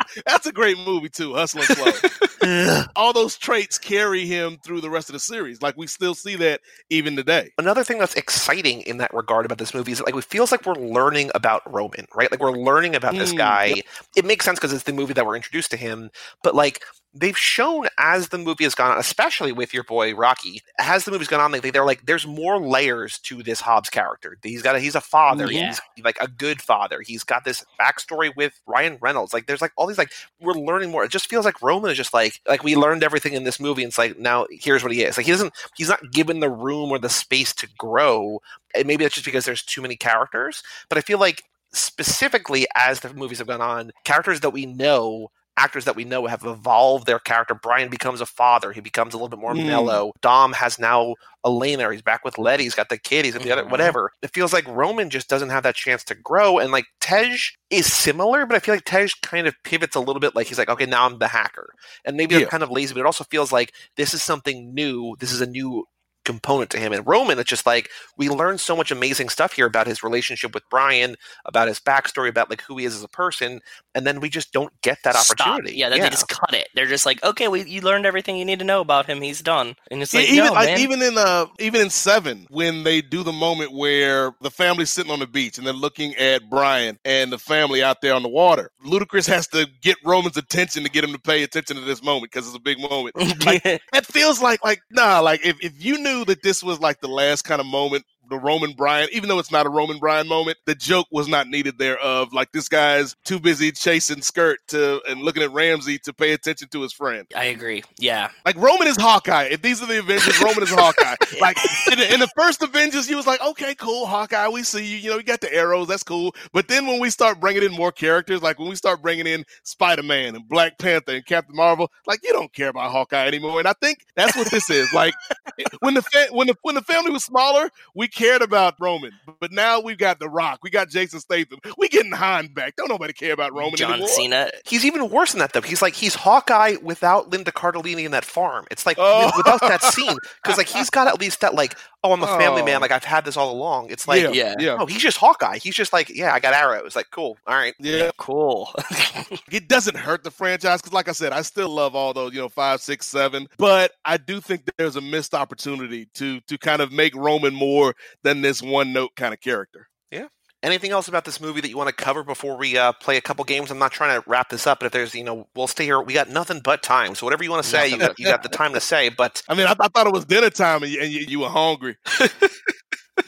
*laughs* That's a great movie too, Hustle and Flow. All those traits carry him through the rest of the series. Like we still see that even today. Another thing that's exciting in that regard about this movie is that, like it feels like we're learning about Roman, right? Like we're learning about this Mm, guy. It makes sense because it's the movie that we're introduced to him, but like they've shown as the movie has gone on, especially with your boy Rocky, as the movie's gone on, like they, they're like there's more layers to this Hobbs character. He's got a, he's a father, mm, Yeah. he's like a good father. He's got this backstory with Ryan Reynolds. Like there's like all these like we're learning more. It just feels like Roman is just like like we learned everything in this movie. And it's like now here's what he is. Like he doesn't he's not given the room or the space to grow. And maybe that's just because there's too many characters. But I feel like specifically as the movies have gone on, characters that we know actors that we know have evolved their character. Brian becomes a father. He becomes a little bit more Mm. mellow. Dom has now Elena. He's back with Letty. He's got the kid. He's got the other, Mhm. whatever. It feels like Roman just doesn't have that chance to grow. And like Tej is similar, but I feel like Tej kind of pivots a little bit. Like he's like, okay, now I'm the hacker. And maybe Yeah. they're kind of lazy, but it also feels like this is something new. This is a new component to him. And Roman, it's just like we learned so much amazing stuff here about his relationship with Brian, about his backstory, about like who he is as a person, and then we just don't get that Stop. opportunity. Yeah, then they just cut it. They're just like, okay, we, you learned everything you need to know about him. He's done. And it's like, E- even no, like man. even in uh even in seven when they do the moment where the family's sitting on the beach and they're looking at Brian and the family out there on the water. Ludacris has to get Roman's attention to get him to pay attention to this moment because it's a big moment. *laughs* Like, it feels like like nah like if, if you knew that this was like the last kind of moment the Roman Brian, even though it's not a Roman Brian moment, the joke was not needed there of like this guy's too busy chasing skirt to and looking at Ramsey to pay attention to his friend. I agree. Yeah. Like Roman is Hawkeye. If these are the Avengers, Roman is Hawkeye. *laughs* Like in the, in the first Avengers, he was like, okay, cool, Hawkeye, we see you. You know, you got the arrows, that's cool. But then when we start bringing in more characters, like when we start bringing in Spider Man and Black Panther and Captain Marvel, like you don't care about Hawkeye anymore. And I think that's what this is. Like *laughs* when the fa- when the when the family was smaller, we cared about Roman. But now we've got The Rock, we got Jason Statham, we getting Han back. Don't nobody care about Roman John anymore. Cena. He's even worse than that, though. He's like he's Hawkeye without Linda Cardellini in that farm. It's like Oh. *laughs* without that scene because like he's got at least that like oh I'm a family Oh. man like I've had this all along. It's like yeah, yeah. yeah, oh he's just Hawkeye. He's just like yeah I got arrows. Like cool. All right. yeah. Cool. *laughs* it doesn't hurt the franchise because, like I said, I still love all those, you know, five, six, seven. But I do think that there's a missed opportunity to to kind of make Roman more than this one note kind of character. Yeah. Anything else about this movie that you want to cover before we uh, play a couple games? I'm not trying to wrap this up, but if there's you know we'll stay here. We got nothing but time, so whatever you want to say, you got you got the time to *laughs* say. But I mean, I, I thought it was dinner time and you, and you, you were hungry. *laughs*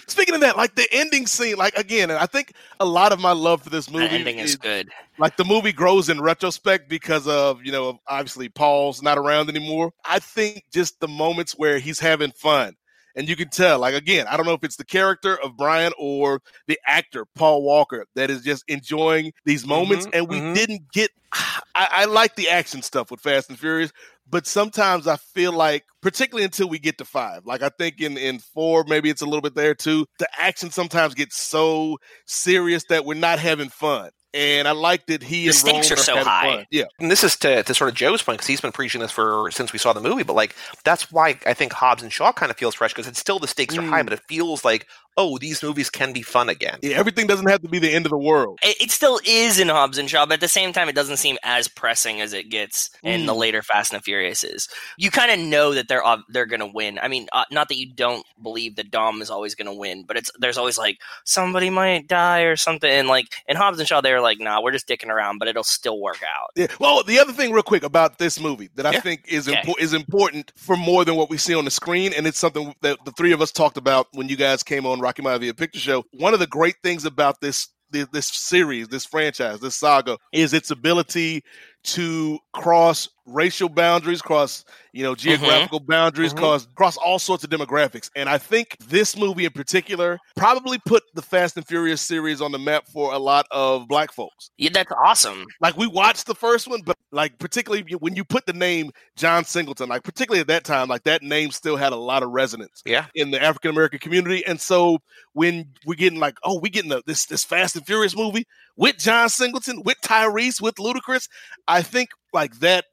Speaking of that, like the ending scene, like again, and I think a lot of my love for this the movie ending is is good. like the movie grows in retrospect because of you know obviously Paul's not around anymore. I think just the moments where he's having fun, and you can tell. Like again, I don't know if it's the character of Brian or the actor Paul Walker that is just enjoying these moments, Mhm, and we mhm. didn't get. *sighs* I, I like the action stuff with Fast and Furious, but sometimes I feel like, particularly until we get to five, like I think in in four maybe it's a little bit there too. The action sometimes gets so serious that we're not having fun. And I like that he The and stakes Rome are so having high. fun. Yeah, and this is to, to sort of Joe's point because he's been preaching this for since we saw the movie. But like that's why I think Hobbs and Shaw kind of feels fresh because it's still the stakes are high, Mm. but it feels like oh these movies can be fun again. yeah. Everything doesn't have to be the end of the world. It, it still is in Hobbs and Shaw, but at the same time, it doesn't seem as pressing as it gets in the Mm. later Fast and the Furiouses. You kind of know that they're ob- they're going to win. I mean, uh, not that you don't believe that Dom is always going to win, but it's there's always like somebody might die or something. And like in Hobbs and Shaw, they're like, nah, we're just dicking around, but it'll still work out. Yeah. Well, the other thing, real quick, about this movie that I Yeah. think is Okay. impo- is important for more than what we see on the screen, and it's something that the three of us talked about when you guys came on Rocky Maivia Picture Show. One of the great things about this, this series, this franchise, this saga, is its ability to cross racial boundaries, cross you know geographical boundaries, Mhm. cross cross all sorts of demographics. And I think this movie in particular probably put the Fast and Furious series on the map for a lot of black folks. Yeah, that's awesome. Like we watched the first one, but like particularly when you put the name John Singleton, like particularly at that time, like that name still had a lot of resonance Yeah. in the African American community. And so when we're getting like, oh, we getting the, this this Fast and Furious movie with John Singleton, with Tyrese, with Ludacris, I think like that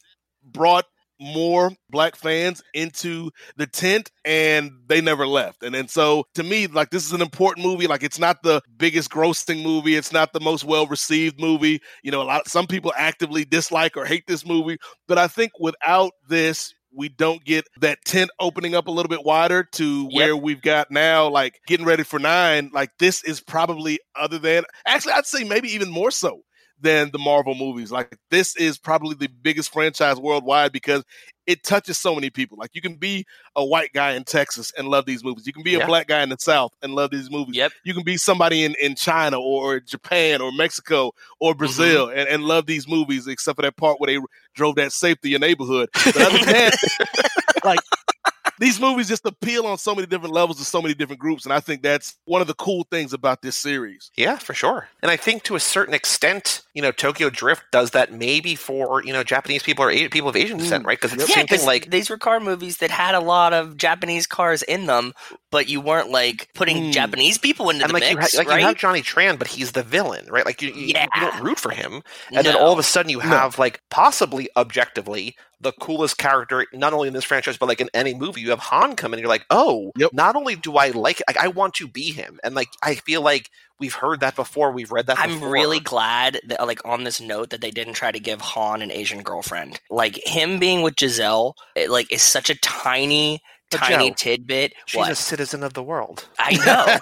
brought more black fans into the tent and they never left. And and so to me, like this is an important movie. Like it's not the biggest grossing movie, it's not the most well received movie. You know, a lot some people actively dislike or hate this movie. But I think without this we don't get that tent opening up a little bit wider to Yep. where we've got now, like getting ready for nine. Like this is probably other than actually, I'd say maybe even more so than the Marvel movies. Like this is probably the biggest franchise worldwide because it touches so many people. Like you can be a white guy in Texas and love these movies. You can be a black guy in the South and love these movies. Yep. You can be somebody in, in China or, Japan or Mexico or mm-hmm. Brazil and, and love these movies, except for that part where they drove that safe to your neighborhood. But other *laughs* than that, *laughs* like these movies just appeal on so many different levels to so many different groups. And I think that's one of the cool things about this series. Yeah, for sure. And I think to a certain extent, you know, Tokyo Drift does that maybe for, you know, Japanese people or people of Asian descent, right? Because it's the same thing 'cause like these were car movies that had a lot of Japanese cars in them, but you weren't like putting Mm. Japanese people into and the like, you, mix, ha- like right? you have Johnny Tran, but he's the villain, right? Like you, you, you don't root for him, and then all of a sudden you have like possibly objectively the coolest character, not only in this franchise but like in any movie. You have Han come in, and you're like, oh, Yep. not only do I like, like I want to be him, and like I feel like we've heard that before, we've read that. I'm before. really glad that, uh, like, on this note, that they didn't try to give Han an Asian girlfriend. Like him being with Giselle, it, like, is such a tiny, But tiny Joe, tidbit. She's What? a citizen of the world. I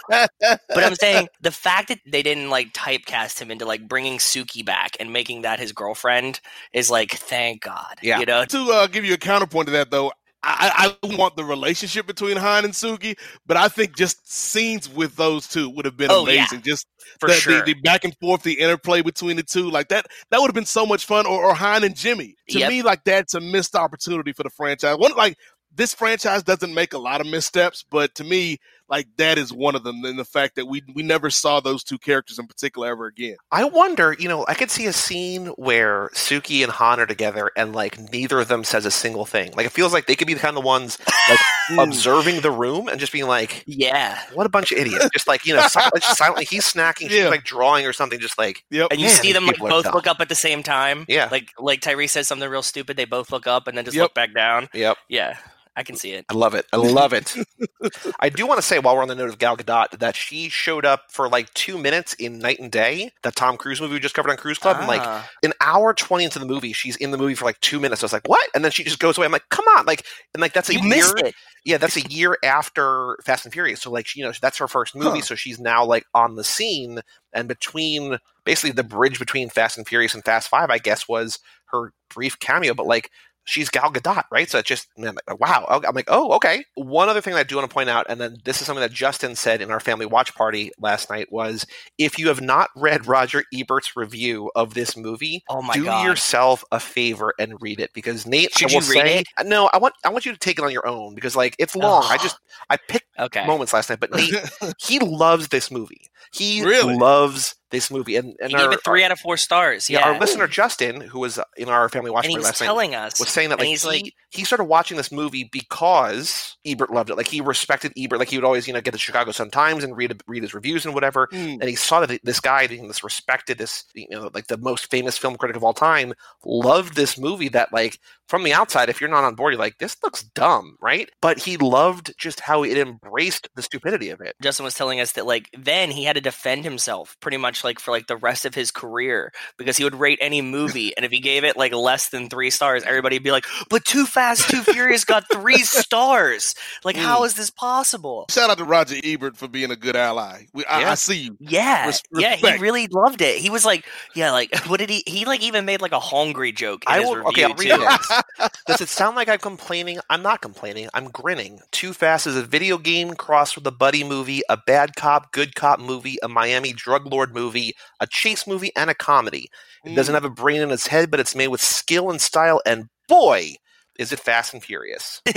know, but I'm saying *laughs* the fact that they didn't like typecast him into like bringing Suki back and making that his girlfriend is like, thank God. Yeah. you know. to uh, give you a counterpoint to that, though, I, I want the relationship between Han and Suki, but I think just scenes with those two would have been Oh, yeah. amazing. Just For the, sure. the, the back and forth, the interplay between the two, like that, that would have been so much fun. Or, or Han and Jimmy. To Yep. me, like that's a missed opportunity for the franchise. One like this franchise doesn't make a lot of missteps, but to me, like that is one of them. And the fact that we we never saw those two characters in particular ever again. I wonder, you know, I could see a scene where Suki and Han are together and like neither of them says a single thing. Like it feels like they could be the kind of ones like *laughs* hmm. observing the room and just being like, yeah. what a bunch of idiots. Just like, you know, silently, silently he's snacking, she's Yeah. like drawing or something, just like Yep. And you Man, see them like both look up at the same time. Yeah. Like like Tyrese says something real stupid, they both look up and then just Yep. look back down. Yep. Yeah. I can see it. I love it. I love it. *laughs* I do want to say while we're on the note of Gal Gadot that she showed up for like two minutes in Knight and Day, that Tom Cruise movie we just covered on Cruise Club, and like Ah. an hour twenty into the movie, she's in the movie for like two minutes. I was like, what? And then she just goes away. I'm like, come on, like, and like that's a you year. missed it. Yeah, that's a year after Fast and Furious. So like, you know, that's her first movie. Huh. So she's now like on the scene, and between basically the bridge between Fast and Furious and Fast Five, I guess, was her brief cameo. But like, she's Gal Gadot, right? So it's just, man, like, wow. Oh, I'm like, oh, okay. One other thing that I do want to point out, and then this is something that Justin said in our family watch party last night, was if you have not read Roger Ebert's review of this movie, Oh my do god. yourself a favor and read it because Nate, Should I will you read say, it? no, I want I want you to take it on your own because like it's long. I just I picked okay. moments last night, but Nate *laughs* he loves this movie. He Really? loves this movie, and and He our, it three out of four stars. yeah, Yeah. our listener Justin, who was in our family watch party was last night, telling us was saying that like he's he, like he started watching this movie because Ebert loved it. Like he respected Ebert. Like he would always you know get the Chicago Sun Times and read read his reviews and whatever. Mm. And he saw that this guy, being this respected, this you know like the most famous film critic of all time, loved this movie. That like from the outside, if you're not on board, you're like this looks dumb, right? But he loved just how it embraced the stupidity of it. Justin was telling us that like then he had to defend himself pretty much like for like the rest of his career because he would rate any movie and if he gave it like less than three stars, everybody would be like, "But Too Fast, Too Furious got three stars. Like, how mm. is this possible?" Shout out to Roger Ebert for being a good ally. We, I, Yeah. I see you. Yeah, Res- yeah, he really loved it. He was like, yeah, like what did he? He like even made like a hungry joke in I his will. review Okay, I'll read too. it. *laughs* Does it sound like I'm complaining? I'm not complaining. I'm grinning. Too Fast is a video game crossed with a buddy movie, a bad cop, good cop movie movie, a Miami drug lord movie, a chase movie, and a comedy. It Mm. doesn't have a brain in its head, but it's made with skill and style, and boy, is it Fast and Furious. *laughs*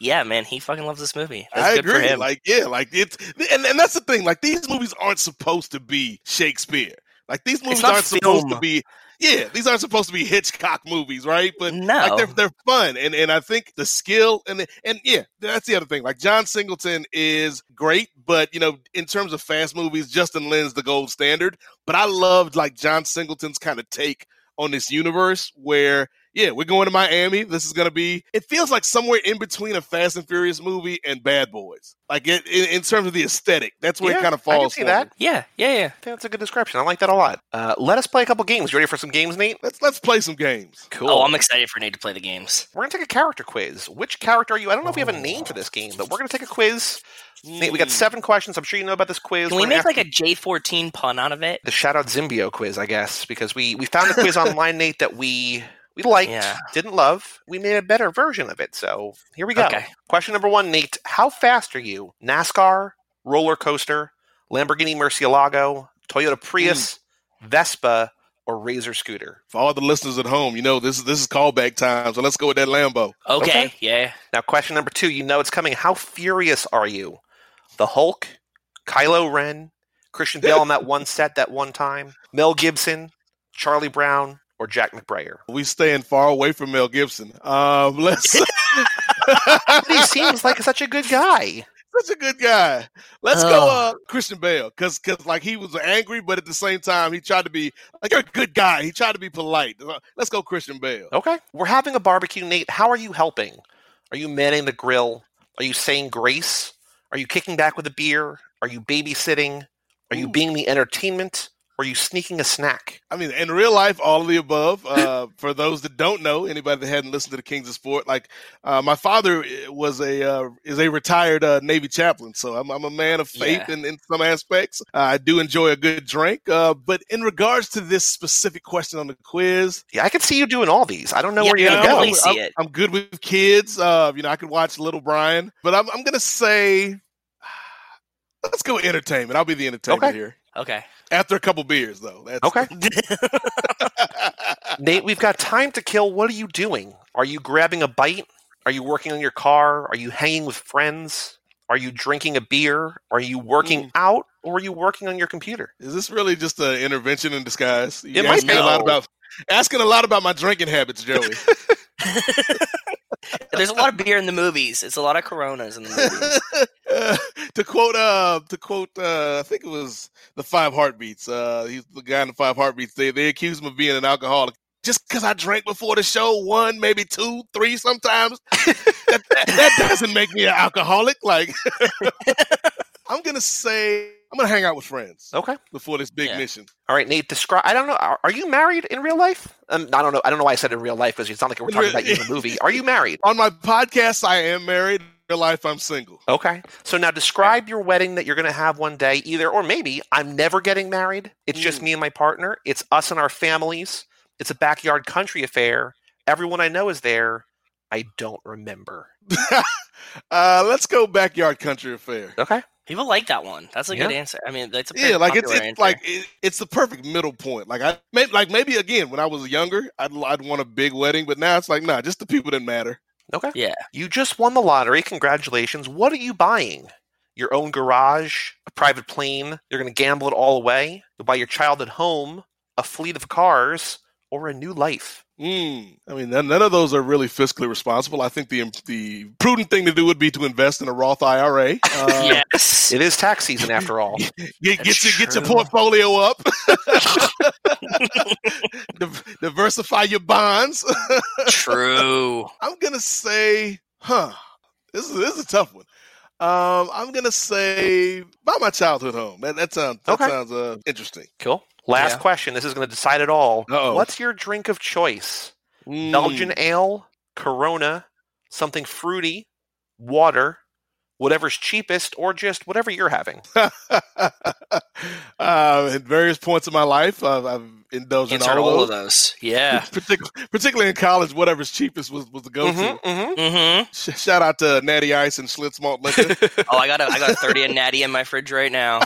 Yeah, man, he fucking loves this movie. That's I good agree. for him. Like, yeah, like it's and, and that's the thing. Like these movies aren't supposed to be Shakespeare. Like these movies aren't supposed to be. Yeah, these aren't supposed to be Hitchcock movies, right? But no, like they're they're fun, and and I think the skill and the, and yeah, that's the other thing. Like John Singleton is great, but you know, in terms of fast movies, Justin Lin's the gold standard. But I loved like John Singleton's kind of take on this universe where yeah, we're going to Miami. This is going to be. It feels like somewhere in between a Fast and Furious movie and Bad Boys. Like it, in, in terms of the aesthetic, that's where Yeah, it kind of falls. I can falls. see for that. yeah, yeah, yeah. I think that's a good description. I like that a lot. Uh, let us play a couple games. You ready for some games, Nate? Let's let's play some games. Cool. Oh, I'm excited for Nate to play the games. We're gonna take a character quiz. Which character are you? I don't know if we have a name for this game, but we're gonna take a quiz. Nate, we got Mm. seven questions. I'm sure you know about this quiz. Can We're we gonna make like a J14 pun out of it? the shout out Zimbio quiz, I guess, because we we found a quiz *laughs* online, Nate, that we we liked, Yeah. didn't love. We made a better version of it. So here we go. Okay. Question number one, Nate. How fast are you? NASCAR, roller coaster, Lamborghini Murcielago, Toyota Prius, mm. Vespa, or Razor scooter? For all the listeners at home, you know this is this is callback time, so let's go with that Lambo. Okay, Okay. yeah. Now, question number two. You know it's coming. How furious are you? The Hulk, Kylo Ren, Christian Bale on that one set that one time, Mel Gibson, Charlie Brown, or Jack McBrayer? We staying far away from Mel Gibson. Um, *laughs* let's *laughs* he seems like such a good guy. such a good guy. Let's go, Oh. uh, Christian Bale, because because like he was angry, but at the same time he tried to be like you're a good guy. He tried to be polite. Uh, Let's go, Christian Bale. Okay. We're having a barbecue, Nate. How are you helping? Are you manning the grill? Are you saying grace? Are you kicking back with a beer? Are you babysitting? Are you Ooh. being the entertainment? Or are you sneaking a snack? I mean, in real life, all of the above. Uh, *laughs* for those that don't know, anybody that hadn't listened to the Kings of Sport, like uh, my father was a uh, is a retired uh, Navy chaplain, so I'm, I'm a man of faith Yeah. in, in some aspects. Uh, I do enjoy a good drink, uh, but in regards to this specific question on the quiz, Yeah, I can see you doing all these. I don't know Yeah, where you're I going to go. totally see I'm, it. I'm good with kids. Uh, you know, I could watch Little Brian, but I'm, I'm gonna say, *sighs* let's go entertainment. I'll be the entertainment Okay. here. Okay. After a couple beers, though. That's, Okay. *laughs* Nate, we've got time to kill. What are you doing? Are you grabbing a bite? Are you working on your car? Are you hanging with friends? Are you drinking a beer? Are you working Mm. out? Or are you working on your computer? Is this really just an intervention in disguise? You It might asking a lot about asking a lot about my drinking habits, Joey. *laughs* There's a lot of beer in the movies. It's a lot of Coronas in the movies. *laughs* To quote, uh, to quote, uh, I think it was the Five Heartbeats. Uh, he's the guy in the Five Heartbeats. They they accused him of being an alcoholic just because I drank before the show, one, maybe two, three, sometimes. that, that, that doesn't make me an alcoholic. Like, *laughs* I'm gonna say I'm gonna hang out with friends Okay. before this big Yeah. mission. All right, Nate. Describe. I don't know. Are, are you married in real life? Um, I don't know. I don't know why I said in real life because it's not like we're talking about you in the *laughs* movie. Are you married? On my podcast, I am married. In real life, I'm single. Okay. So now describe your wedding that you're going to have one day, either or maybe I'm never getting married. It's just Mm. me and my partner. It's us and our families. It's a backyard country affair. Everyone I know is there. I don't remember. *laughs* uh, let's go backyard country affair. Okay. People like that one. That's a good answer. I mean, that's a pretty Yeah, like it's, it's like it, it's the perfect middle point. Like I maybe like maybe again when I was younger, I'd I'd want a big wedding, but now it's like nah, just the people that matter. Okay. yeah. You just won the lottery. Congratulations. What are you buying? Your own garage, a private plane. You're going to gamble it all away. You'll buy your child at home, a fleet of cars, or a new life. Mm. I mean, none, none of those are really fiscally responsible. I think the the prudent thing to do would be to invest in a Roth IRA. *laughs* Uh, yes. It is tax season after *laughs* all. Get, get, your, get your portfolio up. *laughs* Div- diversify your bonds. True. I'm gonna say, huh? This is this is a tough one. Um, I'm gonna say buy my childhood home. That that sounds that Okay. sounds uh, interesting. Cool. Last Yeah. question. This is going to decide it all. Uh-oh. What's your drink of choice? Mm. Belgian ale, Corona, something fruity, water, whatever's cheapest, or just whatever you're having. *laughs* uh, at various points in my life, I've, I've indulged in all, all of of those. those. Yeah. *laughs* Particularly, particularly in college, whatever's cheapest was, was the go-to. Mhm, mhm. mm-hmm. Sh- shout out to Natty Ice and Schlitz Malt Liquor. *laughs* Oh, I got a I got a thirty and natty in my fridge right now.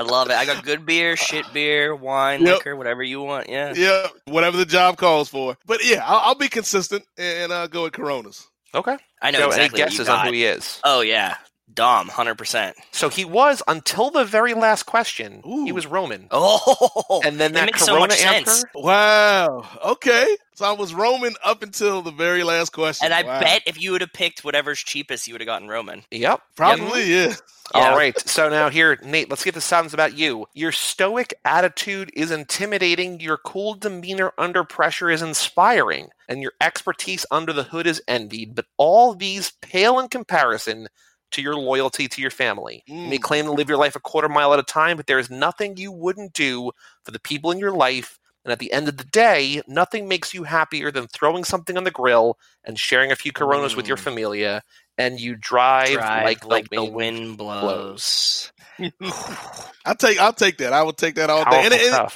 I love it. I got good beer, shit beer, wine, Yep. liquor, whatever you want. Yeah. yeah, whatever the job calls for. But yeah, I'll, I'll be consistent and uh, go with Coronas. Okay. I know Joe, exactly any guesses on who he is? Oh yeah, Dom, hundred percent. So he was until the very last question. He was Roman, *laughs* Oh, and then that that makes so Corona much answer. sense. Wow. Okay. So I was Roman up until the very last question. And I Wow. bet if you would have picked whatever's cheapest, you would have gotten Roman. Yep. *laughs* probably yeah. Yeah. All right. So now here, Nate, let's get the sounds about you. Your stoic attitude is intimidating. Your cool demeanor under pressure is inspiring, and your expertise under the hood is envied. But all these pale in comparison to your loyalty to your family. You may Mm. claim to live your life a quarter mile at a time, but there is nothing you wouldn't do for the people in your life. And at the end of the day, nothing makes you happier than throwing something on the grill and sharing a few Coronas with your Mm. familia. And you drive, Drive like, the wind blows. *sighs* *laughs* I'll take I'll take that. I will take that all day. Powerful And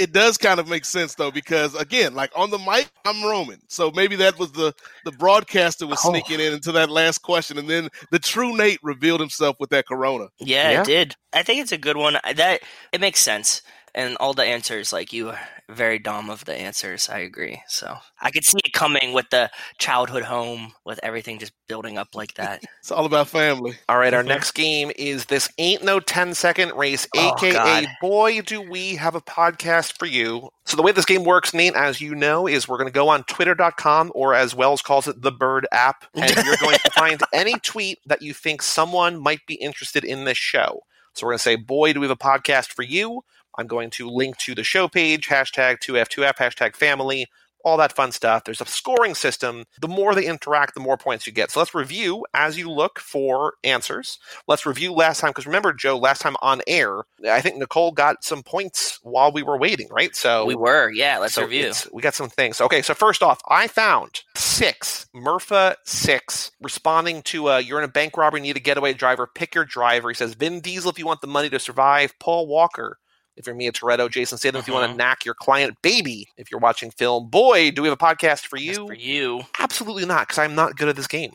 it, it, stuff. it does kind of make sense though, because again, like on the mic, I'm Roman. So maybe that was the the broadcaster was Oh. sneaking in into that last question, and then the true Nate revealed himself with that Corona. Yeah, Yeah. it did. I think it's a good one. That it makes sense, and all the answers, like you, are very dumb of the answers. I agree. So I could see it coming with the childhood home, with everything just building up like that. *laughs* It's all about family. All right, our mm-hmm. next game is this ain't no 10 second race, Oh, aka God. boy do we have a podcast for you. So the way this game works, Nate, as you know, is we're going to go on twitter.com or as Wells calls it, the Bird app, and you're going to *laughs* find any tweet that you think someone might be interested in this show. So we're going to say, boy, do we have a podcast for you. I'm going to link to the show page, hashtag 2F2F, hashtag family, all that fun stuff. There's a scoring system. The more they interact, the more points you get. So let's review as you look for answers. Let's review last time because remember, Joe, last time on air, I think Nicole got some points while we were waiting, right? So we were, yeah. Let's so review. We got some things. Okay, so first off, I found six, Murpha six, responding to uh, you're in a bank robbery, need a getaway driver, pick your driver. He says Vin Diesel if you want the money to survive, Paul Walker. If you're Mia Toretto, Jason Statham, if you want to mm-hmm. knock your client baby, if you're watching film, boy, do we have a podcast for Just you? for you. Absolutely not, because I'm not good at this game.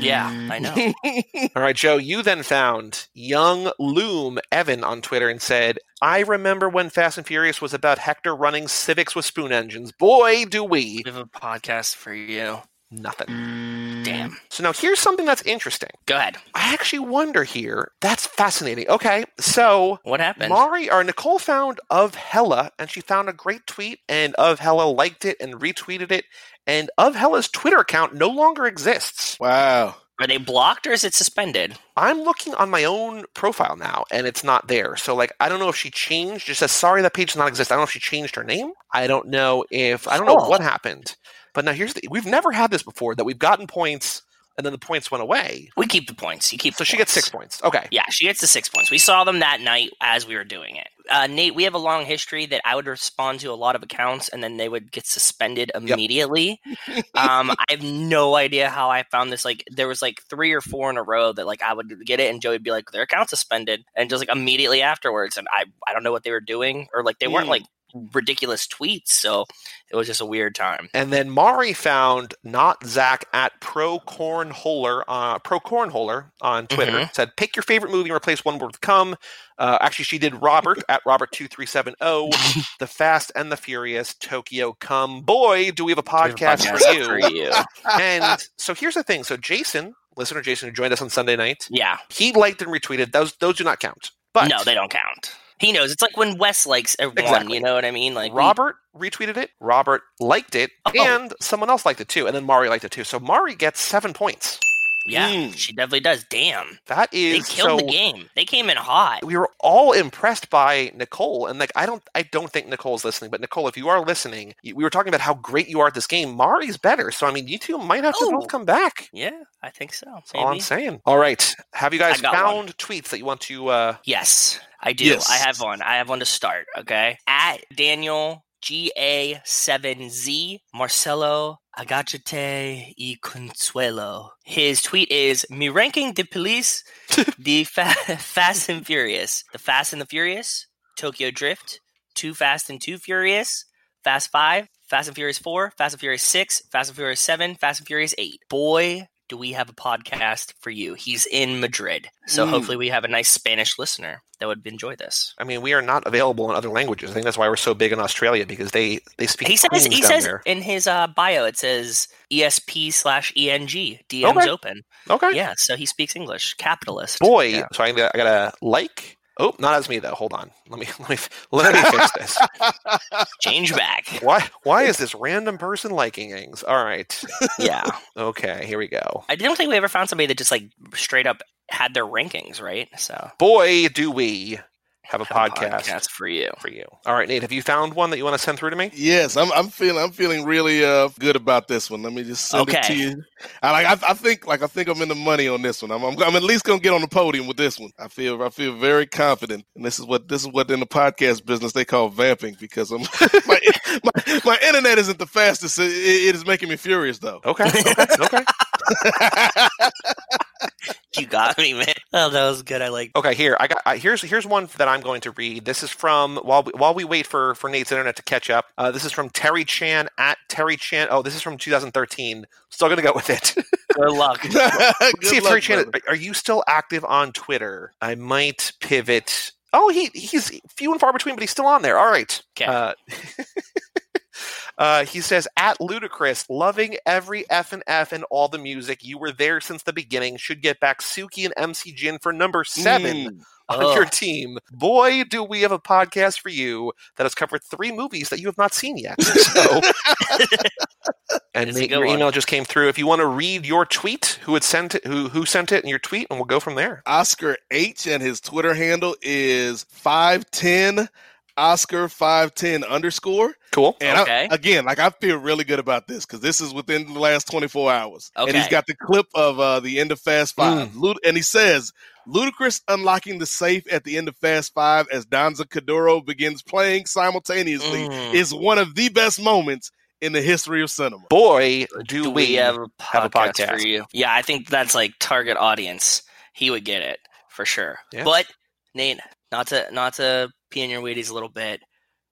Yeah, I know. *laughs* All right, Joe, you then found young Loom Evan on Twitter and said, I remember when Fast and Furious was about Hector running Civics with spoon engines. Boy, do we. we have a podcast for you. Nothing. Mm. Damn. So now here's something that's interesting. Go ahead. I actually wonder here. That's fascinating. Okay, so What happened? Mari or Nicole found of Hella, and she found a great tweet, and of Hella liked it and retweeted it, and of Hella's Twitter account no longer exists. Wow. Are they blocked or is it suspended? I'm looking on my own profile now, and it's not there. So like, I don't know if she changed. Just says sorry that page does not exist. I don't know if she changed her name. I don't know if I don't know Oh. what happened. But now here's the we've never had this before that we've gotten points and then the points went away. We keep the points. You keep. So she gets six points. Okay. Yeah, she gets the six points. We saw them that night as we were doing it. Uh, Nate, we have a long history that I would respond to a lot of accounts and then they would get suspended immediately. um, I have no idea how I found this. Like, there was like three or four in a row that like I would get it and Joe would be like, their account suspended, and just like immediately afterwards, and I I don't know what they were doing or like they weren't Hmm. like ridiculous tweets, so it was just a weird time. And then Mari found not Zach at Pro Cornholer, uh, Pro Cornholer on Twitter. Mhm. Said pick your favorite movie and replace one word with come. Uh, actually, she did Robert *laughs* at Robert two three seven zero. The Fast and the Furious Tokyo Come. Boy, do we have a We have a podcast, for you. for you. *laughs* and so here's the thing. So Jason, listener Jason, who joined us on Sunday night, Yeah. he liked and retweeted. Those those do not count. But no, they don't count. He knows. It's like when Wes likes one. Exactly. You know what I mean? Like we- Robert retweeted it. Robert liked it, Oh. and someone else liked it too. And then Mari liked it too. So Mari gets seven points. Yeah, Mm. she definitely does. Damn, that is they killed so. the game. They came in hot. We were all impressed by Nicole, and like I don't, I don't think Nicole's listening. But Nicole, if you are listening, we were talking about how great you are at this game. Mari's better, so I mean, you two might have to Ooh. both come back. Yeah, I think so. That's all I'm saying. All right, have you guys found tweets that you want to? uh Yes, I do. Yes. I have one. I have one to start. Okay, at Daniel G A seven Z Marcelo Agachate y Consuelo. His tweet is Me ranking the police, the fa- *laughs* Fast and Furious, the Fast and the Furious, Tokyo Drift, Too Fast and Too Furious, Fast 5, Fast and Furious 4, Fast and Furious 6, Fast and Furious 7, Fast and Furious 8. Boy, do we have a podcast for you. He's in Madrid. So Mm. hopefully we have a nice Spanish listener that would enjoy this. I mean, we are not available in other languages. I think that's why we're so big in Australia because they they speak. He says he says there. in his uh, bio it says ESP slash ENG DMs Okay. open. Okay. Yeah, so he speaks English. Capitalist. Boy, Yeah. so I I gotta like. Oh, not as me though. Hold on. Let me *laughs* let me let me fix this. Change back. Why why is this random person liking things? All right. yeah. Okay, here we go. I don't think we ever found somebody that just like straight up had their rankings, right? So Boy, do we have a have a podcast, for you. for you. All right, Nate, have you found one that you want to send through to me? Yes, I'm. I'm feeling. I'm feeling really uh good about this one. Let me just send it to you. I like. I, I think. Like. I think I'm in the money on this one. I'm. I'm, I'm at least gonna get on the podium with this one. I feel. I feel very confident. And this is what. This is what in the podcast business they call vamping because I'm. *laughs* my, my, my internet isn't the fastest. It, it is making me furious though. Okay, okay, okay. *laughs* *laughs* You got me, man. Oh, that was good. I like. Okay, here I got. I, here's here's one that I'm going to read. This is from while we, while we wait for for Nate's internet to catch up. Uh, this is from Terry Chan at Terry Chan. Oh, this is from 2013. Still gonna go with it. *laughs* Good luck. *laughs* Good See luck, Terry Chan. brother. Are you still active on Twitter? I might pivot. Oh, he he's few and far between, but he's still on there. All right. Okay. Uh, uh, he says at Ludacris, loving every F and F and all the music. You were there since the beginning. Should get back Suki and MC Jin for number seven Mm. on Ugh. your team. Boy, do we have a podcast for you that has covered three movies that you have not seen yet. *laughs* So, and your one. email just came through. If you want to read your tweet, who had sent it, who who sent it, and your tweet, and we'll go from there. Oscar H and his Twitter handle is five ten Oscar five ten underscore. Cool. And Okay. I, again, like I feel really good about this because this is within the last 24 hours. And he's got the clip of uh, the end of Fast Five. Lud- and he says, Ludacris unlocking the safe at the end of Fast Five as Danza Kuduro begins playing simultaneously Mm. is one of the best moments in the history of cinema. Boy, do, Do we, we have a have a podcast, podcast. for you? Yeah, I think that's like target audience. He would get it for sure. Yeah. But Nate, not to not to pee in your Wheaties a little bit,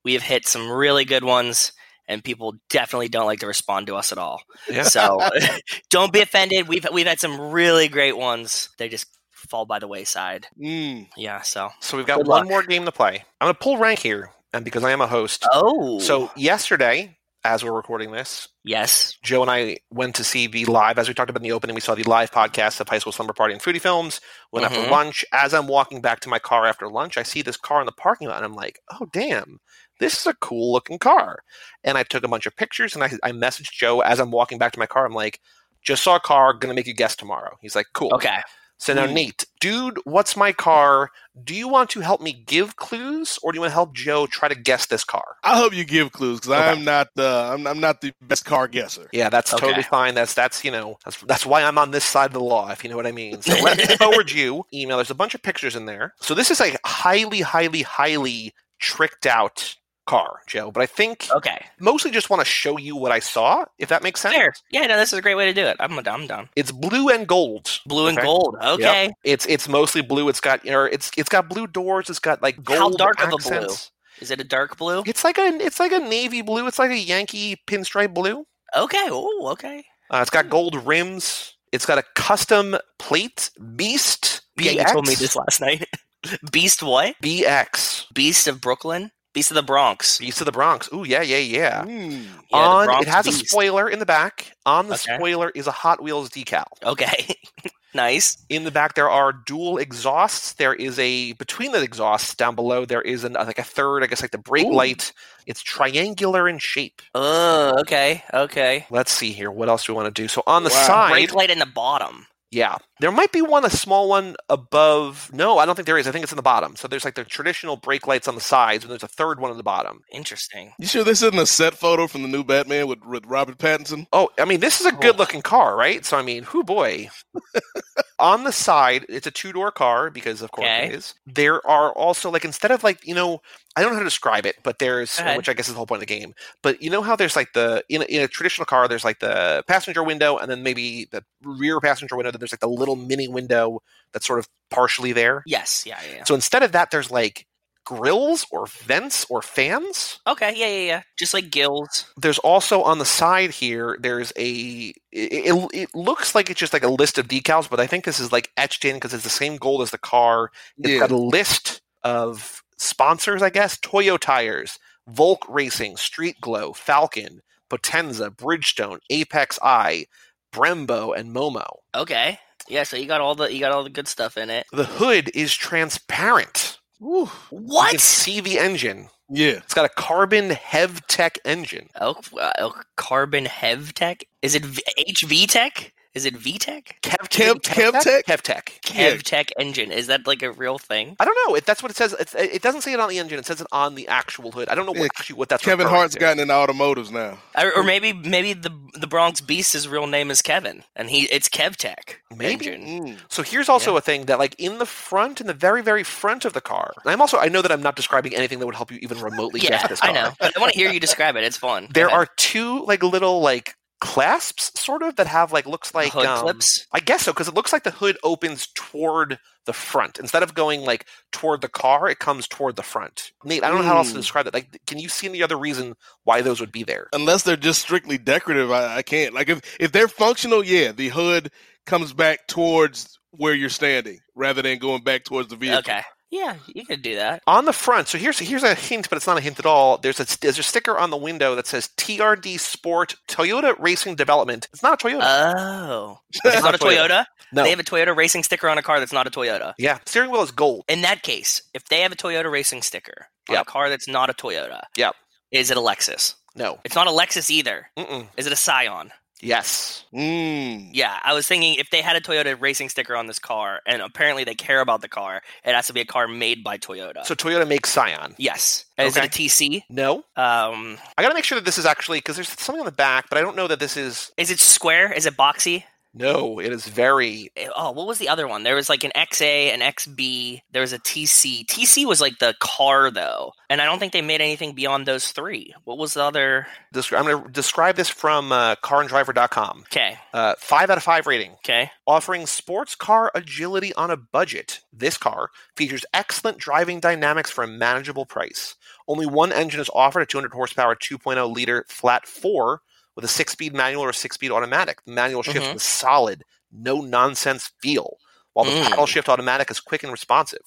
we have hit some really good ones, and people definitely don't like to respond to us at all. Yeah. So *laughs* don't be offended. We've we've had some really great ones. They just fall by the wayside. Mm. Yeah. So So we've got Good one luck. more game to play. I'm to pull rank here, and because I am a host. oh, So yesterday, as we're recording this, yes, Joe and I went to see the live, as we talked about in the opening, we saw the live podcast of High School Slumber Party and Foodie Films. Went after Mhm. lunch. As I'm walking back to my car after lunch, I see this car in the parking lot, and I'm like, oh, damn, this is a cool looking car. And I took a bunch of pictures, and I, I messaged Joe as I'm walking back to my car. I'm like, just saw a car, gonna make you guess tomorrow. He's like, cool. okay. So now, Hmm. Nate, dude, what's my car? Do you want to help me give clues, or do you want to help Joe try to guess this car? I hope you give clues because Okay. I'm not uh, I'm, I'm not the best car guesser. Yeah, that's Okay. totally fine. That's that's you know that's that's why I'm on this side of the law, if you know what I mean. So let me *laughs* forward you email. There's a bunch of pictures in there. So this is a highly, highly, highly tricked out car, Joe. But I think Okay. mostly just want to show you what I saw, if that makes sense. Fair. Yeah. No, this is a great way to do it. I'm I'm done. It's blue and gold. Blue and Okay? gold. Okay. Yep. It's it's mostly blue. It's got or it's it's got blue doors. It's got like gold How dark of a blue? Is it a dark blue? It's like a it's like a navy blue. It's like a Yankee pinstripe blue. Okay. Oh, okay. Uh, it's got gold rims. It's got a custom plate. Beast. Yeah, you told me this last night. *laughs* Beast what? BX. Beast of Brooklyn? Beast of the Bronx. Beast of the Bronx. Ooh, yeah, yeah, yeah. Mm. Yeah, On it has a spoiler in the back. On the Okay. spoiler is a Hot Wheels decal. Okay. *laughs* nice. In the back there are dual exhausts. There is a between the exhausts down below there is an, like a third, I guess like the brake Ooh. light. It's triangular in shape. Oh, okay. Okay. Let's see here. What else do we want to do? So on the Wow. side, Brake light in the bottom. Yeah. There might be one, a small one above. No, I don't think there is. I think it's in the bottom. So there's like the traditional brake lights on the sides, and there's a third one on the bottom. Interesting. You sure this isn't a set photo from the new Batman with, with Robert Pattinson? Oh, I mean, this is a good Oh. looking car, right? So, I mean, who boy. *laughs* on the side, it's a two door car because, of course, Okay. it is. There are also like instead of like you know, I don't know how to describe it, but there's which I guess is the whole point of the game. But you know how there's like the in a, in a traditional car, there's like the passenger window, and then maybe the rear passenger window. Then there's like the little mini window that's sort of partially there. Yes, yeah, yeah, yeah. So instead of that, there's like grills or vents or fans. Okay, yeah, yeah, yeah. Just like gills. There's also on the side here. There's a. It, it, it looks like it's just like a list of decals, but I think this is like etched in because it's the same gold as the car. It's Yeah. got a list of sponsors, I guess. Toyo Tires, Volk Racing, Street Glow, Falcon, Potenza, Bridgestone, APEXi, Brembo, and Momo. Okay. Yeah, so you got all the you got all the good stuff in it. The hood is transparent. Woo. You can What? see the engine. Yeah. It's got a carbon HevTech engine. Oh, uh, carbon Hev Tech? Is it v- HV Tech? Is it VTech? Kev, Kev- KevTech? KevTech. Yeah. Kev Tech engine. Is that like a real thing? I don't know. If that's what it says. It's, it doesn't say it on the engine. It says it on the actual hood. I don't know Yeah, what, actually what that's. Kevin referring Hart's to. gotten into automotives now. Or, or maybe maybe the the Bronx Beast's real name is Kevin, and he it's Kev Tech Maybe. engine. Mm. So here's also Yeah. a thing that, like, in the front, in the very, very front of the car. And I'm also. I know that I'm not describing anything that would help you even remotely Yeah, guess this car. I know. But I want to hear you describe it. It's fun. There are two like little like clasps, sort of, that have like looks like hood um, clips. I guess so because it looks like the hood opens toward the front instead of going like toward the car. It comes toward the front. Nate, I don't know how else to Hmm. describe it. Like, can you see any other reason why those would be there? Unless they're just strictly decorative, I, I can't. Like if if they're functional, yeah, the hood comes back towards where you're standing rather than going back towards the vehicle. Okay. Yeah, you could do that. On the front, so here's here's a hint, but it's not a hint at all. There's a there's a sticker on the window that says TRD Sport Toyota Racing Development. It's not a Toyota. Oh, *laughs* it's not a Toyota. no. They have a Toyota racing sticker on a car that's not a Toyota. yeah, steering wheel is gold. In that case, if they have a Toyota racing sticker on Yep. a car that's not a Toyota, Yep. is it a Lexus? No. It's not a Lexus either. Mm-mm. Is it a Scion? Yes. Mm. Yeah, I was thinking if they had a Toyota racing sticker on this car, and apparently they care about the car, it has to be a car made by Toyota. So Toyota makes Scion. yes, is Okay. it a TC? No. Um, I got to make sure that this is actually because there's something on the back, but I don't know that this is. is it square? Is it boxy? No, it is very. Eh, Oh, what was the other one? There was like an XA, an XB. There was a TC. TC was like the car though, and I don't think they made anything beyond those three. What was the other? descri- I'm going to describe this from uh, CarAndDriver.com. Okay, Uh, five out of five rating. okay. Offering sports car agility on a budget, this car features excellent driving dynamics for a manageable price. Only one engine is offered a 200 horsepower 2.0 liter flat four with a six speed manual or six speed automatic. The manual shift Mhm. with solid, no nonsense feel, while the Mm. paddle shift automatic is quick and responsive.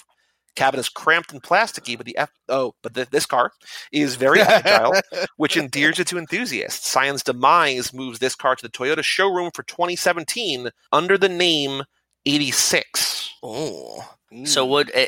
Cabin is cramped and plasticky, but the F- oh, but the, this car is very agile, *laughs* which endears it to enthusiasts. Scion's demise moves this car to the Toyota showroom for 2017 under the name 86. Oh, Mm. so what? eh,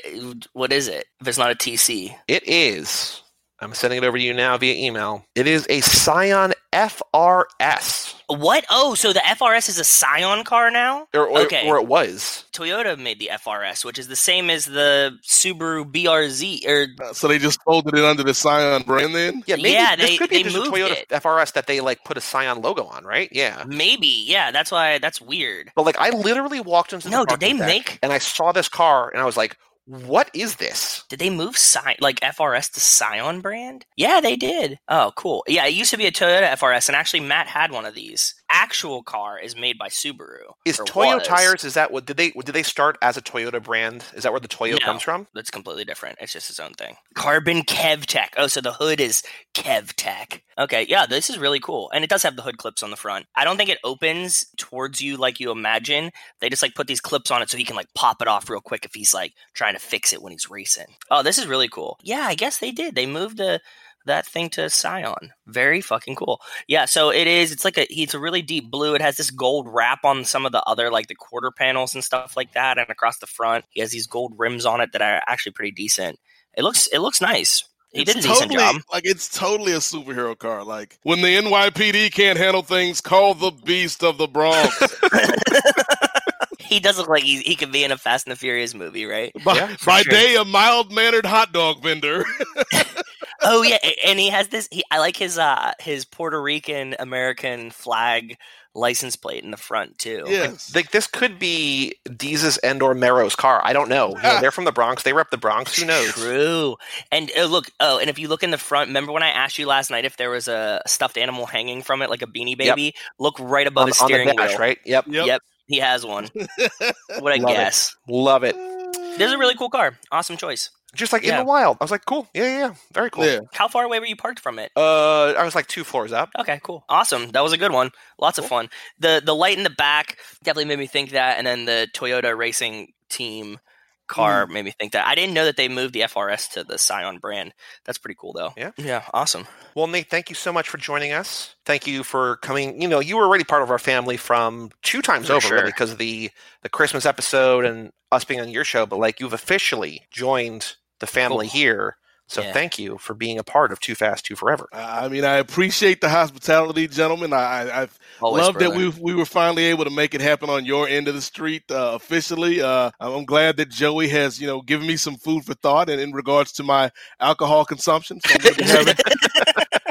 What is it? If it's not a TC, It is. I'm sending it over to you now via email. It is a Scion FRS, what? Oh, so the FRS is a Scion car now? or, or, Okay. or it was. Toyota made the FRS, which is the same as the Subaru BRZ. Or Uh, so they just folded it under the Scion brand then? Yeah, maybe Yeah, this they- could be just a Toyota it. FRS that they like put a Scion logo on, right? Yeah. maybe, yeah. That's why. That's weird. But like, I literally walked into the No, did they make- and I saw this car and I was like, "What is this?" Did they move Sci- like FRS to Scion brand? Yeah, they did. Oh, cool. Yeah, it used to be a Toyota FRS, and actually Matt had one of these. Actual car is made by Subaru. Is Toyo was. tires? Is that what did they did they start as a Toyota brand? Is that where the Toyo No. comes from? That's completely different. It's just its own thing. Carbon KevTech. Oh, so the hood is KevTech. Okay, yeah, this is really cool. And it does have the hood clips on the front. I don't think it opens towards you like you imagine. They just like put these clips on it so he can like pop it off real quick if he's like trying to fix it when he's racing. Oh, this is really cool. Yeah, I guess they did. They moved the that thing to Scion. Very fucking cool. Yeah, so it is. It's like a. It's a really deep blue. It has this gold wrap on some of the other like the quarter panels and stuff like that, and across the front, he has these gold rims on it that are actually pretty decent. It looks. It looks nice. He It's did a decent job. Like it's totally a superhero car. Like when the NYPD can't handle things, call the Beast of the Bronx. *laughs* *laughs* He does look like he, he could be in a Fast and the Furious movie, right? by Yeah, by sure. day, a mild mannered hot dog vendor. *laughs* *laughs* Oh yeah, and he has this. He, I like his uh his Puerto Rican American flag license plate in the front too. Yes. Like this could be Desus and or Mero's car. I don't know. You know, they're from the Bronx. They rep the Bronx. Who knows? True. And uh, look, oh, and if you look in the front, remember when I asked you last night if there was a stuffed animal hanging from it, like a beanie Yep. baby? Look right above On, his on the steering dash, wheel. right? Yep. Yep. Yep, he has one. *laughs* what I Love it. guess. Love it. This is a really cool car. Awesome choice. Just like Yeah. in the wild. I was like, cool. Yeah, yeah, yeah. Very cool. Yeah. How far away were you parked from it? Uh, I was like two floors up. Okay, cool. Awesome. That was a good one. Lots of fun. The the light in the back definitely made me think that and then the Toyota racing team car mm-hmm. made me think that. I didn't know that they moved the FRS to the Scion brand. That's pretty cool though. Yeah. Yeah, awesome. Well, Nate, thank you so much for joining us. Thank you for coming. You know, you were already part of our family from two times For over, sure. really, because of the the Christmas episode and us being on your show. But like, you've officially joined the family Cool. here. So Yeah. thank you for being a part of Too Fast, Too Forever. I mean, I appreciate the hospitality, gentlemen. I, I, I've Always, love that we we were finally able to make it happen on your end of the street uh, officially. Uh, I'm glad that Joey has you know given me some food for thought and in regards to my alcohol consumption. So I'm *laughs* gonna be *laughs*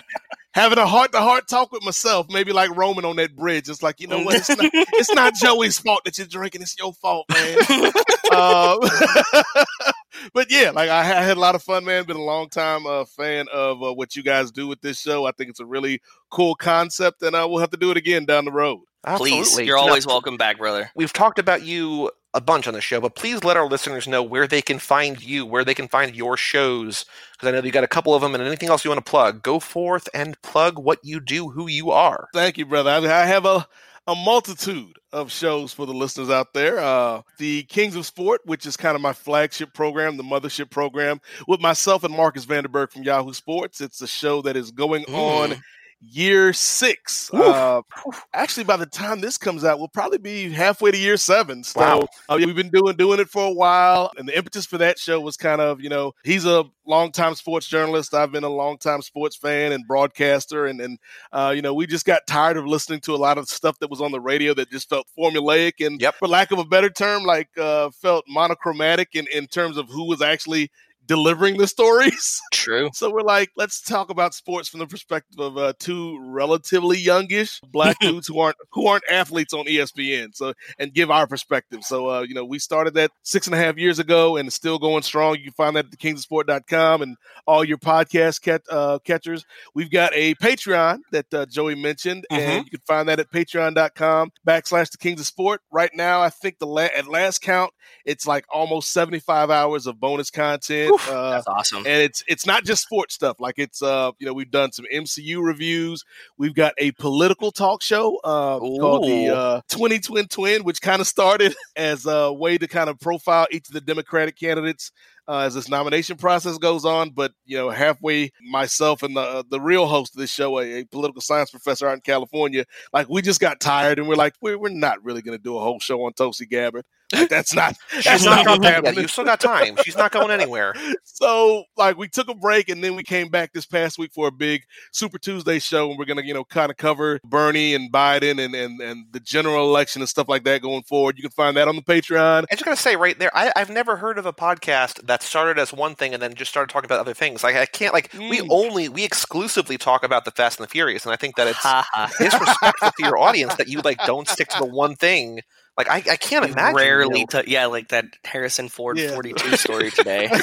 having, having a heart to heart talk with myself, maybe like Roman on that bridge. It's like you know what? It's not it's not Joey's fault that you're drinking. It's your fault, man. *laughs* um, *laughs* but yeah, like I, I had a lot of fun, man. Been a long time uh, fan of uh, what you guys do with this show. I think it's a really cool concept, and uh, we'll have to do it again down the road. Please, you're Now, always welcome back, brother. We've talked about you a bunch on the show, but please let our listeners know where they can find you, where they can find your shows, because I know you got a couple of them, and anything else you want to plug. Go forth and plug what you do, who you are. Thank you, brother. I, I have a a multitude of shows for the listeners out there. Uh, the Kings of Sport, which is kind of my flagship program, the mothership program, with myself and Marcus Vanderberg from Yahoo Sports. It's a show that is going on Mm. Year six. Uh, actually, by the time this comes out, we'll probably be halfway to year seven. So Wow. uh, we've been doing doing it for a while, and the impetus for that show was kind of you know he's a longtime sports journalist. I've been a longtime sports fan and broadcaster, and and uh, you know we just got tired of listening to a lot of stuff that was on the radio that just felt formulaic and, Yep. for lack of a better term, like uh, felt monochromatic in in terms of who was actually delivering the stories. *laughs* True. So we're like, let's talk about sports from the perspective of uh, two relatively youngish black *laughs* dudes who aren't who aren't athletes on ESPN. So and give our perspective. So uh, you know, we started that six and a half years ago, and it's still going strong. You can find that at thekingsofsport.com and all your podcast cat, uh, catchers. We've got a Patreon that uh, Joey mentioned, and you can find that at patreon.com backslash the Kings of Sport. Right now, I think the la- at last count, it's like almost seventy five hours of bonus content. Uh, That's awesome. and it's it's not just sports stuff. Like it's uh you know we've done some MCU reviews. We've got a political talk show uh, called the uh, Twenty Twin Twin, which kind of started *laughs* as a way to kind of profile each of the Democratic candidates. Uh, as this nomination process goes on, but you know, halfway, myself and the the real host of this show, a, a political science professor out in California, like we just got tired, and we're like, we're, we're not really going to do a whole show on Tulsi Gabbard. Like, that's not *laughs* that's She's not not what's done yet. happening You still got time. She's not going anywhere. *laughs* so like we took a break and then we came back this past week for a big Super Tuesday show and we're gonna you know kind of cover Bernie and Biden and, and and the general election and stuff like that going forward. You can find that on the Patreon. I'm just gonna say right there, I, I've never heard of a podcast that started as one thing and then just started talking about other things. Like I can't like we Mm. only we exclusively talk about the Fast and the Furious, and I think that it's Ha *laughs* ha. disrespectful to your audience that you like don't stick to the one thing. Like I, I can't imagine. you Rarely, know, t- yeah, like that Harrison Ford Yeah. 42 story *laughs* today. *laughs*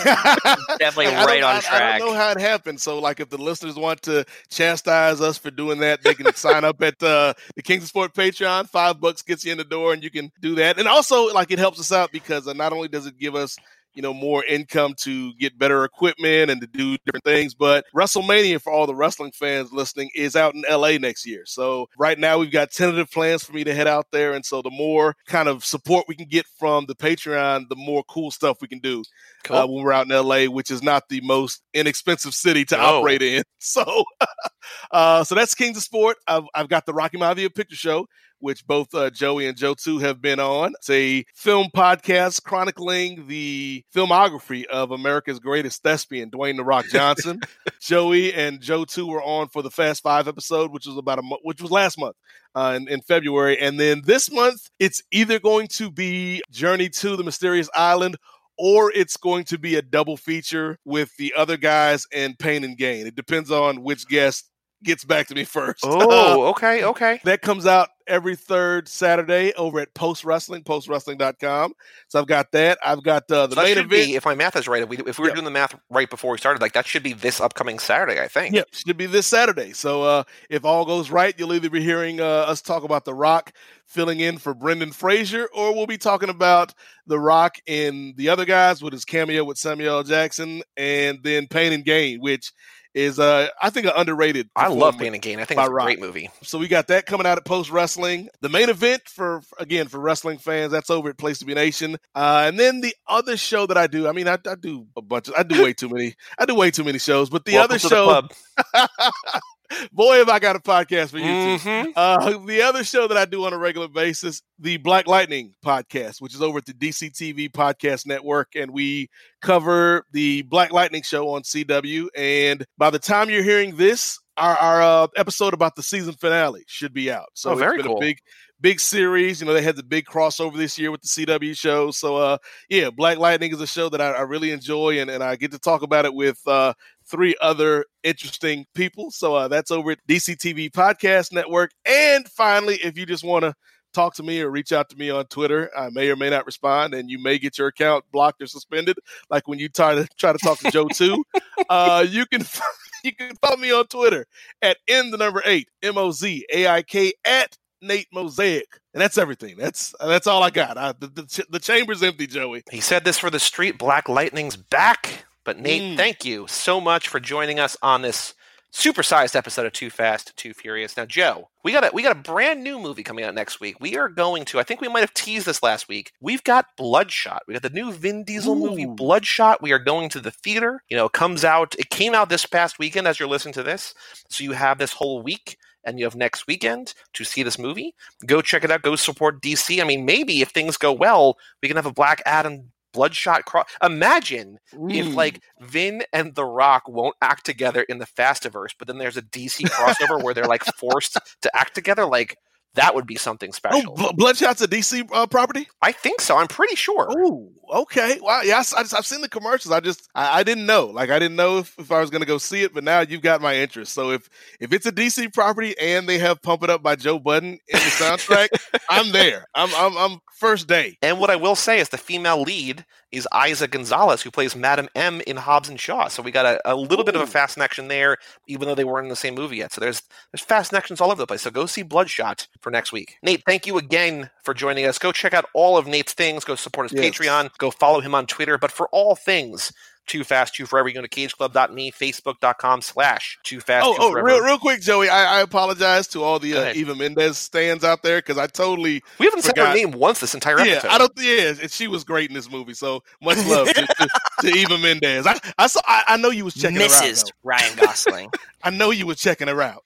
Definitely I right on I- I track. don't know how it happened. So, like, if the listeners want to chastise us for doing that, they can sign up at uh, the Kings of Sport Patreon. Five bucks gets you in the door, and you can do that. And also, like, it helps us out because uh, not only does it give us you know more income to get better equipment and to do different things but wrestlemania for all the wrestling fans listening is out in la next year so right now we've got tentative plans for me to head out there and so the more kind of support we can get from the patreon the more cool stuff we can do Cool. uh, when we're out in LA, which is not the most inexpensive city to operate in. *laughs* So, *laughs* uh, so that's Kings of Sport. I've, I've got the Rocky Maivia Picture Show, which both uh, Joey and Joe too have been on. It's a film podcast chronicling the filmography of America's greatest thespian, Dwayne the Rock Johnson. *laughs* Joey and Joe too were on for the Fast Five episode, which was about a mo- which was last month. Uh, in, in February, and then this month it's either going to be Journey to the Mysterious Island or it's going to be a double feature with the other guys and Pain and Gain. It depends on which guest gets back to me first. *laughs* Oh, okay, okay. that comes out every third Saturday over at Post Wrestling, postwrestling.com. So I've got that. I've got uh, the So main event. be, if my math is right, if we if we were Yeah. doing the math right before we started, like that should be this upcoming Saturday, I think. Yep, should be this Saturday. So uh, if all goes right, you'll either be hearing uh, us talk about The Rock filling in for Brendan Fraser, or we'll be talking about The Rock and the other guys with his cameo with Samuel Jackson, and then Pain and Gain, which is uh, I think an underrated. I love. Pain and Gain. I think it's a Rock. great movie. So we got that coming out at Post Wrestling. The main event for again for wrestling fans, that's over at Place to Be Nation. Uh, and then the other show that I do, I mean, I, I do a bunch. Of, I do way too many. I do way too many shows. But the Welcome other show. *laughs* boy, have I got a podcast for you too. Mhm. Uh, the other show that I do on a regular basis, the Black Lightning podcast, which is over at the DCTV Podcast Network, and we cover the Black Lightning show on CW. And by the time you're hearing this, our, our uh, episode about the season finale should be out. So Oh, very it's been cool. a big, big series. You know, they had the big crossover this year with the CW show. So, uh, yeah, Black Lightning is a show that I, I really enjoy, and, and I get to talk about it with uh, three other interesting people. So uh, that's over at DCTV Podcast Network. And finally, if you just want to talk to me or reach out to me on Twitter, I may or may not respond, and you may get your account blocked or suspended, like when you try to try to talk to Joe too. *laughs* Uh, you can *laughs* you can follow me on Twitter at n the number eight m o z a i k at Nate Mosaic, and that's everything. That's that's all I got. I, the, the ch- the chamber's empty, Joey. He said this for the street. Black Lightning's back. But Nate, Mm. thank you so much for joining us on this supersized episode of Too Fast, Too Furious. Now, Joe, we got a we got a brand new movie coming out next week. We are going to. I think we might have teased this last week. We've got Bloodshot. We got the new Vin Diesel movie, Bloodshot. We are going to the theater. You know, it comes out. It came out this past weekend as you're listening to this. So you have this whole week. And you have next weekend to see this movie. Go check it out. Go support DC. I mean, maybe if things go well, we can have a Black Adam Bloodshot cross. Imagine if like Vin and The Rock won't act together in the Fastiverse, but then there's a DC crossover where they're like forced to act together. Like that would be something oh, special. Bl- Bloodshot's a DC uh, property. I think so. I'm pretty sure. Oh, okay. Wow. Yeah, I, have seen the commercials. I just I, I didn't know. Like I didn't know if, if I was going to go see it, but now you've got my interest. So if if it's a DC property and they have "Pump It Up" by Joe Budden in the soundtrack, *laughs* I'm there. I'm I'm I'm first day. And what I will say is the female lead is Eiza Gonzalez, who plays Madam M in Hobbs and Shaw. So we got a, a little bit of a fast connection there, even though they weren't in the same movie yet. So there's there's fast connections all over the place. So go see Bloodshot for next week. Nate, thank you again for joining us. Go check out all of Nate's things. Go support his Yes. Patreon. Go follow him on Twitter. But for all things Too Fast, Too Forever, you go to cageclub.me, facebook.com slash Too Fast, Oh, Too oh, real, real quick, Joey. I, I apologize to all the uh. Eva Mendes stands out there because I totally we haven't said her name once this entire episode. yeah. episode. I don't. Yeah, and she was great in this movie. So much love to, to, to *laughs* Eva Mendes. I, I saw. I, I know you was checking her out. Mrs. Ryan Gosling. *laughs* I know you was checking her out.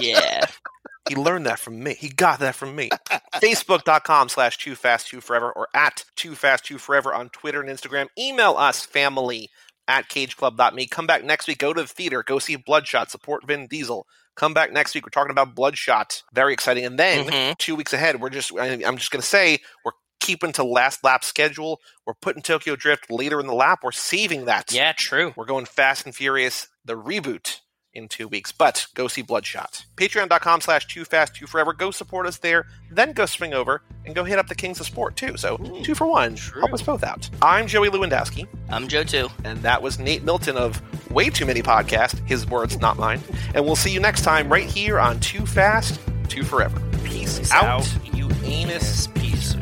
yeah. *laughs* He learned that from me. He got that from me. *laughs* Facebook.com slash too fast too forever or at too fast too forever on Twitter and Instagram. Email us family at cageclub.me. Come back next week. Go to the theater. Go see Bloodshot. Support Vin Diesel. Come back next week. We're talking about Bloodshot. Very exciting. And then Mhm. two weeks ahead, we're just, I'm just going to say, we're keeping to last lap schedule. We're putting Tokyo Drift later in the lap. We're saving that. Yeah, true. We're going Fast and Furious, the reboot, in two weeks. But go see Bloodshot. Patreon.com slash too fast, too forever. Go support us there. Then go swing over and go hit up the Kings of Sport too. So two for one. Help us both out. I'm Joey Lewandowski, I'm Joe too. and that was Nate Milton of Way Too Many Podcast. His words, not mine. And we'll see you next time right here on Too Fast, Too Forever. Peace, Peace out, out. you anus Peace